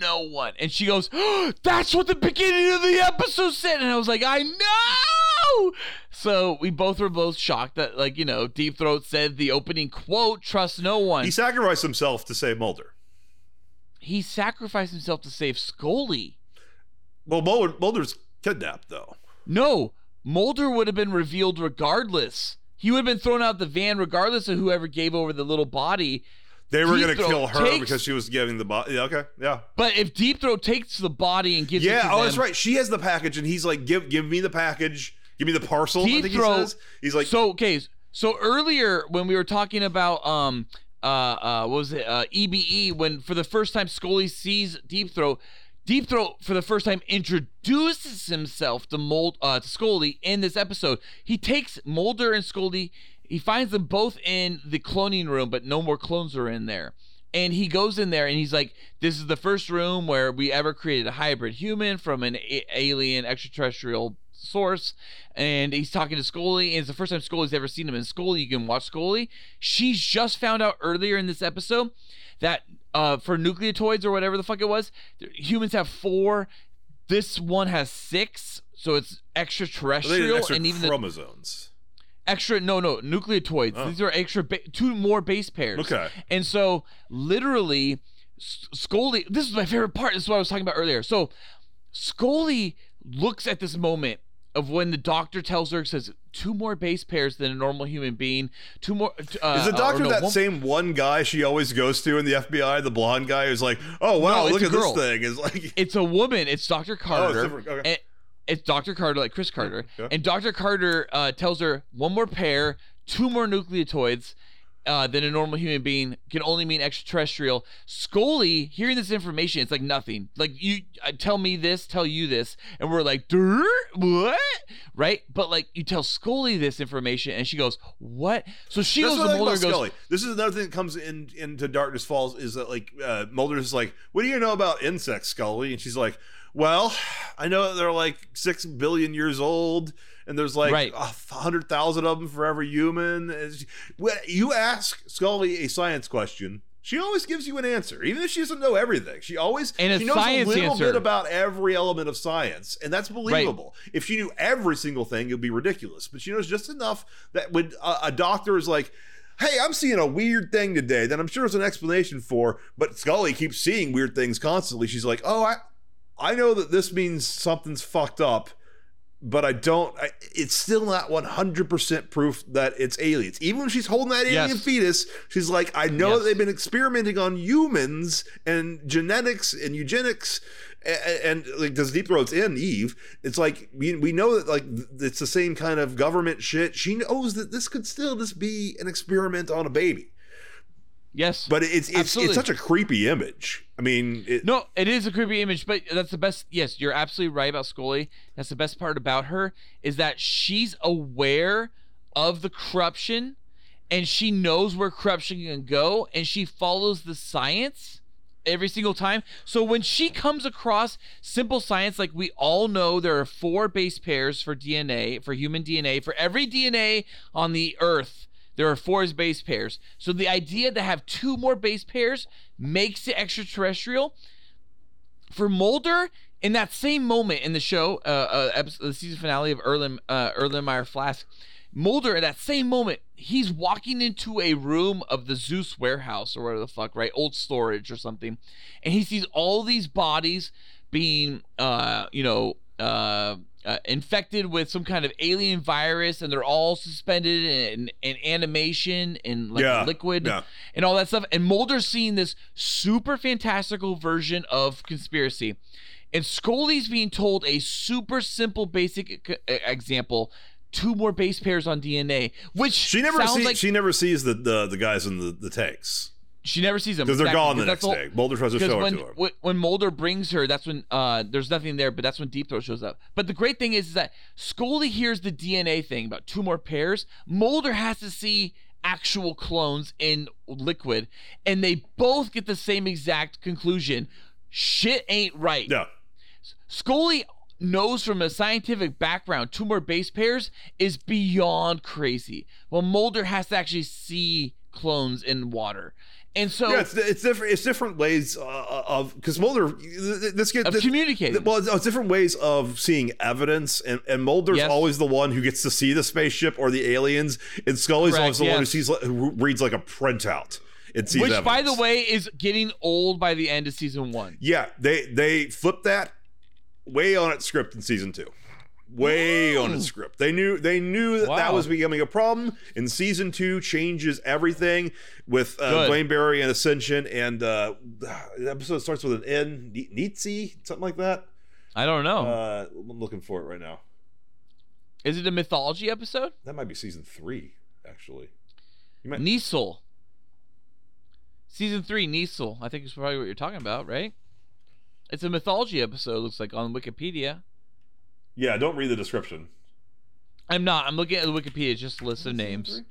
no one. And she goes, oh, "That's what the beginning of the episode said." And I was like, "I know." So we both were both shocked that like, you know, Deep Throat said the opening quote, "Trust no one." He sacrificed himself to save Mulder. he sacrificed himself to save Scully. Well, Mulder, Mulder's kidnapped though. No, Mulder would have been revealed regardless. He would have been thrown out the van regardless of whoever gave over the little body. They were going to kill her takes- because she was giving the body. Yeah, okay, yeah, But if Deep Throat takes the body and gives it yeah. to Oh, them, that's right. She has the package, and he's like, "Give, give me the package. Give me the parcel." I Deep think Throat. he says. He's like, so okay. So earlier when we were talking about um uh uh what was it uh EBE when for the first time Scully sees Deep Throat, Deep Throat for the first time introduces himself to Mold uh to Scully in this episode. He takes Mulder and Scully. He finds them both in the cloning room, but no more clones are in there. And he goes in there and he's like, "This is the first room where we ever created a hybrid human from an a- alien extraterrestrial source." And he's talking to Scully, and it's the first time Scully's ever seen him. And Scully, you can watch Scully. She's just found out earlier in this episode that uh, for nucleotoids or whatever the fuck it was, humans have four. This one has six, so it's extraterrestrial, extra and even the chromosomes. Extra no no nucleotides Oh. these are extra ba- two more base pairs Okay. and so literally S- scully this is my favorite part this is what i was talking about earlier so scully looks at this moment of when the doctor tells her says two more base pairs than a normal human being two more uh, Is the doctor or no, that one- same one guy she always goes to in the FBI, the blonde guy who's like, "Oh wow, No, look at girl. this thing." Is like, it's a woman it's dr carter different, okay. and it's dr carter like chris carter Yeah. and dr carter uh, tells her one more pair two more nucleotides uh, than a normal human being can only mean extraterrestrial. Scully, hearing this information, it's like nothing. Like you uh, tell me this, tell you this, and we're like, what? Right? But like you tell Scully this information, and she goes, "What?" So she That's goes to Mulder and goes, Scully. This is another thing that comes in into Darkness Falls is that like uh, Mulder's like, "What do you know about insects, Scully?" And she's like, "Well, I know they're like six billion years old, and there's like Right. a hundred thousand of them for every human." When you ask Scully a science question, She always gives you an answer, even if she doesn't know everything. She always And a she knows a little answer. bit about every element of science, and that's believable. If she knew every single thing, it would be ridiculous. But she knows just enough that when a, a doctor is like, "Hey, I'm seeing a weird thing today," that I'm sure there's an explanation for. But Scully keeps seeing weird things constantly. She's like, "Oh, I, I know that this means something's fucked up." But I don't. I, it's still not 100% proof that it's aliens. Even when she's holding that alien Yes. fetus, she's like, I know Yes. that they've been experimenting on humans and genetics and eugenics. And, and like, does Deep Throat's in Eve? It's like we, we know that like it's the same kind of government shit. She knows that this could still just be an experiment on a baby. Yes. But it's it's, Absolutely. it's such a creepy image. I mean, it, No, it is a creepy image, but that's the best. Yes, you're absolutely right about Scully. That's the best part about her is that she's aware of the corruption, and she knows where corruption can go, and she follows the science every single time. So when she comes across simple science, like we all know, there are four base pairs for DNA for human DNA for every DNA on the Earth. There are four base pairs. So the idea to have two more base pairs makes it extraterrestrial for Mulder, in that same moment in the show, uh, uh episode, the season finale of Erlen, uh, Erlenmeyer Flask, Mulder, at that same moment, he's walking into a room of the Zeus warehouse or whatever the fuck, right? Old storage or something. And he sees all these bodies being, uh, you know, uh, uh, infected with some kind of alien virus, and they're all suspended in, in animation and like Yeah, liquid yeah. and all that stuff. And Mulder's seeing this super fantastical version of conspiracy. And Scully's being told a super simple, basic e- example: two more base pairs on DNA, which she never sees like she never sees the the, the guys in the, the tanks she never sees them because they're gone the next day. Mulder tries to show when, it to her. when when Mulder brings her, that's when uh, there's nothing there, but that's when Deep Throat shows up. But the great thing is, is that Scully hears the DNA thing about two more pairs. Mulder has to see actual clones in liquid, and they both get the same exact conclusion: shit ain't right. yeah. Scully knows from a scientific background two more base pairs is beyond crazy. Well, Mulder has to actually see clones in water, and so yeah, it's, it's different. It's different ways uh, of because Mulder. This get Of this, communicating. Well, it's, it's different ways of seeing evidence, and, and Mulder's Yes. always the one who gets to see the spaceship or the aliens, and Scully's Correct, always the one who sees who reads like a printout. and sees which, by the way, is getting old by the end of season one. Yeah, they they flipped that way on its script in season two. Way on its script. They knew they knew that that was becoming a problem. In season two, changes everything with uh. Duane Barry and Ascension, and uh, the episode starts with an N, Ni- Nietzsche, something like that. I don't know. Uh, I'm looking for it right now. is it a mythology episode? That might be season three, actually. You might, Niesel. Season three, Niesel. I think is probably what you're talking about, right? It's a mythology episode. Looks like on Wikipedia. Yeah, don't read the description. I'm not. I'm looking at the Wikipedia. Just a list of names.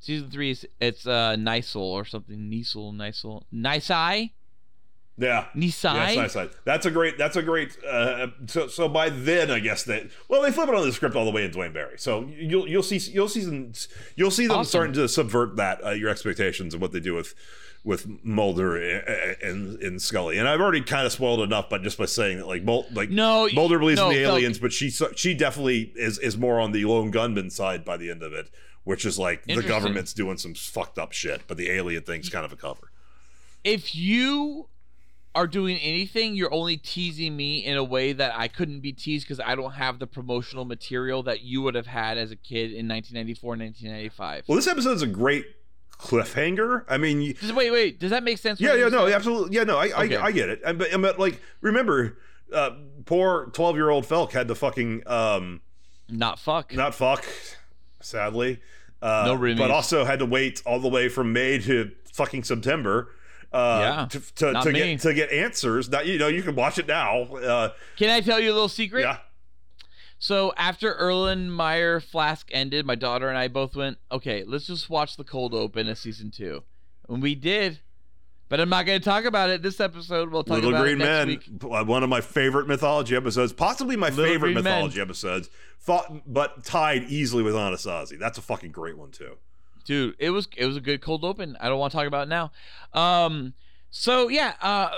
Season three is it's uh Nisel or something. Nisel, Nisel, Nisei, Yeah. Nisei. Yes, nice, nice. That's a great. That's a great. Uh, so, so by then, I guess that. Well, they flip it on the script all the way in Duane Barry. So you'll you'll see you'll see them you'll see them Awesome. starting to subvert that uh, your expectations of what they do with with Mulder and, and, and Scully. And I've already kind of spoiled enough, but just by saying that, like Mul- like No, Mulder believes no, in the no. aliens, but she she definitely is is more on the lone gunman side by the end of it, which is like the government's doing some fucked up shit, but the alien thing's kind of a cover. if you are doing anything, you're only teasing me in a way that I couldn't be teased because I don't have the promotional material that you would have had as a kid in 1994, 1995. Well, this episode is a great cliffhanger. I mean. wait, wait. Does that make sense? Yeah, yeah, no, absolutely. Yeah, no, I, Okay. I, I get it. I, but, but like, remember, uh, poor twelve-year-old Felk had to fucking um, Not fuck. not fuck, sadly. Uh, No roomies. but also had to wait all the way from May to fucking September. Uh, Yeah, to to, not to me. get to get answers. Now you know you can watch it now. Uh, Can I tell you a little secret? yeah, So after Erlenmeyer Flask ended, my daughter and I both went, okay, let's just watch the cold open of season two. And we did. But I'm not going to talk about it this episode. We'll talk Little about Green it next Men, week. uh, one of my favorite mythology episodes, possibly my Little favorite Green Men. mythology episodes. Thought, but tied easily with Anasazi. That's a fucking great one too. dude it was it was a good cold open i don't want to talk about it now um so yeah uh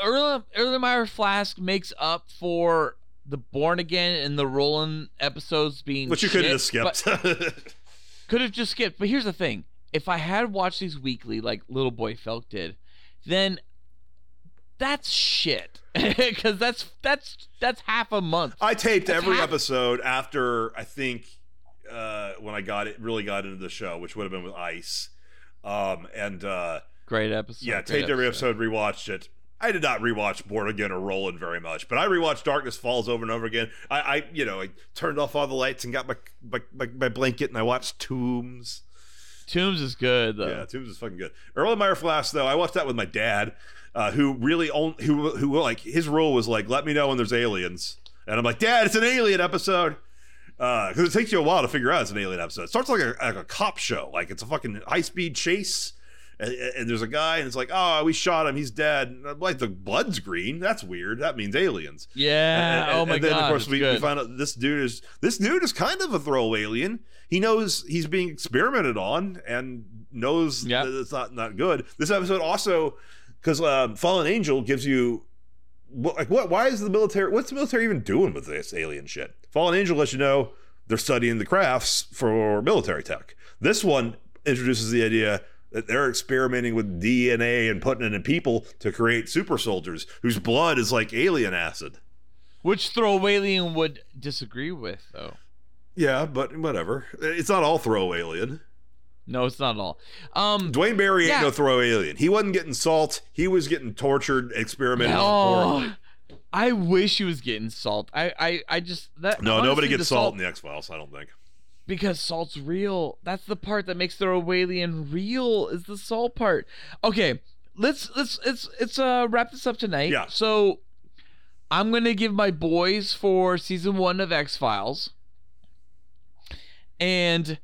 Erlenmeyer flask makes up for the born again and the roland episodes being But you could have just skipped. could have just skipped but here's the thing if i had watched these weekly like little boy felk did then that's shit because that's that's that's half a month I taped That's every half- episode after I think uh, when I got it really got into the show, which would have been with Ice. Um, and uh, great episode yeah, great taped every episode, rewatched it. I did not rewatch Born Again or Roland very much, but I rewatched Darkness Falls over and over again. I, I you know, I turned off all the lights and got my my, my, my blanket and I watched Tooms. tooms is good though Yeah, Tooms is fucking good. Erlenmeyer Flask though, I watched that with my dad, uh, who really only who who like his rule was like, let me know when there's aliens, and I'm like, Dad, it's an alien episode. Because it takes you a while to figure out it's an alien episode. It starts like a, like a cop show, like it's a fucking high speed chase, and, and there's a guy, and it's like, oh, we shot him, he's dead. And I'm like the blood's green. That's weird. That means aliens. Yeah. And- and- oh my and then god. of course we, we find out this dude is this dude is kind of a throwaway alien. He knows he's being experimented on and knows Yep. that it's not not good. This episode also because um, Fallen Angel gives you like what? Why is the military? What's the military even doing with this alien shit? Fallen Angel lets you know they're studying the crafts for military tech. This one introduces the idea that they're experimenting with DNA and putting it in people to create super soldiers whose blood is like alien acid. Which Throawaylien would disagree with, though. Yeah, but whatever. It's not all throw alien. No, it's not at all. Um, Duane Barry ain't Yeah. no throw alien. He wasn't getting salt. He was getting tortured, experimented on. oh, I wish he was getting salt. I, I, I just that. No, nobody gets salt in the X Files. I don't think. Because salt's real. That's the part that makes the Throawaylien real. Is the salt part? Okay, let's let's let's let's uh wrap this up tonight. Yeah. So, I'm gonna give my boys for season one of X Files. And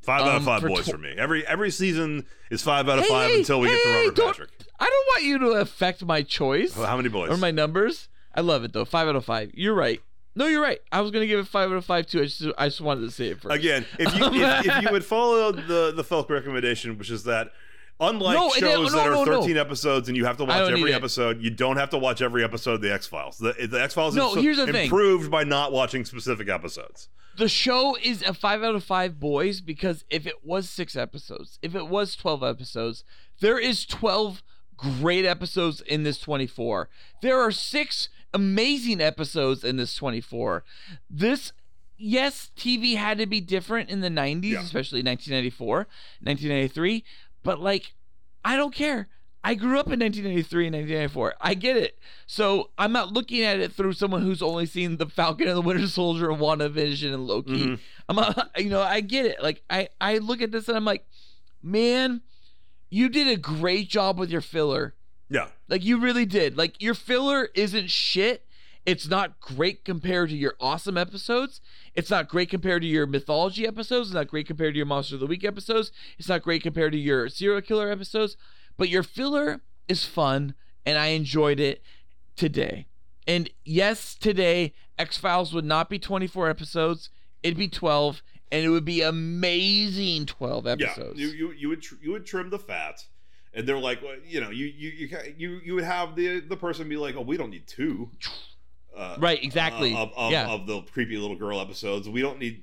Five out Um, of five for boys tw- for me. Every every season is five out of Hey, five hey, until we get to hey, Robert don't- Patrick. I don't want you to affect my choice Well, how many boys? or my numbers. I love it though. Five out of five. You're right. No, you're right. I was gonna give it five out of five too. I just I just wanted to say it first. Again, if you if, if you would follow the the Felk recommendation, which is that unlike No, shows no, that are no, no. 13 episodes and you have to watch every episode, you don't have to watch every episode of the X Files. The, the X Files No, is here's the thing. improved by not watching specific episodes. the show is a five out of five boys because if it was six episodes, if it was twelve episodes, there is twelve great episodes in this twenty-four. There are six amazing episodes in this twenty-four. This yes, TV had to be different in the 90s, Yeah. especially 1994, 1993, but like I don't care. I grew up in 1993 and 1994. I get it. So I'm not looking at it through someone who's only seen the Falcon and the Winter Soldier and WandaVision and Loki. Mm-hmm. I'm not, you know, I get it. Like I, I look at this and I'm like, man, you did a great job with your filler. Yeah. Like you really did. Like your filler isn't shit. It's not great compared to your awesome episodes. It's not great compared to your mythology episodes. It's not great compared to your monster of the week episodes. It's not great compared to your serial killer episodes. But your filler is fun and I enjoyed it today. And yes, today X Files would not be 24 episodes. It'd be 12 and it would be amazing 12 episodes. Yeah, you you you would tr- you would trim the fat, and they're like, well, you know, you you you you you would have the the person be like, oh, we don't need two, uh, Right, exactly. uh, of of, Yeah. of the creepy little girl episodes. We don't need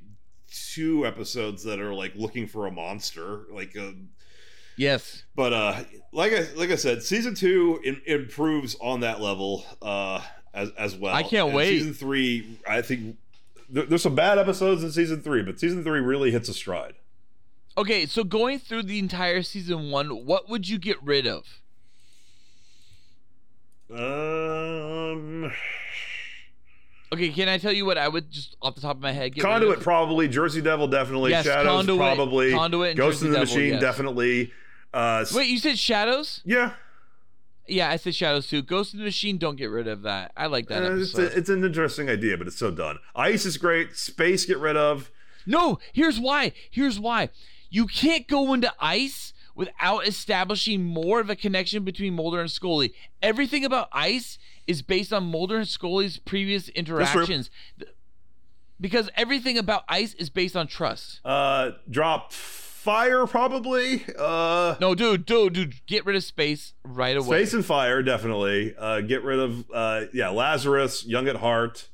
two episodes that are like looking for a monster, like uh, yes. but uh, like I like I said, season two in, improves on that level uh as as well. I can't And wait. Season three, I think. There, there's some bad episodes in season three, but season three really hits a stride. Okay, so going through the entire season one, what would you get rid of? Um, Okay, can I tell you what I would just off the top of my head get rid Conduit of? probably, Jersey Devil definitely, Yes, Shadows Conduit- probably, Conduit and Ghost Jersey in the Devil, Machine yes. definitely. Uh, Wait, you said Shadows? yeah, Yeah, I said Shadows too. Ghost in the Machine, don't get rid of that. I like that Uh, it's, a- it's an interesting idea, but it's so done. Ice is great. Space, get rid of. No, here's why. Here's why. You can't go into Ice without establishing more of a connection between Mulder and Scully. Everything about Ice is based on Mulder and Scully's previous interactions. Because everything about Ice is based on trust. Uh, drop fire probably. Uh, No, dude, dude, dude, get rid of space right away. Space and fire definitely. Uh, get rid of uh, yeah Lazarus, Young at Heart.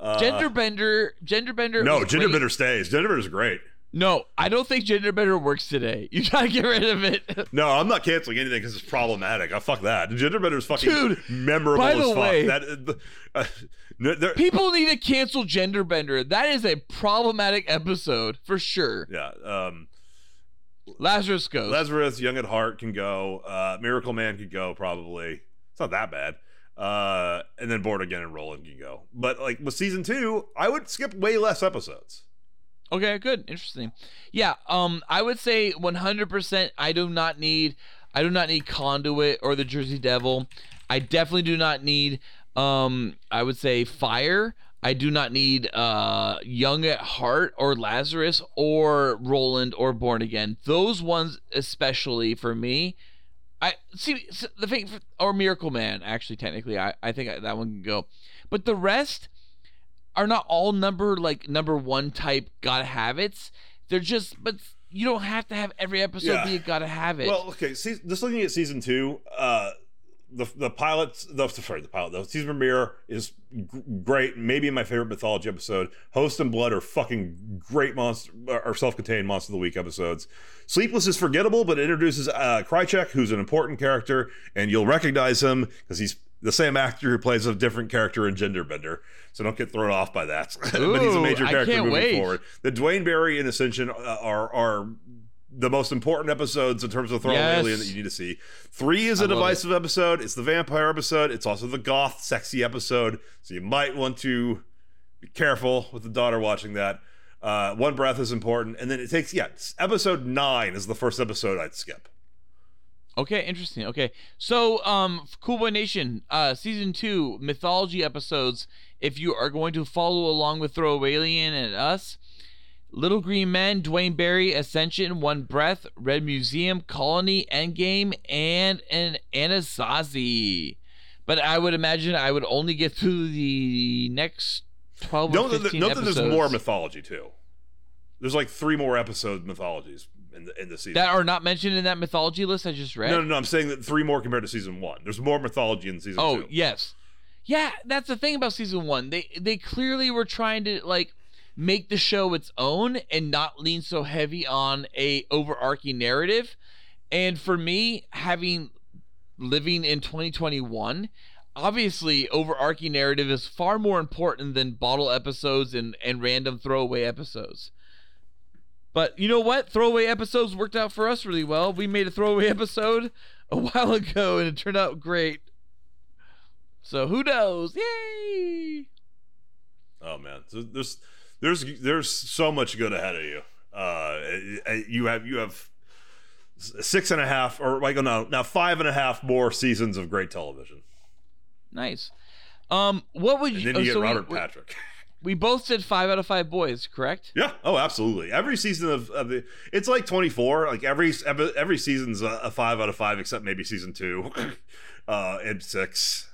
Uh, gender bender, gender bender. No, was gender great. bender stays. Gender bender's great. No, I don't think gender bender works today. You gotta get rid of it. No, I'm not canceling anything because it's problematic. I fuck that. Gender bender is fucking Dude, memorable by as the fuck. way- that uh, there- People need to cancel gender bender. That is a problematic episode for sure. yeah. Um, Lazarus goes. Lazarus, Young at Heart can go. Uh, Miracle Man could go probably. It's not that bad. Uh, and then Born Again and Roland can go. But like with season two, I would skip way less episodes. Okay, good. Interesting. Yeah, um I would say 100% I do not need I do not need Conduit or the Jersey Devil. I definitely do not need um I would say Fire. I do not need uh Young at Heart or Lazarus or Roland or Born Again. Those ones especially for me. I see the thing or Miracle Man actually technically I I think that one can go. But the rest are not all number like number one type gotta have it's. They're just but you don't have to have every episode Yeah. be a gotta have it. Well, okay. See, just looking at season two, uh, the the pilots, the sorry, the pilot, the season premiere is g- great. Maybe my favorite mythology episode. Host and Blood are fucking great monster or self-contained monster of the week episodes. Sleepless is forgettable, but it introduces uh, Krychek, who's an important character, and you'll recognize him because he's the same actor who plays a different character in Genderbender. So don't get thrown off by that. but he's a major character moving wait. forward. The Duane Barry and Ascension uh, are are the most important episodes in terms of Throwaway Yes. Alien that you need to see. Three is a divisive episode. It's the vampire episode. It's also the goth, sexy episode. So you might want to be careful with the daughter watching that. Uh, One breath is important, and then it takes yeah. Episode nine is the first episode I'd skip. Okay, interesting. Okay, so um, Cool Boy Nation, uh, season two mythology episodes. If you are going to follow along with Throawaylien and us, Little Green Men, Duane Barry, Ascension, One Breath, Red Museum, Colony, Endgame, and an Anasazi. But I would imagine I would only get through the next twelve or Note that, fifteen note that there's more mythology too. There's like three more episode mythologies in the in the season. that are not mentioned in that mythology list I just read. no, no, no. I'm saying that three more compared to season one. There's more mythology in season Oh two. yes, yeah. That's the thing about season one. They they clearly were trying to like make the show its own and not lean so heavy on a overarching narrative. And for me, having living in 2021, obviously overarching narrative is far more important than bottle episodes and and random throwaway episodes. But you know what? Throwaway episodes worked out for us really well. We made a throwaway episode a while ago and it turned out great. So who knows? Yay! Oh man, so there's there's there's so much good ahead of you. Uh, you have you have six and a half, or like no, now five and a half more seasons of great television, Nice. Um, what would and you? then you oh, get so we- Robert we, Patrick. We both said five out of five boys, correct? Yeah. Oh, absolutely. Every season of, of the it's like 24. Like every every, every season's a, a five out of five, except maybe season two, uh, and six,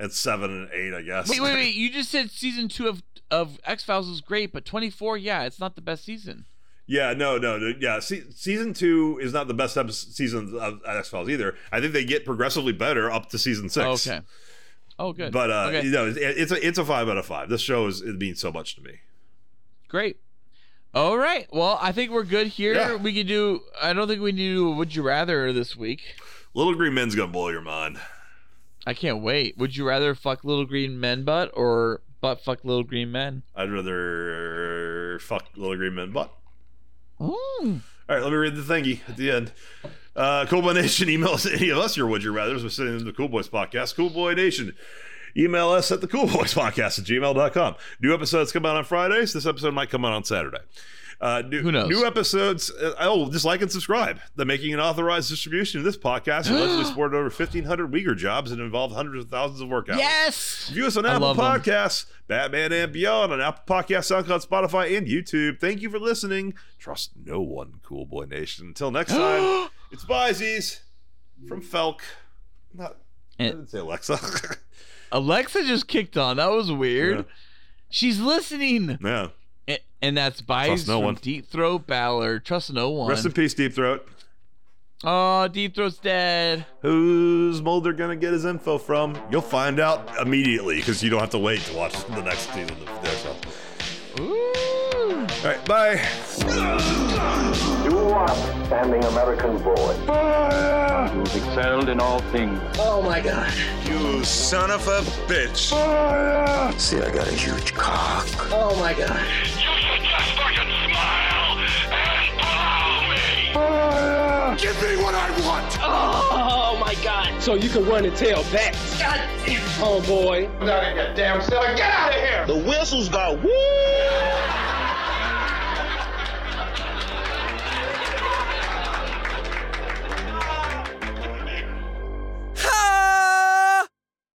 and seven and eight, I guess. Wait, wait, wait! You just said season two of of X Files was great, but twenty four, yeah, it's not the best season. Yeah, no, no, no, yeah. Se- season two is not the best episode, season of X Files either. I think they get progressively better up to season six. okay. Oh, good. But uh, okay. you know, it, it's a it's a five out of five. This show is it means so much to me. Great. All right. Well, I think we're good here. Yeah. We could do. I don't think we need to do a Would You Rather this week. Little Green Men's gonna blow your mind. I can't wait. Would you rather fuck little green men butt or butt fuck little green men? I'd rather fuck Little Green Men butt. Ooh. All right, let me read the thingy at the end. Uh, Cool Boy Nation, email us any of us your would you rather's. We're sending them to the Cool Boys Podcast. Cool Boy Nation, email us at the Cool Boys Podcast at gmail.com. New episodes come out on Fridays. This episode might come out on Saturday. Uh, new, Who knows? New episodes. Uh, oh, just like and subscribe. The making and authorized distribution of this podcast allegedly supported over 1,500 Uyghur jobs and involved hundreds of thousands of work hours. Yes. View us on I Apple love 'em. Podcasts, Batman and Beyond on Apple Podcasts, SoundCloud, Spotify, and YouTube. Thank you for listening. Trust no one, Cool Boy Nation. Until next time, it's Byzies from Felk. Not, I And- didn't say Alexa. Alexa just kicked on. That was weird. She's listening. yeah. A- And that's Bives Trust no from one. Deep Throat Ballard. Trust no one. Rest in peace, Deep Throat. oh, Deep Throat's dead. Who's Mulder gonna get his info from? You'll find out immediately because you don't have to wait to watch the next season of there. So. Ooh. All right, bye. You are outstanding American boy. You've excelled in all things. Oh my God. You son of a bitch. See, I got a huge cock. Oh my God. You should just fucking smile and blow me. Fire! Give me what I want. Oh my god. So you can run and tell that. God damn. Oh boy. Get out of here, damn silly. Get out of here! The whistles got woo. Ah.